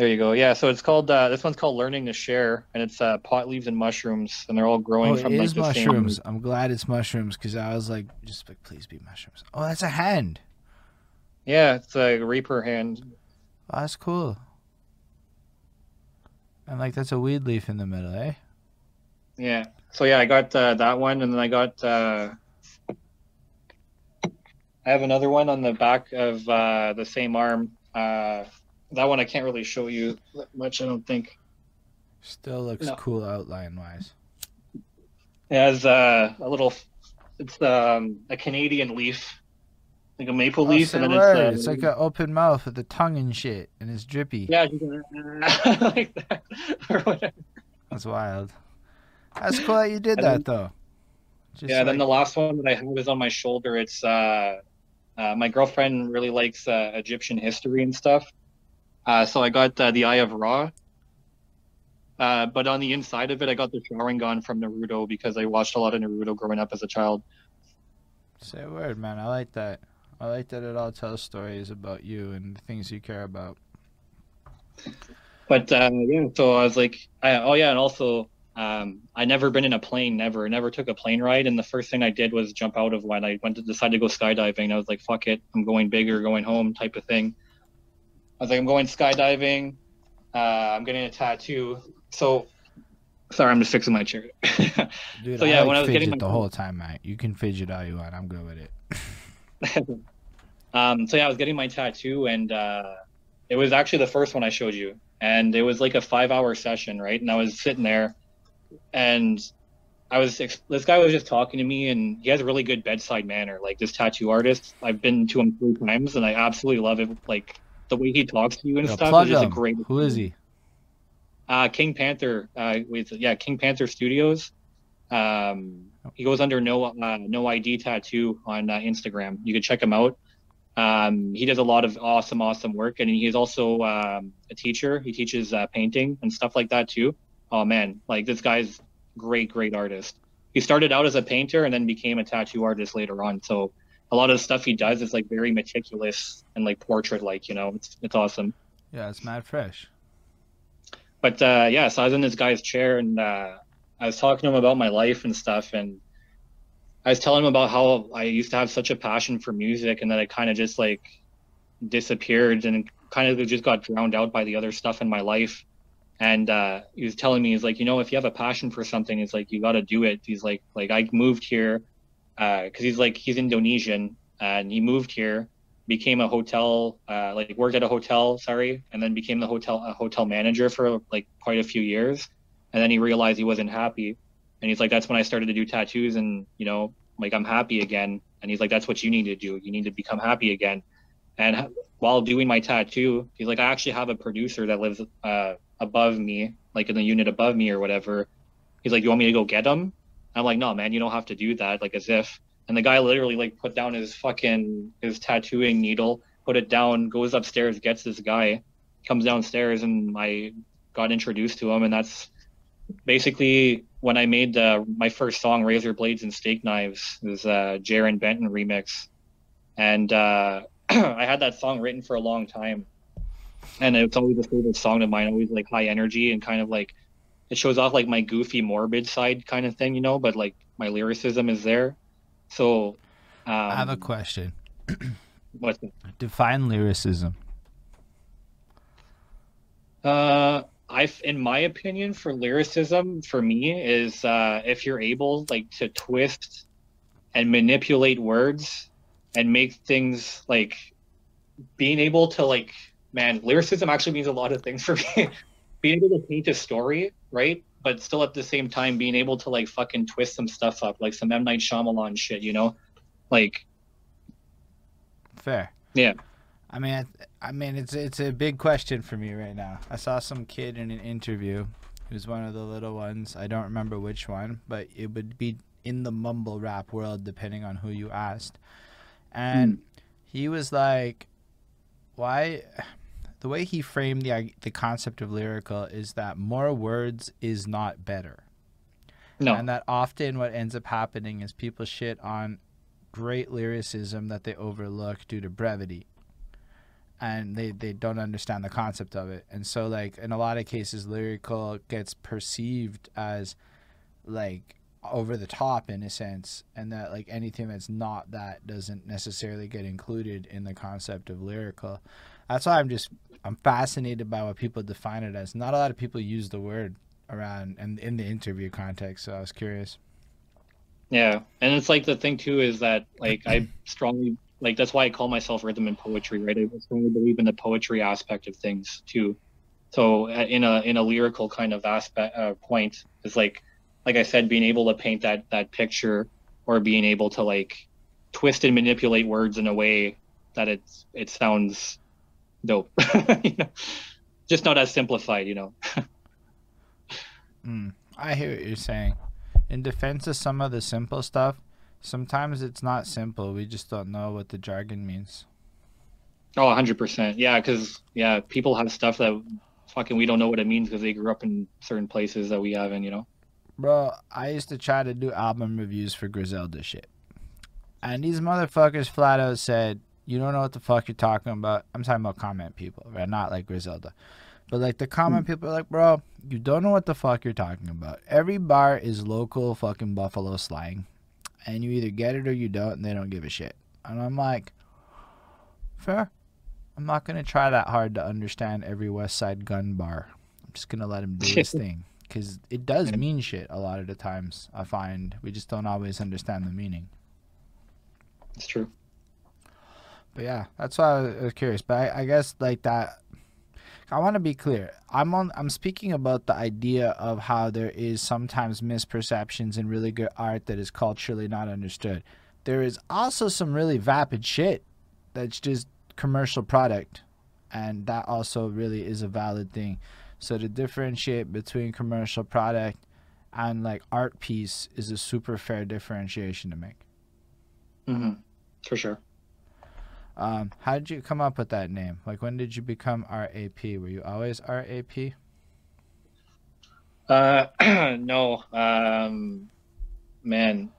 S2: there you go. Yeah, so it's called. Uh, this one's called "Learning to Share," and it's uh, pot leaves and mushrooms, and they're all growing
S1: oh, it
S2: from
S1: is
S2: like the same-
S1: mushrooms. I'm glad it's mushrooms because I was like, just like, please be mushrooms. Oh, that's a hand.
S2: Yeah, it's a reaper hand.
S1: Oh, that's cool. And like that's a weed leaf in the middle, eh?
S2: Yeah. So yeah, I got uh, that one, and then I got. Uh, I have another one on the back of uh, the same arm. Uh, that one I can't really show you much. I don't think.
S1: Still looks
S2: No.
S1: cool outline wise.
S2: It has uh, a little. It's um, a Canadian leaf, like a maple
S1: Oh,
S2: leaf, and then
S1: word.
S2: it's. Uh,
S1: it's like an open mouth with the tongue and shit, and it's drippy.
S2: Yeah, [laughs] like that or whatever.
S1: That's wild. That's cool that you did
S2: And
S1: that
S2: then-
S1: though. Just
S2: yeah, then the last one that I have is on my shoulder. It's uh, uh, my girlfriend really likes uh, Egyptian history and stuff. Uh, so I got uh, the Eye of Ra. Uh, but on the inside of it, I got the Sharingan from Naruto because I watched a lot of Naruto growing up as a child.
S1: Say a word, man. I like that. I like that it all tells stories about you and the things you care about.
S2: But uh, yeah, so I was like, I, oh yeah, and also Um, I never been in a plane, never, never took a plane ride. And the first thing I did was jump out of one. I went to decide to go skydiving. I was like, fuck it, I'm going bigger, going home type of thing. I was like, I'm going skydiving. Uh, I'm getting a tattoo. So, sorry, I'm just fixing my chair. [laughs]
S1: Dude,
S2: So,
S1: I
S2: yeah,
S1: like
S2: when I was getting my-
S1: the whole time, man. You can fidget all you want. I'm good with it. [laughs]
S2: um, so yeah, I was getting my tattoo, and uh, it was actually the first one I showed you, and it was like a five-hour session, right? And I was sitting there, and I was ex- this guy was just talking to me, and he has a really good bedside manner. Like this tattoo artist, I've been to him three times, and I absolutely love it. Like the way he talks to you and
S1: Yo,
S2: stuff is just a great.
S1: Who is he?
S2: Uh, King Panther. Uh, with yeah, King Panther Studios. Um, he goes under no uh, no ID tattoo on uh, Instagram. You can check him out. Um, he does a lot of awesome, awesome work, and he's also um, a teacher. He teaches uh, painting and stuff like that too. Oh man, like this guy's great, great artist. He started out as a painter and then became a tattoo artist later on. So a lot of the stuff he does is like very meticulous and like portrait like. You know, it's it's awesome.
S1: Yeah, it's mad fresh.
S2: but uh, yeah, so I was in this guy's chair and uh, I was talking to him about my life and stuff, and I was telling him about how I used to have such a passion for music, and then it kind of just like disappeared and kind of just got drowned out by the other stuff in my life. And uh, he was telling me, he's like, you know, if you have a passion for something, it's like you got to do it. He's like, like I moved here because he's like he's Indonesian and he moved here, became a hotel, uh, like worked at a hotel, sorry, and then became the hotel a hotel manager for like quite a few years, and then he realized he wasn't happy, and he's like, that's when I started to do tattoos, and you know, like I'm happy again, and he's like, that's what you need to do, you need to become happy again, and while doing my tattoo, he's like, I actually have a producer that lives uh, above me, like in the unit above me or whatever. He's like, you want me to go get him? I'm like, no, man, you don't have to do that. Like as if. And the guy literally like put down his fucking his tattooing needle, put it down, goes upstairs, gets this guy, comes downstairs, and I got introduced to him, and that's basically when I made uh, my first song, Razor Blades and Steak Knives, was uh, Jarren Benton remix, and uh, [clears throat] I had that song written for a long time, and it's always a favorite song of mine, always like high energy and kind of like it shows off like my goofy morbid side kind of thing, you know, but like my lyricism is there. So um,
S1: I have a question. [clears throat]
S2: what's
S1: Define lyricism.
S2: Uh, I, in my opinion, for lyricism, for me, is uh, if you're able like to twist and manipulate words and make things like being able to like, man, lyricism actually means a lot of things for me. [laughs] being able to paint a story, right? But still at the same time being able to like fucking twist some stuff up, like some M Night Shyamalan shit, you know? Like,
S1: Fair.
S2: Yeah.
S1: I mean, I, I mean, it's it's a big question for me right now. I saw some kid in an interview. He was one of the little ones. I don't remember which one, but it would be in the mumble rap world, depending on who you asked. And hmm. he was like, "Why?" The way he framed the the concept of lyrical is that more words is not better.
S2: no,
S1: And that often what ends up happening is people shit on great lyricism that they overlook due to brevity. And they, they don't understand the concept of it. And so like in a lot of cases lyrical gets perceived as like over the top in a sense and that like anything that's not that doesn't necessarily get included in the concept of lyrical. That's why I'm just I'm fascinated by what people define it as. Not a lot of people use the word around and in the interview context. So I was curious.
S2: Yeah, and it's like the thing too is that like I [clears throat] strongly like that's why I call myself rhythm and poetry, right? I strongly believe in the poetry aspect of things too. So uh, in a in a lyrical kind of aspect uh, point is like like I said, being able to paint that that picture or being able to like twist and manipulate words in a way that it's it sounds dope, [laughs] you know, just not as simplified, you know.
S1: Mm, I hear what you're saying. In defense of some of the simple stuff, sometimes it's not simple. We just don't know what the jargon means.
S2: Oh, 100%. Yeah, because, yeah, people have stuff that fucking we don't know what it means because they grew up in certain places that we haven't, you know?
S1: Bro, I used to try to do album reviews for Griselda shit. And these motherfuckers flat out said, You don't know what the fuck you're talking about. I'm talking about comment people, right? Not like Griselda. But like the common hmm. people are like, bro, you don't know what the fuck you're talking about. Every bar is local fucking Buffalo slang, and you either get it or you don't, and they don't give a shit. And I'm like, fair. I'm not gonna try that hard to understand every Westside Gunn bar. I'm just gonna let him do his [laughs] thing because it does mean shit a lot of the times. I find we just don't always understand the meaning.
S2: It's true.
S1: But yeah, that's why I was curious. But I, I guess like that. I want to be clear. I'm on. I'm speaking about the idea of how there is sometimes misperceptions in really good art that is culturally not understood. There is also some really vapid shit that's just commercial product, and that also really is a valid thing. So to differentiate between commercial product and like art piece is a super fair differentiation to make.
S2: Mm-hmm. For sure.
S1: Um, how did you come up with that name? Like, when did you become RAP? Were you always RAP?
S2: Uh, [clears throat] no. Um, man,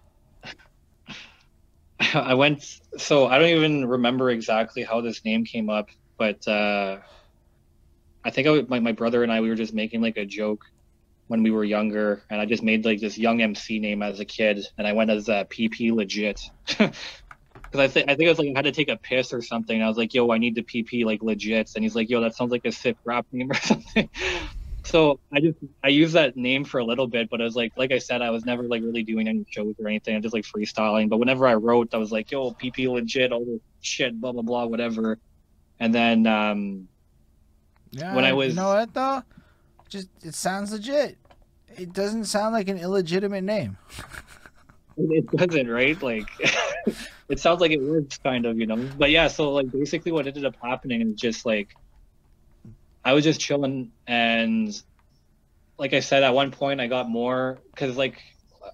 S2: [laughs] I went. So I don't even remember exactly how this name came up, but uh, I think I, my my brother and I we were just making like a joke when we were younger, and I just made like this young MC name as a kid, and I went as uh, PP legit. [laughs] Because I think I think it was like I had to take a piss or something. I was like, "Yo, I need the PP like legit," and he's like, "Yo, that sounds like a sick rap name or [laughs] something." so I just I used that name for a little bit, but I was like, like I said, I was never like really doing any shows or anything. I'm just like freestyling. But whenever I wrote, I was like, "Yo, PP legit, all this shit, blah blah blah, whatever." And then um,
S1: Yeah.
S2: When I was-
S1: You know what though? Just it sounds legit. It doesn't sound like an illegitimate name. [laughs]
S2: it doesn't, right? Like, [laughs] it sounds like it works, kind of, you know. But yeah, so like basically, what ended up happening is just like I was just chilling, and like I said, at one point I got more because like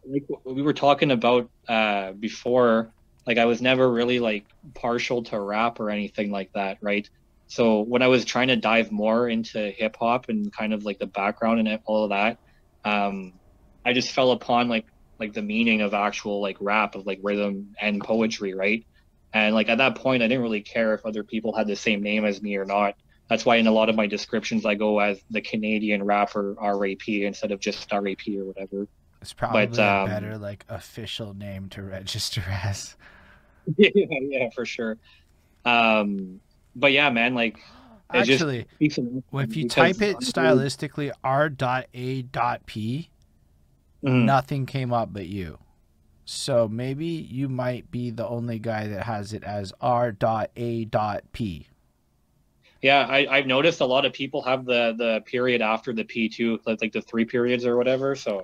S2: like we were talking about uh before, like I was never really like partial to rap or anything like that, right? So when I was trying to dive more into hip hop and kind of like the background and all of that, um, I just fell upon like like the meaning of actual like rap of like rhythm and poetry, right? And like at that point, I didn't really care if other people had the same name as me or not. That's why in a lot of my descriptions I go as the Canadian rapper RAP instead of just RAP or whatever.
S1: It's probably
S2: But,
S1: a
S2: um,
S1: better like official name to register [laughs] as. [laughs]
S2: yeah, yeah, for sure. Um, but yeah, man, like
S1: Actually, if you type it stylistically R.A.P,
S2: Mhm.
S1: nothing came up but you. So maybe you might be the only guy that has it as R.A.P.
S2: Yeah, I, I've noticed a lot of people have the the period after the P two, like like the three periods or whatever. So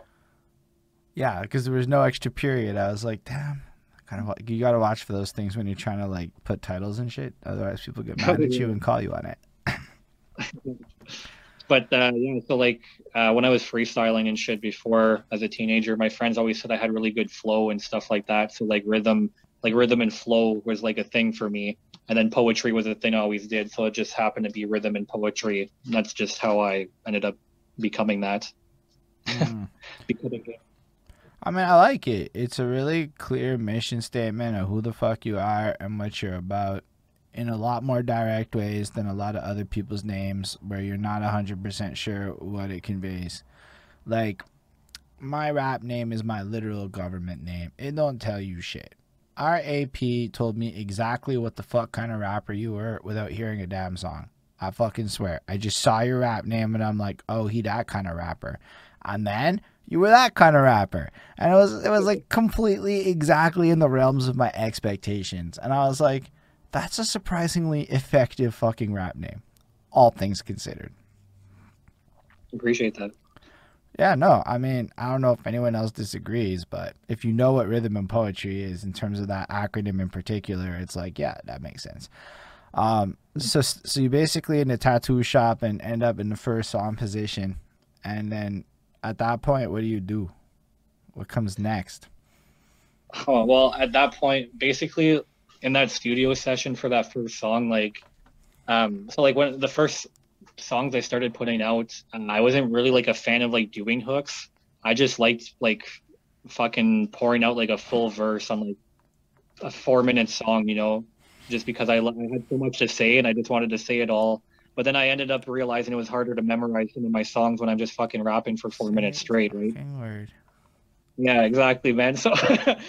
S1: Yeah, because there was no extra period. I was like, damn. Kind of you gotta watch for those things when you're trying to like put titles and shit. Otherwise, people get mad at you [laughs] and call you on it. [laughs]
S2: but uh, yeah, so like uh, when I was freestyling and shit before as a teenager, my friends always said I had really good flow and stuff like that. So like rhythm, like rhythm and flow was like a thing for me. And then poetry was a thing I always did. So it just happened to be rhythm and poetry. And that's just how I ended up becoming that.
S1: Mm. [laughs]
S2: Becoming it.
S1: I mean, I like it. It's a really clear mission statement of who the fuck you are and what you're about in a lot more direct ways than a lot of other people's names where you're not 100% sure what it conveys. Like, my rap name is my literal government name. It don't tell you shit. RAP told me exactly what the fuck kind of rapper you were without hearing a damn song. I fucking swear. I just saw your rap name and I'm like, oh, he that kind of rapper. And then you were that kind of rapper. And it was it was like completely exactly in the realms of my expectations. And I was like, that's a surprisingly effective fucking rap name. All things considered.
S2: Appreciate that.
S1: Yeah, no, I mean, I don't know if anyone else disagrees, but if you know what rhythm and poetry is in terms of that acronym in particular, it's like, yeah, that makes sense. Um, so, so you basically in the tattoo shop and end up in the first song position, and then at that point, what do you do? What comes next?
S2: Oh, well, at that point, basically in that studio session for that first song, like, um, so like when the first songs I started putting out, um, I wasn't really like a fan of like doing hooks. I just liked like fucking pouring out like a full verse on like a four minute song, you know, just because I, I had so much to say and I just wanted to say it all But then I ended up realizing it was harder to memorize some of my songs when I'm just fucking rapping for four minutes straight, right?
S1: Word.
S2: Yeah, exactly, man. So,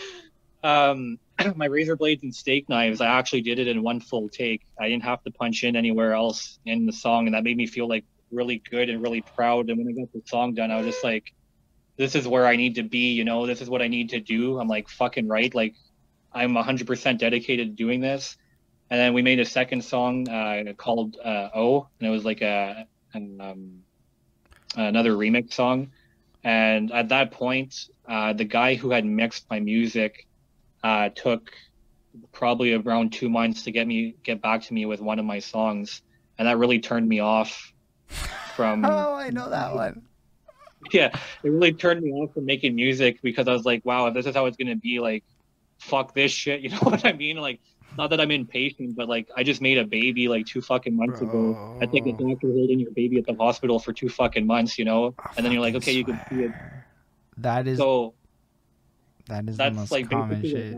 S2: [laughs] um, [coughs] my razor blades and steak knives, I actually did it in one full take. I didn't have to punch in anywhere else in the song, and that made me feel like really good and really proud. And when I got the song done, I was just like, "This is where I need to be." You know, this is what I need to do. I'm like fucking right. Like, I'm 100% dedicated to doing this. And then we made a second song uh, called uh, "O," and it was like a an, um, another remix song. And at that point, uh, the guy who had mixed my music uh, took probably around two months to get me get back to me with one of my songs, and that really turned me off from. [laughs]
S1: Oh, I know that one.
S2: Yeah, it really turned me off from making music because I was like, wow, if this is how it's gonna be, like, fuck this shit. [laughs] You know what I mean? Like, not that I'm impatient, but like, I just made a baby like two fucking months ago. I think the
S1: Bro.
S2: doctor holding your baby at the hospital for two fucking months, you know, and then you're like, okay, you can see it.
S1: That is
S2: So
S1: that is the
S2: that's
S1: most
S2: like
S1: common shit.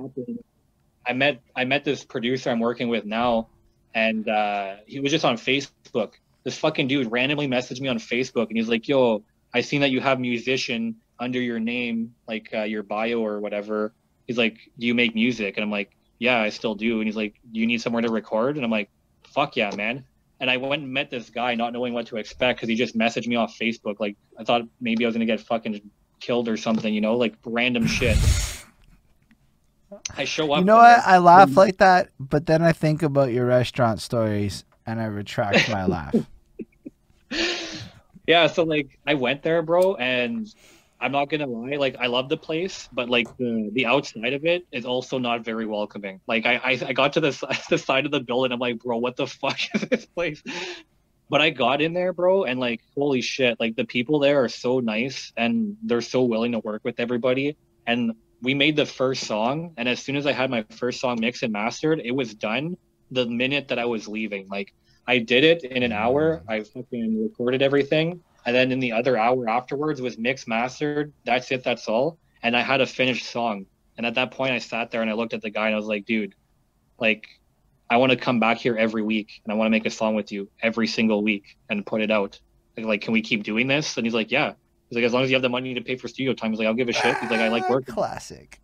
S2: I met I met this producer I'm working with now, and uh, he was just on Facebook. This fucking dude randomly messaged me on Facebook, and he's like, "Yo, I seen that you have musician under your name, like uh, your bio or whatever." He's like, "Do you make music?" And I'm like, "Yeah, I still do." And he's like, "Do you need somewhere to record?" And I'm like, "Fuck yeah, man." And I went and met this guy, not knowing what to expect, because he just messaged me off Facebook. Like I thought maybe I was gonna get fucking killed or something, you know, like random shit. I show up.
S1: You know what? I laugh like that, but then I think about your restaurant stories and I retract my laugh. [laughs]
S2: yeah so like i went there bro and i'm not gonna lie like i love the place but like the the outside of it is also not very welcoming like i i, I got to the, [laughs] the side of the building i'm like bro what the fuck [laughs] is this place but i got in there bro and like holy shit like the people there are so nice and they're so willing to work with everybody and we made the first song and as soon as i had my first song mixed and mastered it was done the minute that i was leaving like I did it in an hour. Mm. I fucking recorded everything, and then in the other hour afterwards was mixed, mastered. That's it. That's all. And I had a finished song. And at that point, I sat there and I looked at the guy and I was like, dude, like, I want to come back here every week and I want to make a song with you every single week and put it out. Like, like, can we keep doing this? And he's like, yeah. He's like, as long as you have the money to pay for studio time. He's like, I'll give a shit. He's like, I like [laughs] working.
S1: Classic.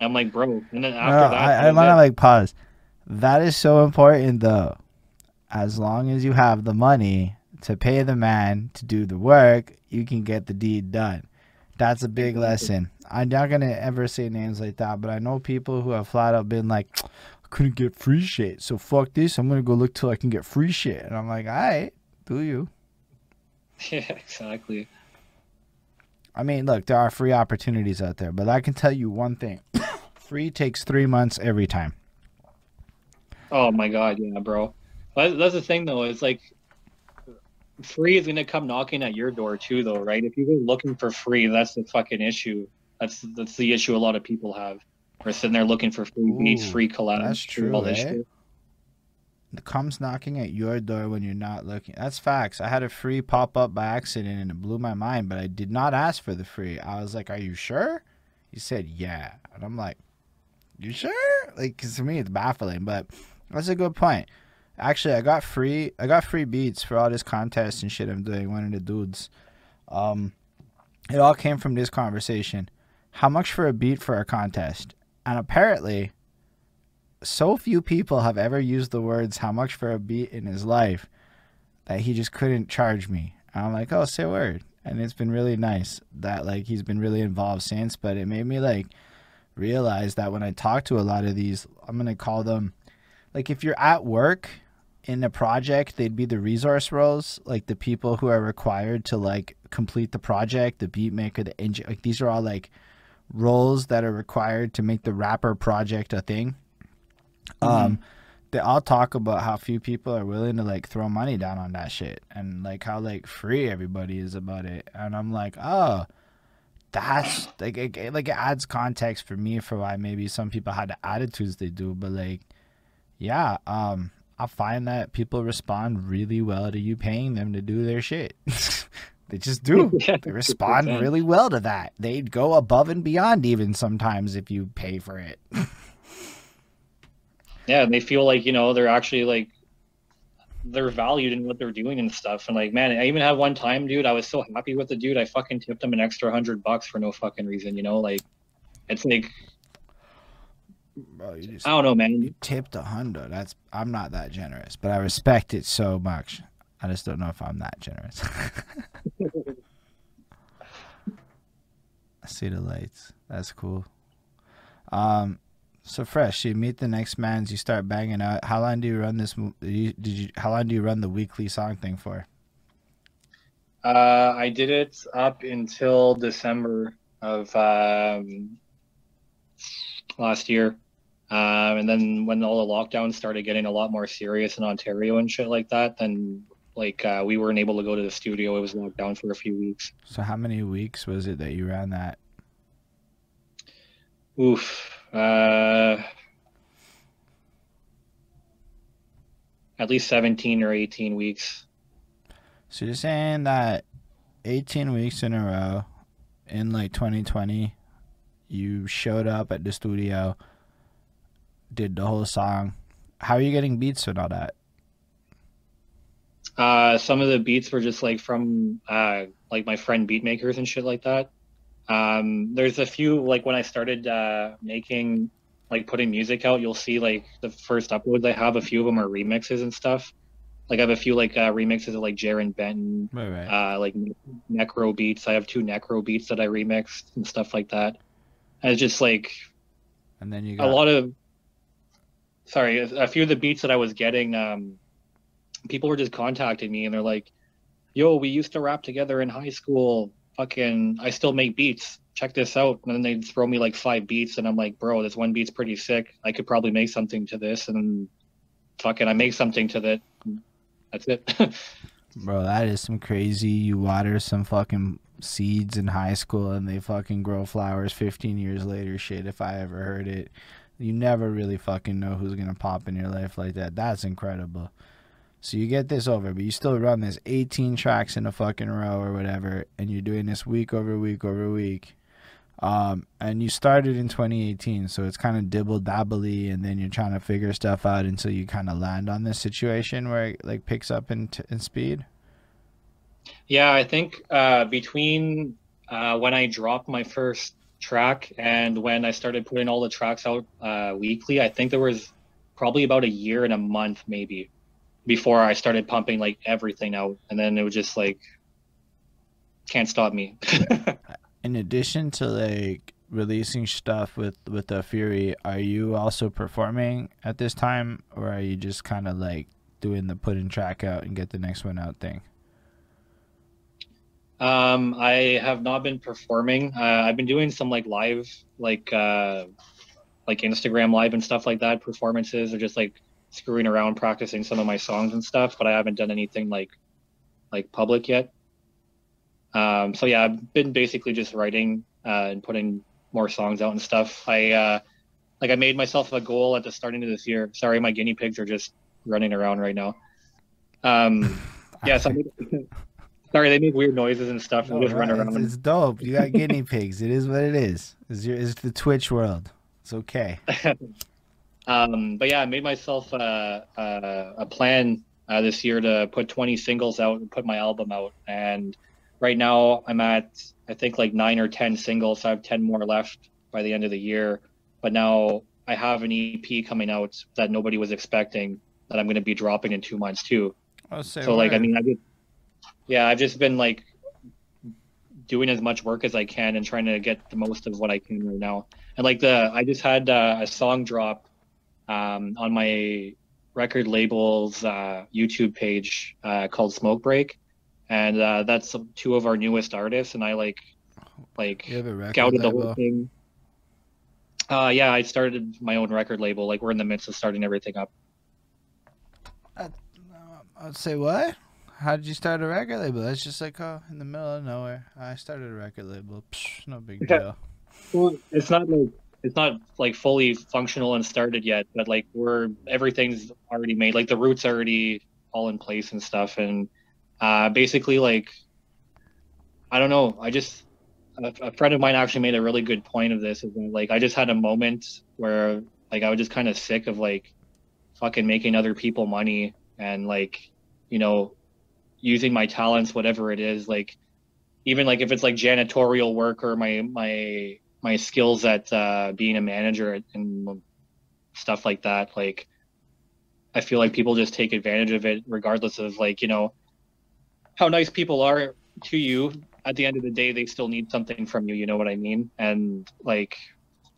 S2: I'm like, bro. And then
S1: No,
S2: after that,
S1: I,
S2: that
S1: I want to like pause. That is so important though. As long as you have the money to pay the man to do the work, you can get the deed done. That's a big lesson. I'm not gonna ever say names like that, but I know people who have flat out been like, I couldn't get free shit, so fuck this. I'm gonna go look till I can get free shit, and I'm like, all right, do you?
S2: yeah, [laughs] exactly.
S1: I mean, look, there are free opportunities out there, but I can tell you one thing: [coughs] free takes three months every time.
S2: Oh my god, yeah, bro. That's the thing though, It's like free is gonna come knocking at your door too though, right? If you go looking for free, that's the fucking issue. That's that's the issue a lot of people have. We're sitting there looking for free beats, free collabs,
S1: that's true,
S2: all this
S1: eh?
S2: shit.
S1: It comes knocking at your door when you're not looking. That's facts. I had a free pop up by accident and it blew my mind, but I did not ask for the free. I was like, Are you sure? He said, Yeah. And I'm like, You sure? Like, 'cause to me, it's baffling, but that's a good point. Actually, I got free. I got free beats for all this contest and shit I'm doing. One of the dudes. Um, it all came from this conversation. How much for a beat for a contest? And apparently, so few people have ever used the words how much for a beat in his life that he just couldn't charge me. And I'm like, oh, say word. And it's been really nice that like he's been really involved since, but it made me like realize that when I talk to a lot of these, I'm gonna call them like if you're at work in a project, they'd be the resource roles, like the people who are required to like complete the project, the beat maker, the engine. Like these are all like roles that are required to make the rapper project a thing. Um, they all talk about how few people are willing to like throw money down on that shit, and like how like free everybody is about it. And I'm like, oh, that's like it, it- like it adds context for me for why maybe some people had the attitudes they do, but like, yeah, um. I find that people respond really well to you paying them to do their shit. [laughs] they just do. [laughs]
S2: Yeah,
S1: They respond really well to that. They'd go above and beyond even sometimes if you pay for it. [laughs]
S2: Yeah, and they feel like, you know, they're actually like they're valued in what they're doing and stuff. And like, man, I even had one time, dude, I was so happy with the dude. I fucking tipped him an extra hundred bucks for no fucking reason, you know? Like, it's like,
S1: Bro, you just
S2: I don't know, man.
S1: you tipped a hundred. That's I'm not that generous, but I respect it so much. I just don't know if I'm that generous. [laughs] I see the lights. That's cool. Um, so fresh. You meet the next man's. You start banging out. How long do you run this? did you? How long do you run the weekly song thing for?
S2: Uh, I did it up until December of um, last year. Um, and then when all the lockdowns started getting a lot more serious in Ontario and shit like that, then like uh, we weren't able to go to the studio. It was locked down for a few weeks.
S1: So how many weeks was it that you ran that?
S2: Oof. Uh, at least 17 or 18 weeks.
S1: So you're saying that 18 weeks in a row in like 2020, you showed up at the studio, did the whole song. How are you getting beats and all that?
S2: Uh, some of the beats were just like from uh, like my friend beat makers and shit like that. Um, there's a few like when I started uh, making like putting music out, you'll see like the first uploads I have. A few of them are remixes and stuff. Like I have a few like uh, remixes of like Jarren Benton,
S1: Right, right.
S2: uh, like necro beats. I have two necro beats that I remixed and stuff like that. And it's just like
S1: and then you
S2: a lot of sorry a a few of the beats that i was getting um people were just contacting me and they're like yo we used to rap together in high school fucking i still make beats check this out and then they'd throw me like five beats and i'm like bro this one beat's pretty sick i could probably make something to this and fucking i make something to that that's it [laughs]
S1: Bro, that is some crazy. You water some fucking seeds in high school and they fucking grow flowers 15 years later. Shit, if I ever heard it. You never really fucking know who's gonna pop in your life like that. That's incredible. So you get this over, but you still run this 18 tracks in a fucking row or whatever, and you're doing this week over week over week. Um, and you started in 2018, so it's kind of dibble dabbly, and then you're trying to figure stuff out until you kind of land on this situation where it like picks up in, t- in speed.
S2: Yeah, I think uh, between uh, when I dropped my first track and when I started putting all the tracks out uh, weekly, I think there was probably about a year and a month maybe before I started pumping like everything out, and then it was just like can't stop me. [laughs]
S1: In addition to like releasing stuff with with the Fury, are you also performing at this time, or are you just kind of like doing the putting track out and get the next one out thing?
S2: Um, I have not been performing. Uh, I've been doing some like live, like uh, like Instagram live and stuff like that, performances or just like screwing around, practicing some of my songs and stuff. But I haven't done anything like like public yet. Um, so yeah, I've been basically just writing uh, and putting more songs out and stuff. I uh, like I made myself a goal at the starting of this year. Sorry, my guinea pigs are just running around right now. Um, [laughs] yeah, so made, sorry, they make weird noises and stuff and just run around.
S1: It's, it's dope. You got guinea pigs. It is what it is. It's your it's the Twitch world. It's okay. [laughs]
S2: um, but yeah, I made myself a, a, a plan uh, this year to put 20 singles out and put my album out. And right now I'm at, I think like nine or 10 singles. So I have 10 more left by the end of the year. But now I have an EP coming out that nobody was expecting that I'm going to be dropping in two months too.
S1: Oh,
S2: so like, I mean, I just, yeah, I've just been like doing as much work as I can and trying to get the most of what I can right now. And like the, I just had uh, a song drop um, on my record label's uh, YouTube page uh, called Smoke Break, and uh, that's two of our newest artists. And I like, like
S1: you have
S2: scouted the whole thing. Uh, yeah, I started my own record label. Like we're in the midst of starting everything up.
S1: I'd say what? How did you start a record label? That's just like oh, in the middle of nowhere. I started a record label. Psh, no big
S2: Yeah.
S1: deal.
S2: Well, it's not like it's not like fully functional and started yet, but like we're everything's already made. Like the roots already all in place and stuff, and uh, basically like I don't know. I just a, a friend of mine actually made a really good point of this. Is like I just had a moment where like I was just kind of sick of like fucking making other people money and like you know, using my talents, whatever it is, like even like if it's like janitorial work or my my my skills at uh, being a manager and stuff like that, like I feel like people just take advantage of it regardless of like, you know, how nice people are to you. At the end of the day, they still need something from you, you know what I mean? And like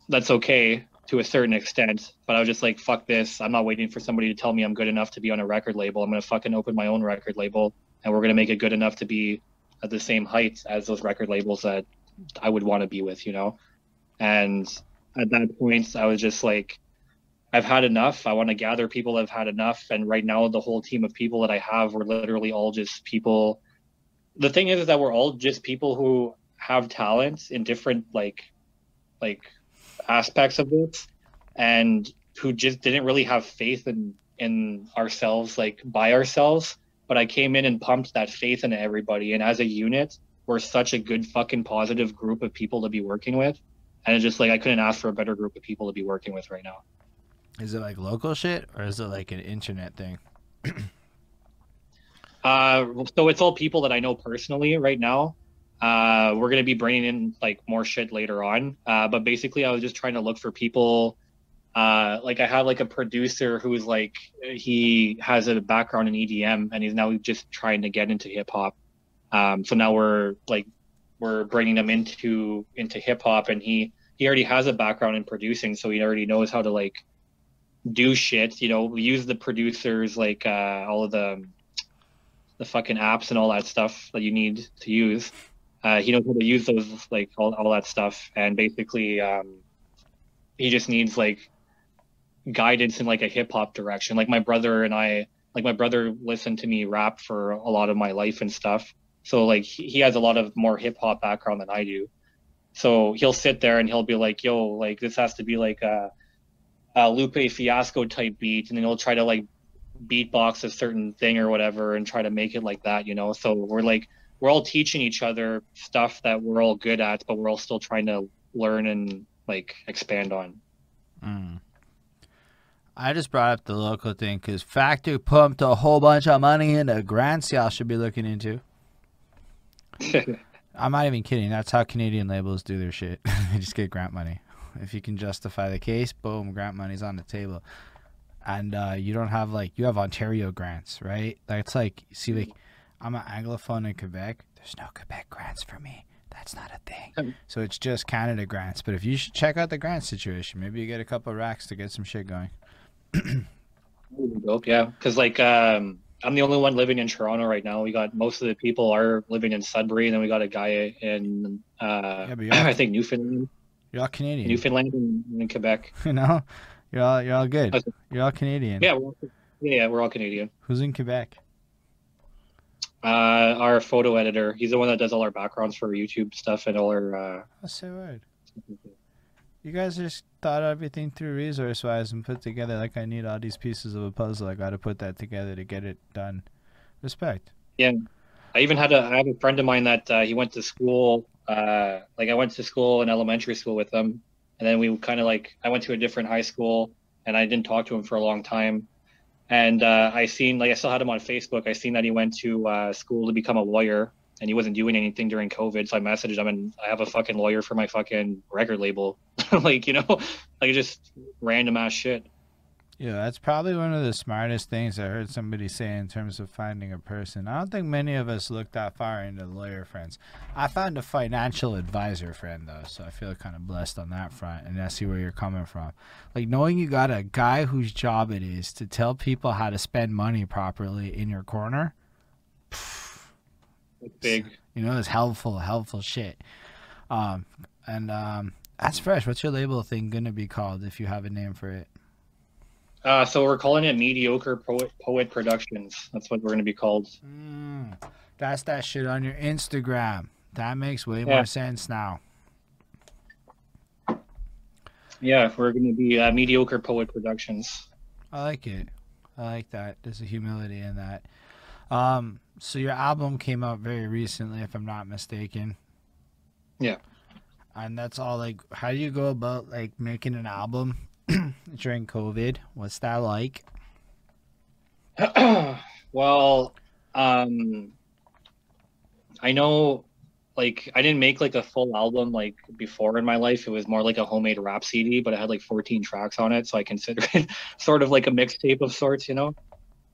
S2: that's okay to a certain extent, but I was just like, fuck this. I'm not waiting for somebody to tell me I'm good enough to be on a record label. I'm gonna fucking open my own record label and we're gonna make it good enough to be at the same height as those record labels that I would want to be with, you know? And at that point I was just like I've had enough. I want to gather people that have had enough. And right now, the whole team of people that I have, we're literally all just people. The thing is, is that we're all just people who have talents in different like, like, aspects of this, and who just didn't really have faith in in ourselves, like by ourselves. But I came in and pumped that faith into everybody, and as a unit, we're such a good fucking positive group of people to be working with. And it's just like I couldn't ask for a better group of people to be working with right now.
S1: Is it like local shit or is it like an internet thing? [clears throat]
S2: uh, so it's all people that I know personally right now. Uh, we're gonna be bringing in like more shit later on. Uh, but basically, I was just trying to look for people. Uh, like I have like a producer who's like he has a background in EDM and he's now just trying to get into hip hop. Um, so now we're like we're bringing him into into hip hop and he he already has a background in producing, so he already knows how to like do shit. You know, use the producers like uh, all of the the fucking apps and all that stuff that you need to use. Uh, he knows how to use those like all, all that stuff, and basically, um, he just needs like guidance in like a hip hop direction. Like my brother and I, like my brother listened to me rap for a lot of my life and stuff. So like he has a lot of more hip hop background than I do. So he'll sit there and he'll be like, "Yo, like this has to be like a uh, Lupe Fiasco type beat, and then he'll try to like beatbox a certain thing or whatever and try to make it like that, you know. So we're like we're all teaching each other stuff that we're all good at, but we're all still trying to learn and like expand on.
S1: Mm. I just brought up the local thing because Factor pumped a whole bunch of money into grants y'all should be looking into. [laughs] I'm not even kidding. That's how Canadian labels do their shit. [laughs] they just get grant money. If you can justify the case, boom, grant money's on the table. And uh, you don't have like you have Ontario grants, right? That's like see like I'm an anglophone in Quebec. There's no Quebec grants for me. That's not a thing. So it's just Canada grants. But if you should check out the grant situation, maybe you get a couple racks to get some shit going.
S2: Dope, yeah. Because like um, I'm the only one living in Toronto right now. We got most of the people are living in Sudbury, and then we got a guy in uh, yeah, [clears throat] I think Newfoundland.
S1: You're all Canadian.
S2: Newfoundland and, Quebec. [laughs]
S1: You know, you're all you're all good. You're all Canadian.
S2: Yeah, we're, yeah, we're all Canadian.
S1: Who's in Quebec?
S2: Uh, our photo editor. He's the one that does all our backgrounds for YouTube stuff and all our. Uh,
S1: That's so weird. You guys just thought everything through resource wise and put together like I need all these pieces of a puzzle. I got to put that together to get it done. Respect.
S2: Yeah, I even had a I have a friend of mine that uh, he went to school uh, like I went to school in elementary school with them, and then we kind of like I went to a different high school, and I didn't talk to him for a long time. And uh, I seen like I still had him on Facebook. I seen that he went to uh, school to become a lawyer, and he wasn't doing anything during COVID. So I messaged him, and I have a fucking lawyer for my fucking record label. [laughs] like you know, like just random ass shit.
S1: Yeah, that's probably one of the smartest things I heard somebody say in terms of finding a person. I don't think many of us look that far into lawyer friends. I found a financial advisor friend though, so I feel kind of blessed on that front, and I see where you're coming from. Like knowing you got a guy whose job it is to tell people how to spend money properly in your corner.
S2: It's big.
S1: You know, it's helpful, helpful shit. Um, and um, that's fresh. What's your label thing gonna be called if you have a name for it?
S2: Uh, so we're calling it Mediocre Poet, Poet Productions. That's what we're going to be called.
S1: Mm, that's that shit on your Instagram. That makes way yeah. more sense now.
S2: Yeah, we're going to be uh, Mediocre Poet Productions.
S1: I like it. I like that. There's a humility in that. Um, so your album came out very recently, if I'm not mistaken.
S2: Yeah.
S1: And that's all like how do you go about like making an album [clears throat] during COVID. What's that like? [clears throat]
S2: well, Um, I know, like, I didn't make like a full album like before in my life. It was more like a homemade rap CD, but it had like 14 tracks on it, so I consider it [laughs] sort of like a mixtape of sorts, you know.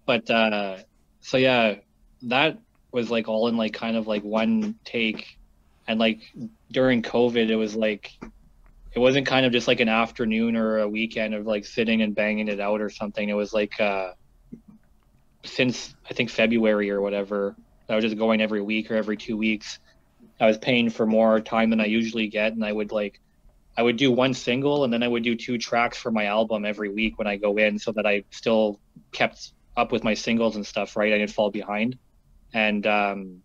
S2: But uh, so yeah, that was like all in like kind of like one take, and like during COVID, it was like it wasn't kind of just like an afternoon or a weekend of like sitting and banging it out or something. It was like uh, since I think February or whatever, I was just going every week or every two weeks. I was paying for more time than I usually get, and I would like, I would do one single and then I would do two tracks for my album every week when I go in, so that I still kept up with my singles and stuff. Right, I didn't fall behind, and um,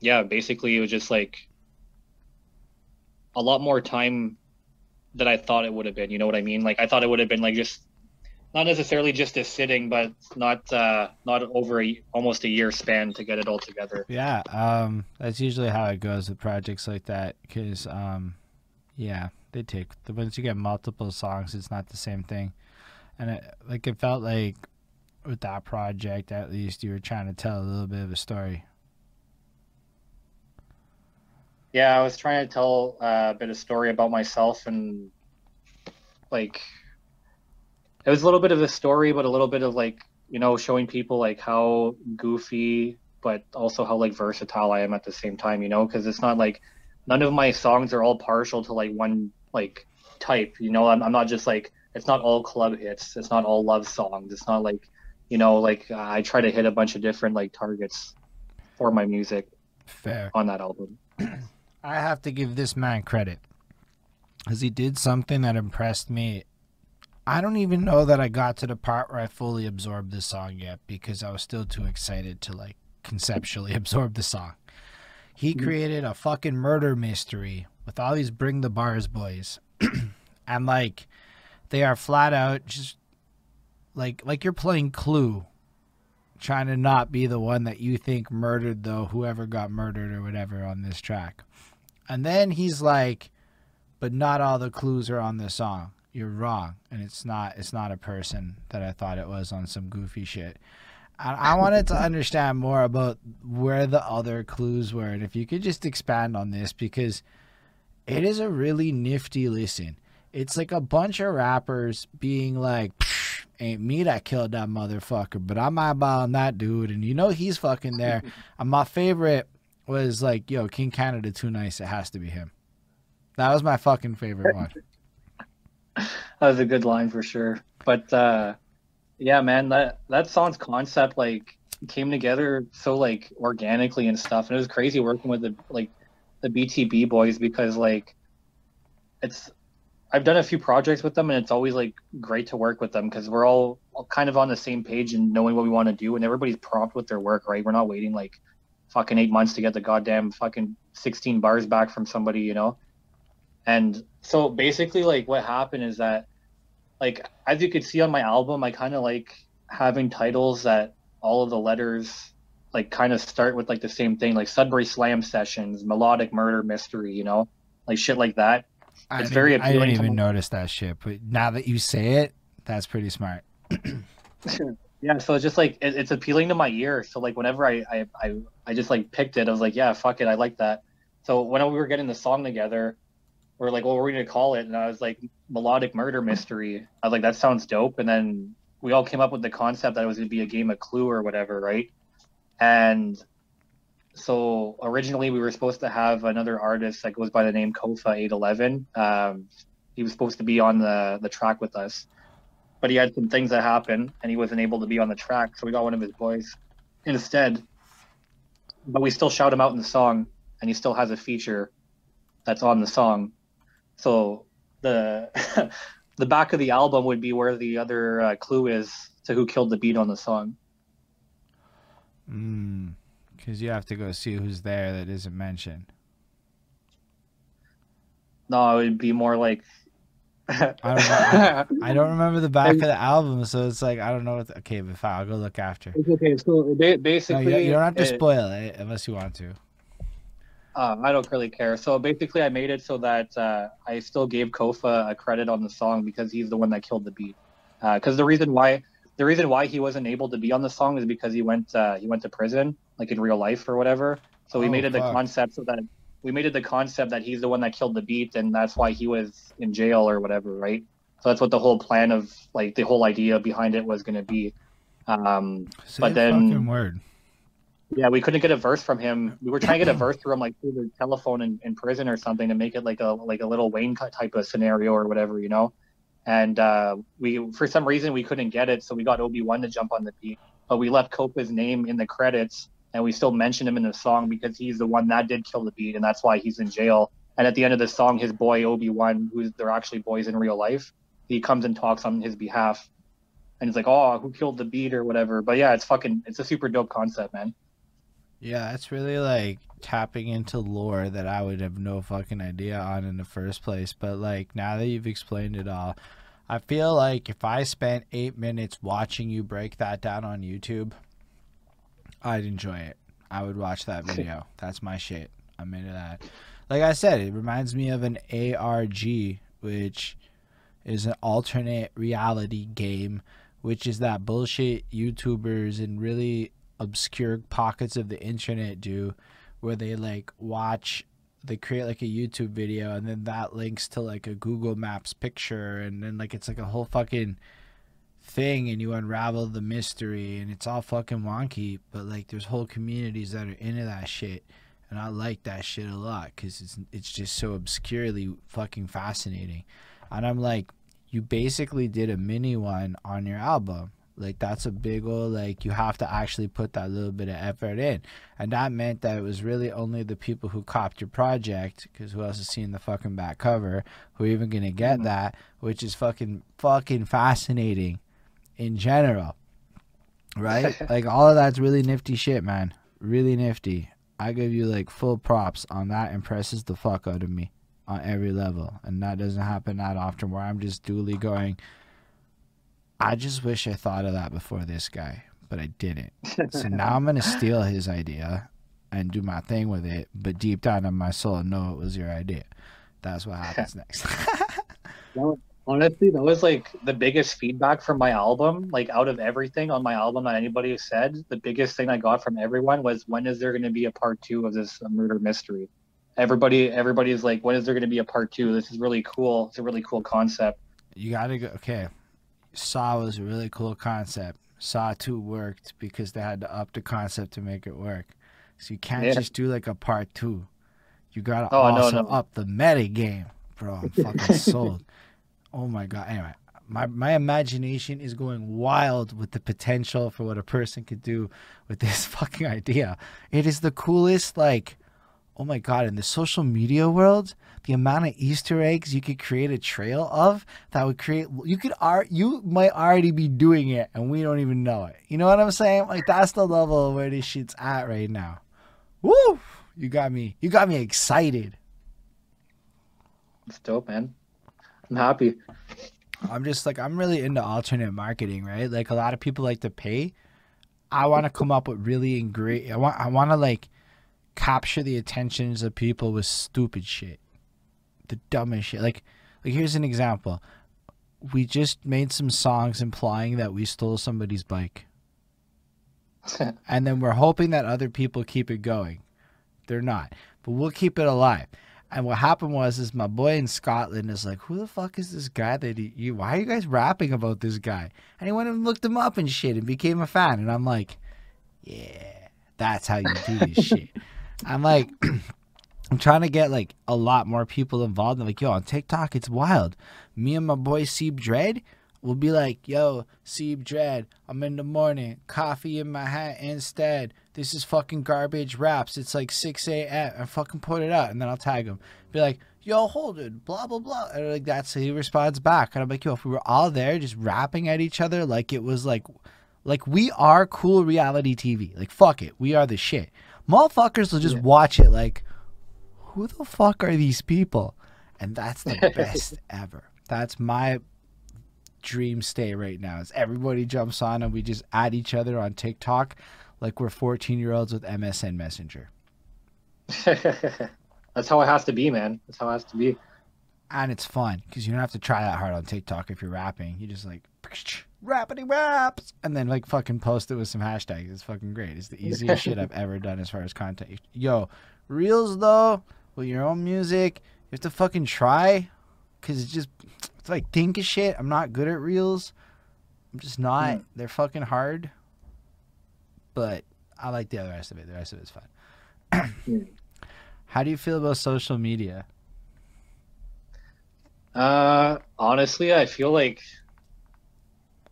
S2: yeah, basically it was just like a lot more time than I thought it would have been. You know what I mean? Like I thought it would have been like just not necessarily just a sitting, but not uh, not over a, almost a year span to get it all together.
S1: Yeah, um, that's usually how it goes with projects like that. Because um, yeah, they take the once you get multiple songs, it's not the same thing. And it, like it felt like with that project, at least you were trying to tell a little bit of a story.
S2: Yeah, I was trying to tell uh, a bit of story about myself and like it was a little bit of a story, but a little bit of like you know showing people like how goofy, but also how like versatile I am at the same time. You know, because it's not like none of my songs are all partial to like one like type. You know, I'm, I'm not just like it's not all club hits. It's not all love songs. It's not like you know like uh, I try to hit a bunch of different like targets for my music.
S1: Fair
S2: on that album. [clears throat]
S1: I have to give this man credit because he did something that impressed me. I don't even know that I got to the part where I fully absorbed the song yet because I was still too excited to like conceptually [laughs] absorb the song. He mm. created a fucking murder mystery with all these bring the bars boys. [clears throat] and like they are flat out just like like you're playing Clue trying to not be the one that you think murdered though whoever got murdered or whatever on this track. And then he's like but not all the clues are on the song. You're wrong, and it's not. It's not a person that I thought it was on some goofy shit. I, I wanted to understand more about where the other clues were, and if you could just expand on this because it is a really nifty listen. It's like a bunch of rappers being like, "Ain't me that killed that motherfucker, but I'm eyeballing that dude, and you know he's fucking there." [laughs] and my favorite was like, "Yo, King Canada too nice. It has to be him." That was my fucking favorite one. [laughs]
S2: that was a good line for sure. But uh, yeah, man, that that song's concept like came together so like organically and stuff, and it was crazy working with the like the BTB boys because like it's I've done a few projects with them, and it's always like great to work with them because we're all, all kind of on the same page and knowing what we want to do, and everybody's prompt with their work, right? We're not waiting like fucking eight months to get the goddamn fucking 16 bars back from somebody, you know. And so basically, like what happened is that, like as you could see on my album, I kind of like having titles that all of the letters like kind of start with like the same thing, like Sudbury Slam Sessions, Melodic Murder Mystery, you know, like shit like that.
S1: I it's very appealing. I didn't even notice that shit, but now that you say it, that's pretty smart. [clears throat] [laughs]
S2: yeah, so it's just like it, it's appealing to my ear. So like whenever I, I I I just like picked it, I was like, yeah, fuck it, I like that. So when we were getting the song together, we're like, what were we gonna call it? And I was like, melodic murder mystery. I was like, that sounds dope. And then we all came up with the concept that it was gonna be a game of Clue or whatever, right? And so originally we were supposed to have another artist that goes by the name Kofa eight eleven. Um, he was supposed to be on the the track with us, but he had some things that happened and he wasn't able to be on the track. So we got one of his boys instead. But we still shout him out in the song, and he still has a feature that's on the song. So the [laughs] the back of the album would be where the other uh, clue is to who killed the beat on the song.
S1: Mm, because you have to go see who's there that isn't mentioned.
S2: No, it would be more like.
S1: I, don't I, I, don't [laughs] remember the back of the album, so it's like I don't know. What okay, but fine, I'll go look after.
S2: It's okay. So basically,
S1: no, you, you, don't have to it, spoil it unless you want to.
S2: Uh, I don't really care. So basically, I made it so that uh, I still gave Kofa a credit on the song because he's the one that killed the beat. Because uh, the reason why the reason why he wasn't able to be on the song is because he went uh, he went to prison, like in real life or whatever. So we
S1: Oh,
S2: made it the concept so that we made it the concept that he's the one that killed the beat, and that's why he was in jail or whatever, right? So that's what the whole plan of like the whole idea behind it was going to be. Um,
S1: Say
S2: But then-
S1: word.
S2: yeah, we couldn't get a verse from him. We were trying to get a verse from him like through the telephone in, in prison or something to make it like a like a Lil Wayne cut type of scenario or whatever, you know. And uh, we for some reason we couldn't get it, so we got Obi Wan to jump on the beat. But we left Kofa's name in the credits, and we still mention him in the song because he's the one that did kill the beat, and that's why he's in jail. And at the end of the song, his boy Obi Wan, who's they're actually boys in real life, he comes and talks on his behalf, and he's like, "Oh, who killed the beat or whatever." But yeah, it's fucking, it's a super dope concept, man.
S1: Yeah, it's really like tapping into lore that I would have no fucking idea on in the first place. But like now that you've explained it all, I feel like if I spent eight minutes watching you break that down on YouTube, I'd enjoy it. I would watch that [laughs] video. That's my shit. I'm into that. Like I said, it reminds me of an ARG, which is an alternate reality game, which is that bullshit YouTubers and really obscure pockets of the internet do where they like watch they create like a YouTube video and then that links to like a Google Maps picture and then like it's like a whole fucking thing and you unravel the mystery and it's all fucking wonky but like there's whole communities that are into that shit and I like that shit a lot cuz it's it's just so obscurely fucking fascinating. And I'm like you basically did a mini one on your album. Like that's a big old like you have to actually put that little bit of effort in. And that meant that it was really only the people who copped your project because who else has seen the fucking back cover who are even gonna get
S2: Mhm.
S1: that which is fucking fucking fascinating in general right? [laughs] Like all of that's really nifty shit man. Really nifty. I give you like full props on that. Impresses the fuck out of me on every level and that doesn't happen that often where i'm just duly going i just wish i thought of that before this guy but i didn't. So [laughs] now i'm gonna steal his idea and do my thing with it but deep down in my soul I know it was your idea. That's what happens [laughs] next
S2: Honestly, that was like the biggest feedback from my album. Like out of everything on my album that anybody said, the biggest thing I got from everyone was when is there going to be a part two of this uh, murder mystery? Everybody, everybody is like, when is there going to be a part two? This is really cool. It's a really cool concept.
S1: you gotta go okay saw was a really cool concept saw 2 worked because they had to up the concept to make it work so you can't
S2: Yeah.
S1: just do like a part two you gotta
S2: Oh, no,
S1: also
S2: no.
S1: up the meta game bro i'm fucking [laughs] sold oh my god. Anyway my, my imagination is going wild with the potential for what a person could do with this [laughs] fucking idea. It is the coolest like oh my god in the social media world the amount of easter eggs you could create a trail of that would create you could art you might already be doing it and we don't even know it. You know what i'm saying? Like that's the level of where this shit's at right now. Woo! You got me you got me excited.
S2: It's dope, man. I'm happy.
S1: i'm just like i'm really into alternate marketing right? Like a lot of people like to pay. I want to come up with really great i want i want to like capture the attentions of people with stupid shit. The dumbest shit. Like like here's an example. We just made some songs implying that we stole somebody's bike. [laughs] And then we're hoping that other people keep it going. They're not. But we'll keep it alive and what happened was is my boy in Scotland is like, who the fuck is this guy that he, you? Why are you guys rapping about this guy? And he went and looked him up and shit and became a fan. And I'm like, yeah, that's how you do this [laughs] shit. I'm like, [clears throat] I'm trying to get like a lot more people involved. I'm like, yo, on TikTok, it's wild. Me and my boy Seeb Dread will be like, yo, Seeb Dread, I'm in the morning, coffee in my hat instead. This is fucking garbage raps. It's like 6 a.m. and fucking put it out. And then I'll tag him. Be like, yo, hold it, blah, blah, blah. And like, that's how he responds back. And I'm like, yo, if we were all there just rapping at each other like it was like, like we are cool reality TV. Like, fuck it. We are the shit. Motherfuckers will just
S2: Yeah.
S1: watch it like, who the fuck are these people? And that's the [laughs] best ever. That's my dream state right now. Is everybody jumps on and we just add each other on TikTok like we're 14 year olds with MSN Messenger. [laughs]
S2: That's how it has to be, man. That's how it has to be.
S1: and it's fun because you don't have to try that hard on TikTok if you're rapping. You just like [laughs] rappity raps and then like fucking post it with some hashtags. It's fucking great. It's the easiest shit I've ever done as far as content. Yo, reels though with your own music, you have to fucking try because it's just it's like think of shit. I'm not good at reels. I'm just not. Mm. They're fucking hard. But I like the other rest of it. The rest of it's fun. [clears throat] How do you feel about social media?
S2: Uh, honestly, I feel like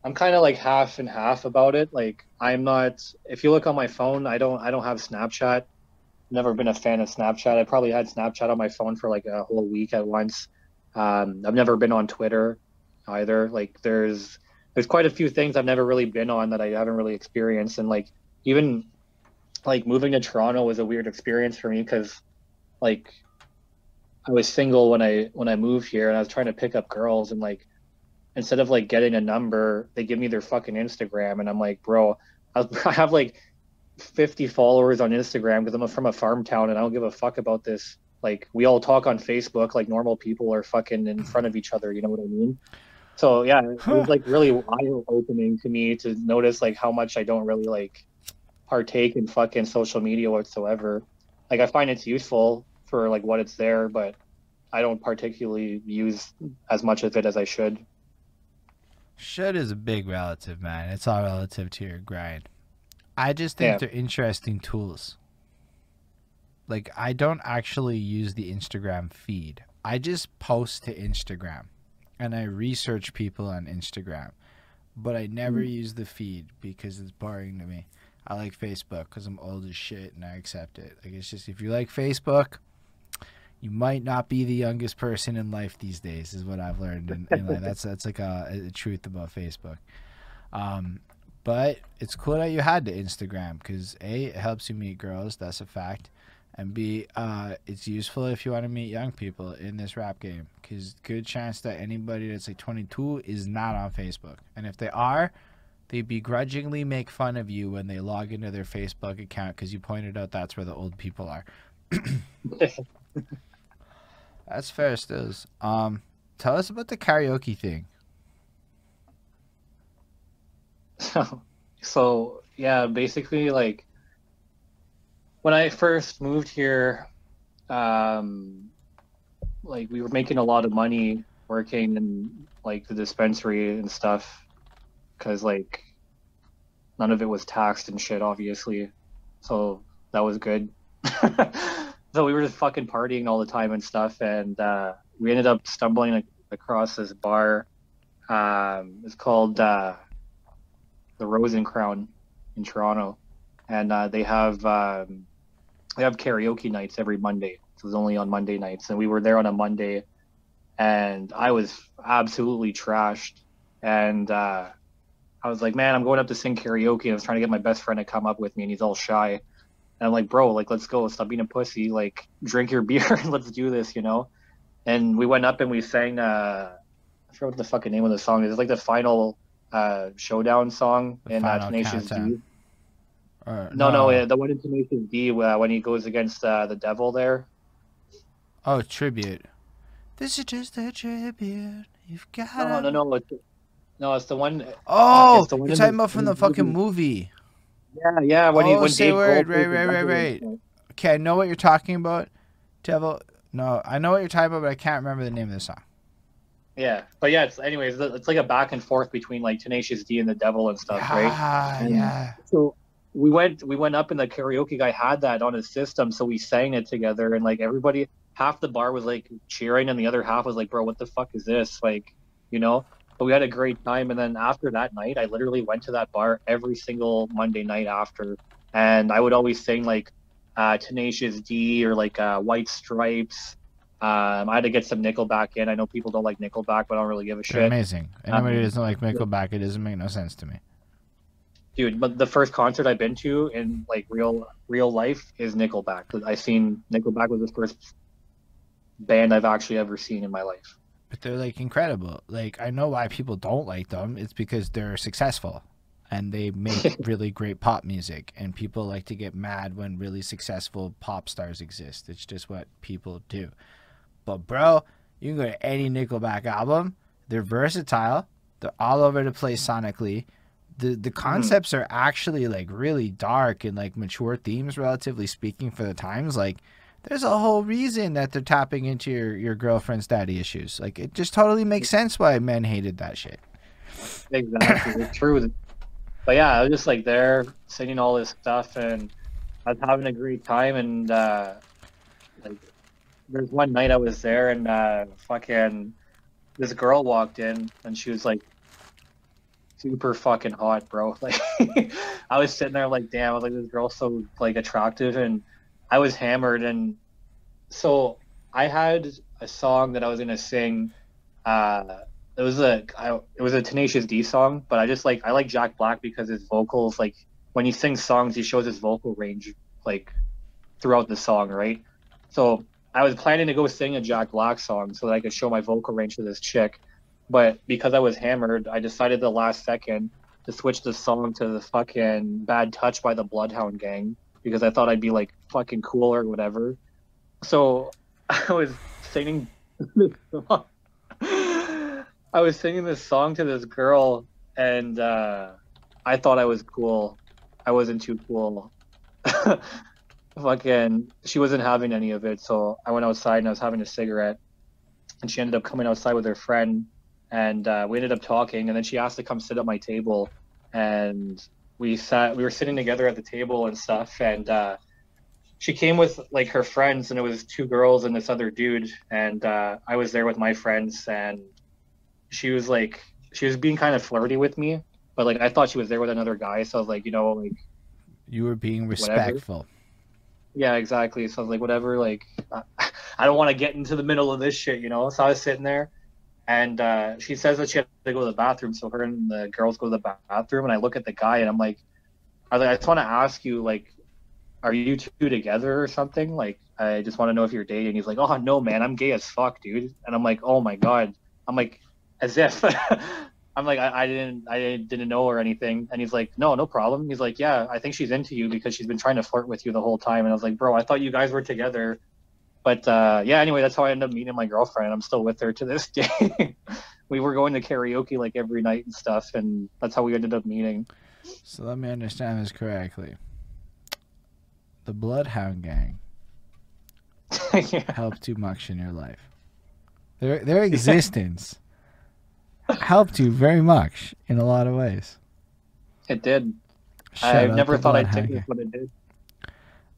S2: I'm kind of like half and half about it. Like I'm not. If you look on my phone, I don't. I don't have Snapchat. Never been a fan of Snapchat. I probably had Snapchat on my phone for like a whole week at once. Um, I've never been on Twitter either. Like there's there's quite a few things I've never really been on that I haven't really experienced. And like even like moving to Toronto was a weird experience for me because like I was single when I when I moved here and I was trying to pick up girls and like instead of like getting a number, they give me their fucking Instagram, and I'm like, bro, I have [laughs] like 50 followers on Instagram because I'm from a farm town and I don't give a fuck about this. Like we all talk on Facebook like normal people are fucking in hmm. front of each other. You know what I mean? So yeah, it was like really eye opening to me to notice like how much I don't really like partake in fucking social media whatsoever. Like I find it's useful for like what it's there, but I don't particularly use as much of it as I should.
S1: Should is a big relative, man. It's all relative to your grind. I just think yeah. they're interesting tools. Like I don't actually use the Instagram feed. I just post to Instagram and I research people on Instagram. But I never mm. use the feed because it's boring to me. I like Facebook because I'm old as shit and I accept it. Like it's just if you like Facebook, you might not be the youngest person in life these days is what I've learned. And, that's that's like a, a, truth about Facebook. Um, but it's cool that you had the Instagram because a it helps you meet girls that's a fact. And b uh, it's useful if you want to meet young people in this rap game because good chance that anybody that's like 22 is not on Facebook. And if they are they begrudgingly make fun of you when they log into their Facebook account because you pointed out that's where the old people are That's fair, stills. Um, tell us about the karaoke thing.
S2: So, [laughs] so yeah, basically, like when I first moved here, um, like we were making a lot of money working in like the dispensary and stuff, because like none of it was taxed and shit, obviously. So that was good. [laughs] so we were just fucking partying all the time and stuff, and uh, we ended up stumbling across this bar. Um, it's called uh, the Rose and Crown in Toronto, and uh, they have um, they have karaoke nights every Monday. So it's only on Monday nights, and we were there on a Monday, and I was absolutely trashed, and uh, I was like, man, I'm going up to sing karaoke. And I was trying to get my best friend to come up with me, and he's all shy. And I'm like, bro, like, let's go. Stop being a pussy. Like, drink your [laughs] beer and let's do this, you know? And we went up and we sang, uh, I forgot what the fucking name of the song is. It's like the final uh, showdown song the in uh, Tenacious D. no, no, no, the one in Tenacious D uh, when he goes against uh, the devil there.
S1: Oh, tribute. This is just a tribute. You've got.
S2: No, no, no. It's, no, it's the one.
S1: Oh, uh, the one you're talking about from the fucking movie.
S2: Yeah, yeah. When oh, he when
S1: say Dave word, right, right, right, right. Okay, I know what you're talking about. Devil. No, I know what you're talking about, but I can't remember the name of the song.
S2: Yeah, but yeah, it's anyways. It's like a back and forth between like Tenacious D and the Devil and stuff,
S1: yeah,
S2: right?
S1: And yeah.
S2: So we went we went up and the karaoke guy had that on his system, so we sang it together, and like everybody, half the bar was like cheering, and the other half was like, "Bro, what the fuck is this?" Like, you know but we had a great time. And then after that night, I literally went to that bar every single Monday night after, and I would always sing like uh, Tenacious D or like uh, White Stripes. Um, I had to get some Nickelback in. I know people don't like Nickelback, but I don't really give a shit.
S1: They're amazing. Anybody um, doesn't like Nickelback, it doesn't make no sense to me.
S2: Dude, but the first concert I've been to in like real real life is Nickelback. I've seen Nickelback was the first band I've actually ever seen in my life
S1: but they're like incredible. Like I know why people don't like them. It's because they're successful and they make [laughs] really great pop music and people like to get mad when really successful pop stars exist. It's just what people do. But bro, You can go to any Nickelback album. They're versatile. They're all over the place sonically. The the hmm. concepts are actually like really dark and like mature themes, relatively speaking, for the times. Like there's a whole reason that they're tapping into your, your girlfriend's daddy issues. Like it just totally makes sense why men hated that shit.
S2: Exactly, it's [laughs] true. But yeah, I was just like there singing all this stuff, and I was having a great time. And uh, like, there's one night I was there, and uh, fucking this girl walked in, and she was like super fucking hot, bro. [laughs] Like I was sitting there like, damn, I was like, this girl's so like attractive, and I was hammered, and so I had a song that I was gonna sing. Uh, it was a I, it was a Tenacious D song, but I just like I like Jack Black because his vocals like when he sings songs, he shows his vocal range like throughout the song, right? So I was planning to go sing a Jack Black song so that I could show my vocal range to this chick, but because I was hammered, I decided the last second to switch the song to the fucking Bad Touch by the Bloodhound Gang because I thought I'd be like fucking cool or whatever. So [laughs] I was singing. [laughs] I was singing this song to this girl, and uh, I thought I was cool. I wasn't too cool. [laughs] Fucking, she wasn't having any of it, so I went outside and I was having a cigarette, and she ended up coming outside with her friend, and uh, we ended up talking, and then she asked to come sit at my table, and we sat, we were sitting together at the table and stuff, and uh, she came with like her friends, and it was two girls and this other dude, and uh, I was there with my friends, and she was like she was being kind of flirty with me, but like I thought she was there with another guy, so I was like, you know, like
S1: You were being respectful.
S2: yeah, exactly. So I was like, whatever, like uh, [laughs] I don't want to get into the middle of this shit, you know. So I was sitting there, and uh, she says that she had to go to the bathroom, so her and the girls go to the bathroom, and I look at the guy and I'm like, I, like, I just want to ask you, like, are you two together or something? Like, I just want to know if you're dating. He's like, oh no, man, I'm gay as fuck, dude. And I'm like, oh my god. I'm like, as if [laughs] I'm like I, I, didn't I didn't know or anything and he's like no no problem he's like yeah I think she's into you because she's been trying to flirt with you the whole time and I was like bro I thought you guys were together but uh, yeah anyway that's how I ended up meeting my girlfriend I'm still with her to this [laughs] day we were going to karaoke like every night and stuff and that's how we ended up meeting
S1: so let me understand this correctly the Bloodhound Gang [laughs] yeah. helped too much in your life their their [laughs] existence helped you very much in a lot of ways.
S2: It did. Shout I never thought I'd take what it did.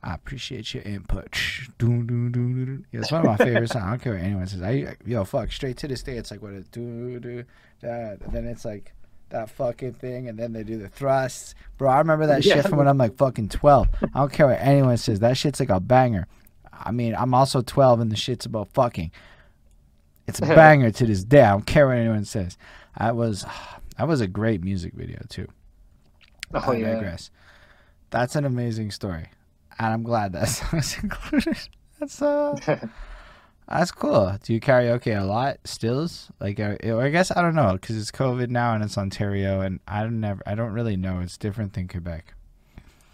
S1: I appreciate your input. [laughs] Yeah, it's one of my favorite songs. I don't care what anyone says. I yo fuck straight to this day. It's like what it do do that. And then it's like that fucking thing, and then they do the thrusts. Bro, I remember that yeah. shit from when I'm like fucking twelve. I don't care what anyone says. That shit's like a banger. I mean, I'm also twelve, and the shit's about fucking. It's a [laughs] banger to this day. I don't care what anyone says. I was [sighs] that was a great music video too.
S2: Oh I digress.
S1: That's an amazing story, and I'm glad that [laughs] song's included. That's uh, [laughs] that's cool. Do you karaoke a lot? Stills like, uh, or I guess I don't know because it's COVID now and it's Ontario, and I don't never, I don't really know. It's different than Quebec.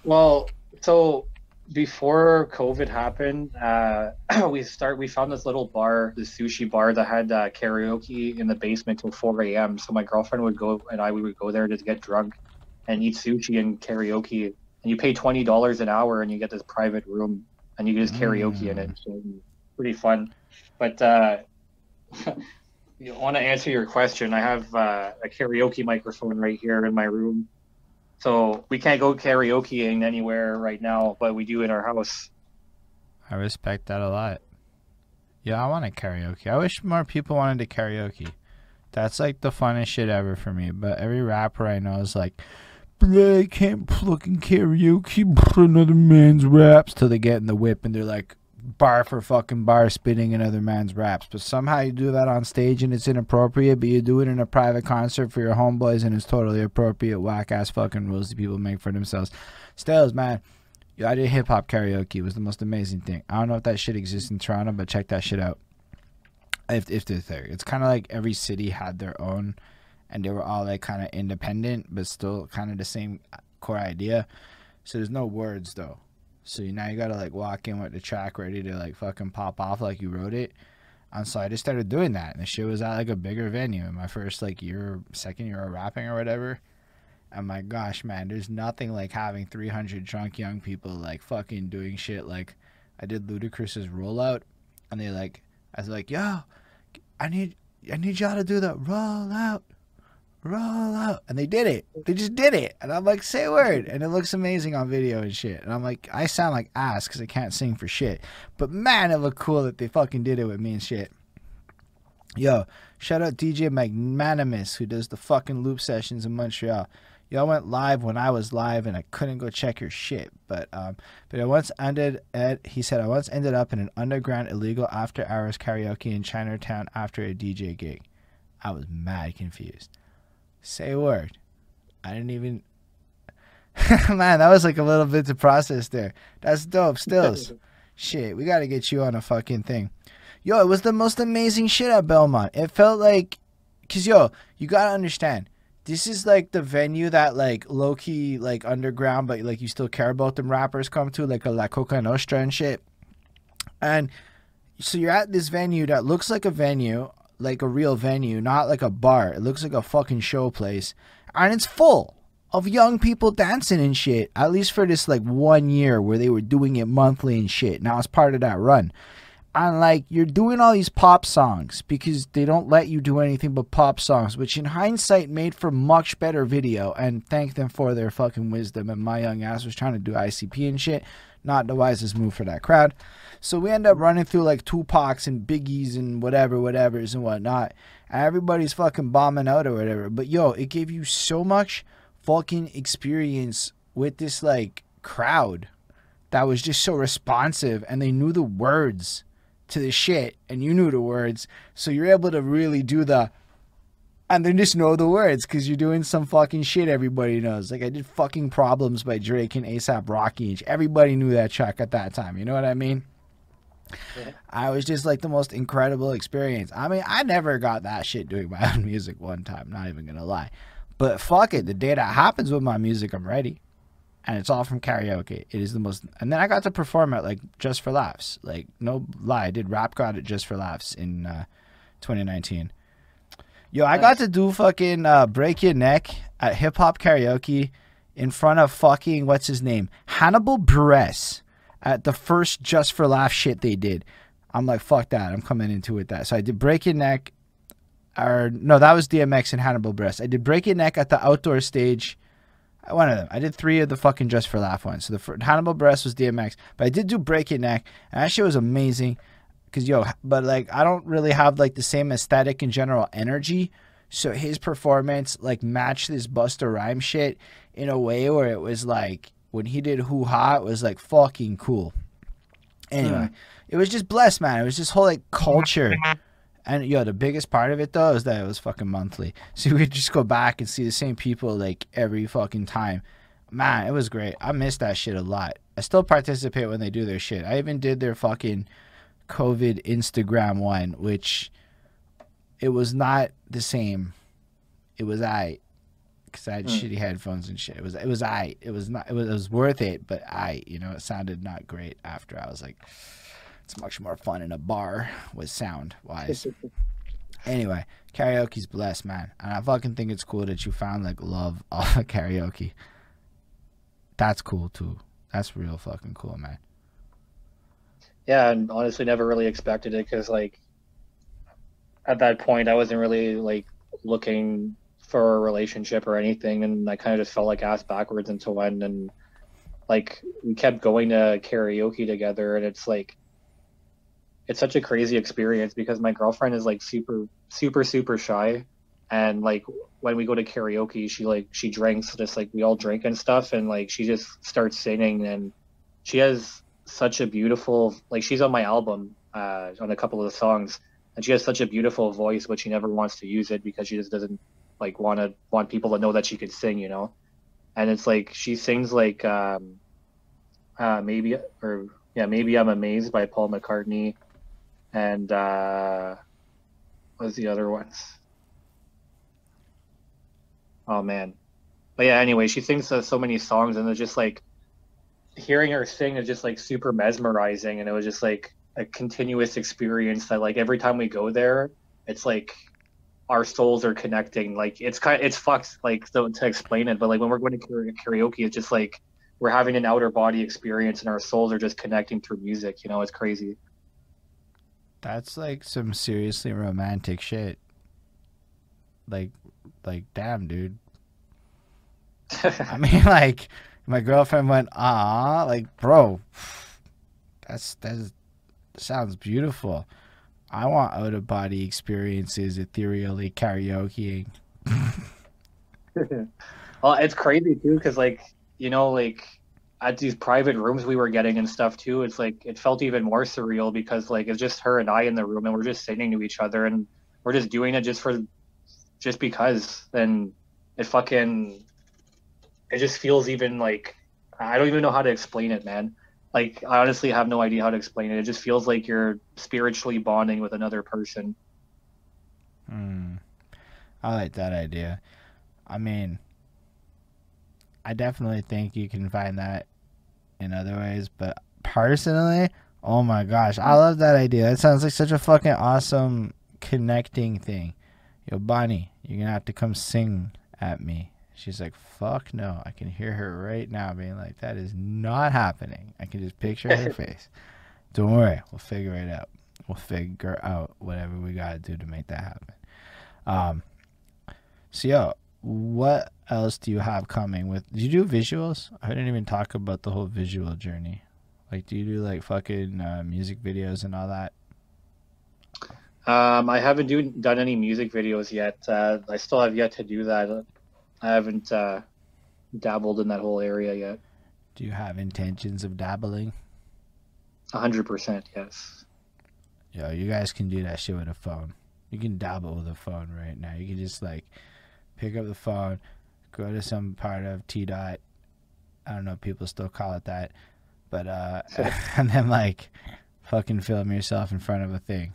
S2: Well, so before COVID happened, uh, [clears throat] we start we found this little bar, the sushi bar that had uh, karaoke in the basement till 4 a.m. So my girlfriend would go and I we would go there to get drunk and eat sushi and karaoke. And you pay twenty dollars an hour and you get this private room and you can just karaoke mm. in it. Mm. So pretty fun. But uh, [laughs] you want to answer your question? I have uh, a karaoke microphone right here in my room so we can't go karaokeing anywhere right now, but we do in our house.
S1: I respect that a lot. Yeah, I want to karaoke. I wish more people wanted to karaoke. That's like the funnest shit ever for me. But every rapper I know is like, I can't fucking karaoke another man's raps till they get in the whip and they're like, bar for fucking bar spitting another man's raps. But somehow you do that on stage and it's inappropriate, but you do it in a private concert for your homeboys and it's totally appropriate. Whack ass fucking rules that people make for themselves. Stills, man. I did hip hop karaoke. It was the most amazing thing. I don't know if that shit exists in Toronto, but check that shit out. If if they're there, it's kind of like every city had their own, and they were all like kind of independent, but still kind of the same core idea. So there's no words though. So now you gotta like walk in with the track ready to like fucking pop off like you wrote it. And so I just started doing that. And the shit was at like a bigger venue in my first like year, second year of rapping or whatever. And my gosh, man, there's nothing like having 300 drunk young people like fucking doing shit. Like I did Ludacris's rollout, and they like, I was like, yo, I need, I need y'all to do the rollout, roll out. And they did it. They just did it. And I'm like, say a word. And it looks amazing on video and shit. And I'm like, I sound like ass because I can't sing for shit. But man, it looked cool that they fucking did it with me and shit. Yo, shout out DJ Magnanimous who does the fucking loop sessions in Montreal. Y'all went live when I was live and I couldn't go check your shit. But um, but I once ended at he said I once ended up in an underground illegal after hours karaoke in Chinatown after a DJ gig. I was mad confused. Say a word. I didn't even. [laughs] Man, that was like a little bit to process there. That's dope. Stills. [laughs] shit, we got to get you on a fucking thing. Yo, it was the most amazing shit at Belmont. It felt like. Because, yo, you got to understand. This is like the venue that, like, low key, like, underground, but, like, you still care about them rappers come to, like a La Coka Nostra and shit. And so you're at this venue that looks like a venue like a real venue, not like a bar. It looks like a fucking show place. And it's full of young people dancing and shit. At least for this like one year where they were doing it monthly and shit. Now it's part of that run. And like you're doing all these pop songs because they don't let you do anything but pop songs, which in hindsight made for much better video. And thank them for their fucking wisdom. And my young ass was trying to do ICP and shit. Not the wisest move for that crowd. So we end up running through like Tupacs and Biggies and whatever, whatever's and whatnot. And everybody's fucking bombing out or whatever. But yo, it gave you so much fucking experience with this like crowd that was just so responsive and they knew the words to the shit and you knew the words. So you're able to really do the and then just know the words because you're doing some fucking shit everybody knows. Like I did fucking problems by Drake and ASAP Rocky. Everybody knew that track at that time. You know what I mean? I was just like the most incredible experience. I mean, I never got that shit doing my [laughs] own music one time, not even gonna lie. But fuck it, the day that happens with my music, I'm ready. And it's all from karaoke. It is the most and then I got to perform at like Just for Laughs. Like no lie, I did Rap God at Just for Laughs in uh, 2019. Yo, I got to do fucking uh, break your neck at hip hop karaoke in front of fucking what's his name? Hannibal Buress at the first Just for Laugh shit they did. I'm like, fuck that. I'm coming into it that. So I did Break Your Neck, or no, that was DMX and Hannibal Buress. I did Break Your Neck at the outdoor stage. Uh, one of them. I did three of the fucking Just for Laugh ones. So the first, Hannibal Buress was DMX, but I did do Break Your Neck, and that shit was amazing. Cause yo, but like I don't really have like the same aesthetic and general energy. So his performance like matched this Busta Rhyme shit in a way where it was like when he did Hoo Ha, it was like fucking cool. Anyway, mm. it was just blessed, man. It was this whole like culture. And yo, the biggest part of it though is that it was fucking monthly. [laughs] So we could just go back and see the same people like every fucking time. Man, it was great. I miss that shit a lot. I still participate when they do their shit. I even did their fucking COVID Instagram one, which it was not the same. It was I because I had mm. shitty headphones and shit. It was it was I. It was not. It was, it was worth it, but I. You know, it sounded not great after. I was like, it's much more fun in a bar with sound wise. [laughs] anyway, karaoke's blessed, man, and I fucking think it's cool that you found like love [laughs] off of karaoke. That's cool too. That's real fucking cool, man.
S2: Yeah, and honestly, never really expected it because like at that point, I wasn't really like looking for a relationship or anything, and I kind of just felt like ass backwards into one, and like we kept going to karaoke together, and it's like it's such a crazy experience because my girlfriend is like super super super shy and like when we go to karaoke she like she drinks just like we all drink and stuff and like she just starts singing and she has such a beautiful like she's on my album uh on a couple of the songs and she has such a beautiful voice but she never wants to use it because she just doesn't like want to want people to know that she could sing, you know. And it's like she sings like um, uh, maybe or yeah, maybe I'm amazed by Paul McCartney, and uh, what's the other ones? Oh man, but yeah. Anyway, she sings uh, so many songs, and it's just like hearing her sing is just like super mesmerizing, and it was just like a continuous experience that like every time we go there, it's like our souls are connecting. Like it's kind of, it's fucked like to, to explain it, but like when we're going to karaoke, it's just like we're having an outer body experience and our souls are just connecting through music. You know, it's crazy.
S1: That's like some seriously romantic shit. Like, like, damn, dude. I [laughs] mean, [laughs] like, my girlfriend went, ah, like, bro, that's that's sounds beautiful. I want out of body experiences, ethereally karaokeing. [laughs]
S2: well, it's crazy too, because like you know, like at these private rooms we were getting and stuff too, it's like it felt even more surreal because like it's just her and I in the room and we're just singing to each other and we're just doing it just for just because. And it fucking it just feels even like I don't even know how to explain it, man. Like I honestly have no idea how to explain it. It just feels like you're spiritually bonding with another person.
S1: Hmm. I like that idea. I mean, I definitely think you can find that in other ways, but personally, oh my gosh, I love that idea. That sounds like such a fucking awesome connecting thing. Yo, Bonnie, you're gonna have to come sing at me. She's like, fuck no. I can hear her right now being like, that is not happening. I can just picture her [laughs] face. Don't worry, we'll figure it out. We'll figure out whatever we gotta do to make that happen. Um, so yo, what else do you have coming with? Do you do visuals? I didn't even talk about the whole visual journey. Like, do you do like fucking uh, music videos and all that?
S2: Um, I haven't do, done any music videos yet. Uh, I still have yet to do that. I haven't uh, dabbled in that whole area yet.
S1: Do you have intentions of dabbling?
S2: A hundred percent, yes.
S1: Yo, you guys can do that shit with a phone. You can dabble with a phone right now. You can just like pick up the phone, go to some part of T dot. I don't know, people still call it that, but uh, [laughs] [laughs] and then like fucking film yourself in front of a thing,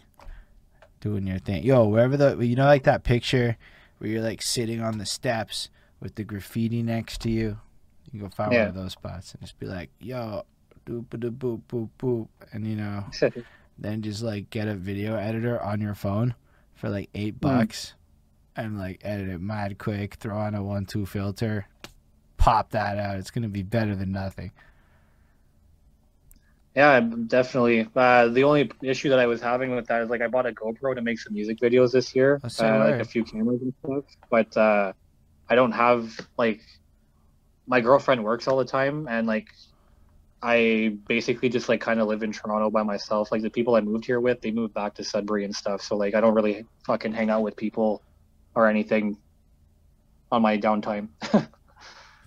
S1: doing your thing. Yo, wherever the you know like that picture where you're like sitting on the steps with the graffiti next to you. You can go find yeah. one of those spots and just be like, yo, doop doop boop boop boop, and you know, [laughs] then just like get a video editor on your phone for like eight hmm. bucks, mm. and like edit it mad quick. Throw on a one two filter, pop that out. It's gonna be better than nothing.
S2: Yeah, definitely. Uh, the only issue that I was having with that is like I bought a GoPro to make some music videos this year, uh, like a few cameras and stuff. But uh, I don't have like my girlfriend works all the time, and like I basically just like kind of live in Toronto by myself. Like the people I moved here with, they moved back to Sudbury and stuff. So like I don't really fucking hang out with people or anything on my downtime. [laughs]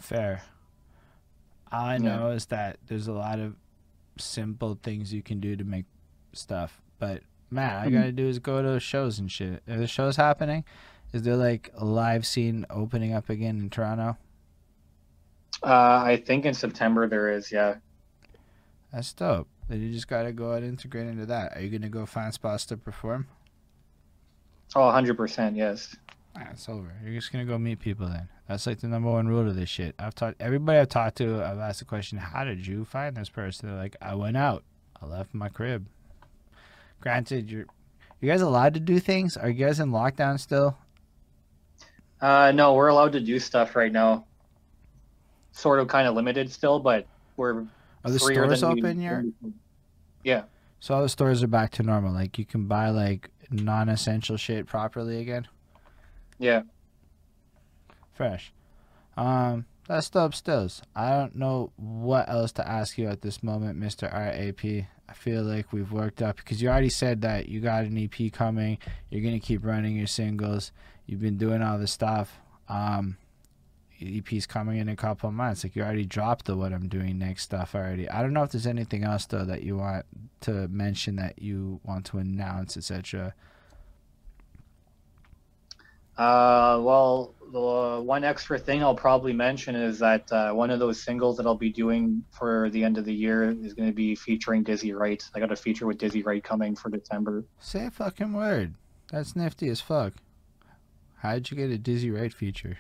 S1: Fair. All I know yeah. is that there's a lot of simple things you can do to make stuff, but man, all I mm-hmm. gotta do is go to shows and shit. Are the shows happening? Is there like a live scene opening up again in Toronto?
S2: Uh, I think in September there is, yeah.
S1: That's dope. Then you just gotta go and integrate into that. Are you gonna go find spots to perform?
S2: Oh, 100%, yes.
S1: It's over. You're just gonna go meet people then. That's like the number one rule of this shit. I've talked everybody I've talked to. I've asked the question, "How did you find this person?" They're like, "I went out. I left my crib." Granted, you're you guys allowed to do things? Are you guys in lockdown still?
S2: Uh, no, we're allowed to do stuff right now. Sort of, kind of limited still, but we're.
S1: Are the stores open here?
S2: Yeah.
S1: So all the stores are back to normal. Like you can buy like non-essential shit properly again.
S2: Yeah.
S1: Fresh. Um, that's dope stills. I don't know what else to ask you at this moment, Mr. RAP. I feel like we've worked up because you already said that you got an EP coming. You're gonna keep running your singles. You've been doing all this stuff. Um, EP's coming in a couple of months. Like you already dropped the what I'm doing next stuff already. I don't know if there's anything else though that you want to mention that you want to announce, etc.
S2: Uh, well, the one extra thing I'll probably mention is that uh, one of those singles that I'll be doing for the end of the year is going to be featuring Dizzy Wright. I got a feature with Dizzy Wright coming for December.
S1: Say a fucking word. That's nifty as fuck. How'd you get a Dizzy Wright feature?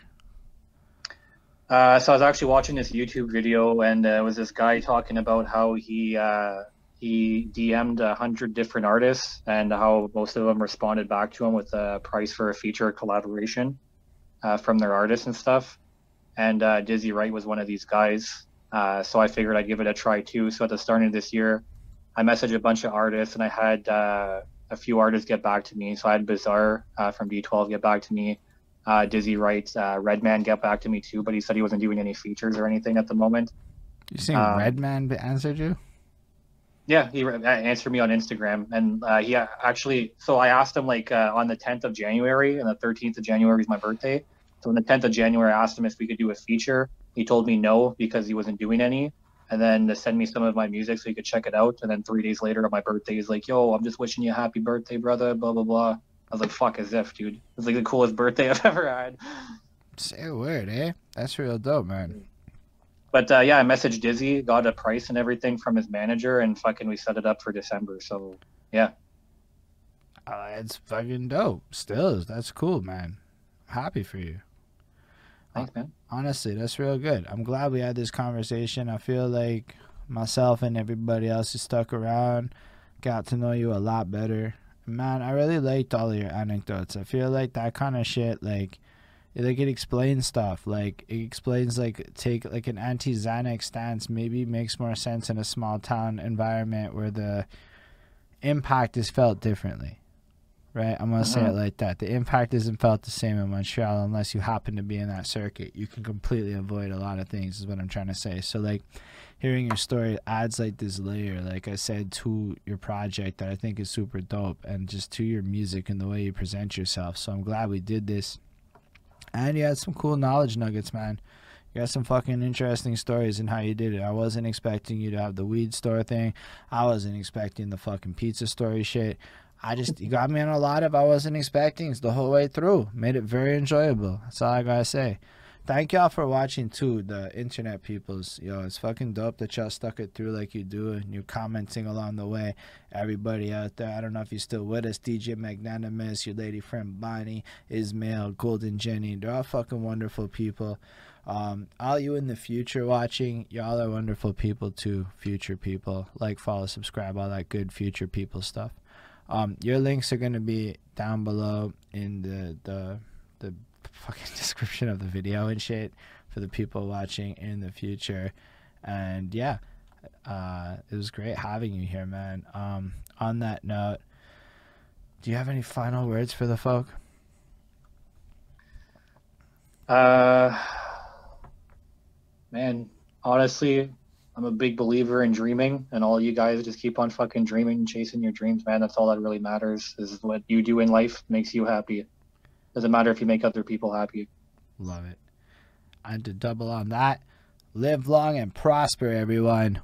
S2: Uh, so I was actually watching this YouTube video, and uh, it was this guy talking about how he uh, he DM'd a hundred different artists and how most of them responded back to him with a price for a feature collaboration uh, from their artists and stuff. And uh, Dizzy Wright was one of these guys. Uh, so I figured I'd give it a try too. So at the start of this year, I messaged a bunch of artists and I had uh, a few artists get back to me. So I had Bizarre uh, from D12 get back to me. Uh, Dizzy Wright, Redman get back to me too, but he said he wasn't doing any features or anything at the moment.
S1: You saying um, Redman answered you?
S2: Yeah, he answered me on Instagram, and uh, he actually. So I asked him like uh, on the 10th of January, and the 13th of January is my birthday. So on the 10th of January, I asked him if we could do a feature. He told me no because he wasn't doing any, and then to send me some of my music so you could check it out. And then three days later, on my birthday, he's like, "Yo, I'm just wishing you a happy birthday, brother." Blah blah blah. I was like, "Fuck as if, dude." It's like the coolest birthday [laughs] I've ever had.
S1: Say a word, eh? That's real dope, man.
S2: But uh, yeah, I messaged Dizzy, got a price and everything from his manager, and fucking we set it up for December. So yeah.
S1: Uh, it's fucking dope. Still, that's cool, man. I'm happy for you.
S2: Thanks, man.
S1: Honestly, that's real good. I'm glad we had this conversation. I feel like myself and everybody else who stuck around got to know you a lot better. Man, I really liked all of your anecdotes. I feel like that kind of shit, like it, like it explains stuff like it explains like take like an anti-xanax stance maybe makes more sense in a small town environment where the impact is felt differently right i'm gonna uh-huh. say it uh-huh. like that the impact isn't felt the same in montreal unless you happen to be in that circuit you can completely avoid a lot of things is what i'm trying to say so like hearing your story adds like this layer like i said to your project that i think is super dope and just to your music and the way you present yourself so i'm glad we did this and you had some cool knowledge nuggets, man. You got some fucking interesting stories in how you did it. I wasn't expecting you to have the weed store thing. I wasn't expecting the fucking pizza story shit. I just got me on a lot of I wasn't expecting the whole way through. Made it very enjoyable. That's all I gotta say thank y'all for watching too, the internet peoples. Yo, it's fucking dope that y'all stuck it through like you do and you're commenting along the way. Everybody out there, I don't know if you're still with us, DJ Magnanimous, your lady friend Bonnie, Ismail, Golden Jenny. They're all fucking wonderful people. Um, all you in the future watching, y'all are wonderful people too, future people. Like, follow, subscribe, all that good future people stuff. Um, your links are gonna be down below in the the the fucking [laughs] description of the video and shit for the people watching in the future. And yeah, uh, it was great having you here, man. Um, on that note, do you have any final words for the folk?
S2: Uh, man, honestly, I'm a big believer in dreaming, and all you guys just keep on fucking dreaming, chasing your dreams, man. That's all that really matters. Is what you do in life makes you happy. Doesn't matter if you make other people happy.
S1: Love it. And to double on that, live long and prosper, everyone.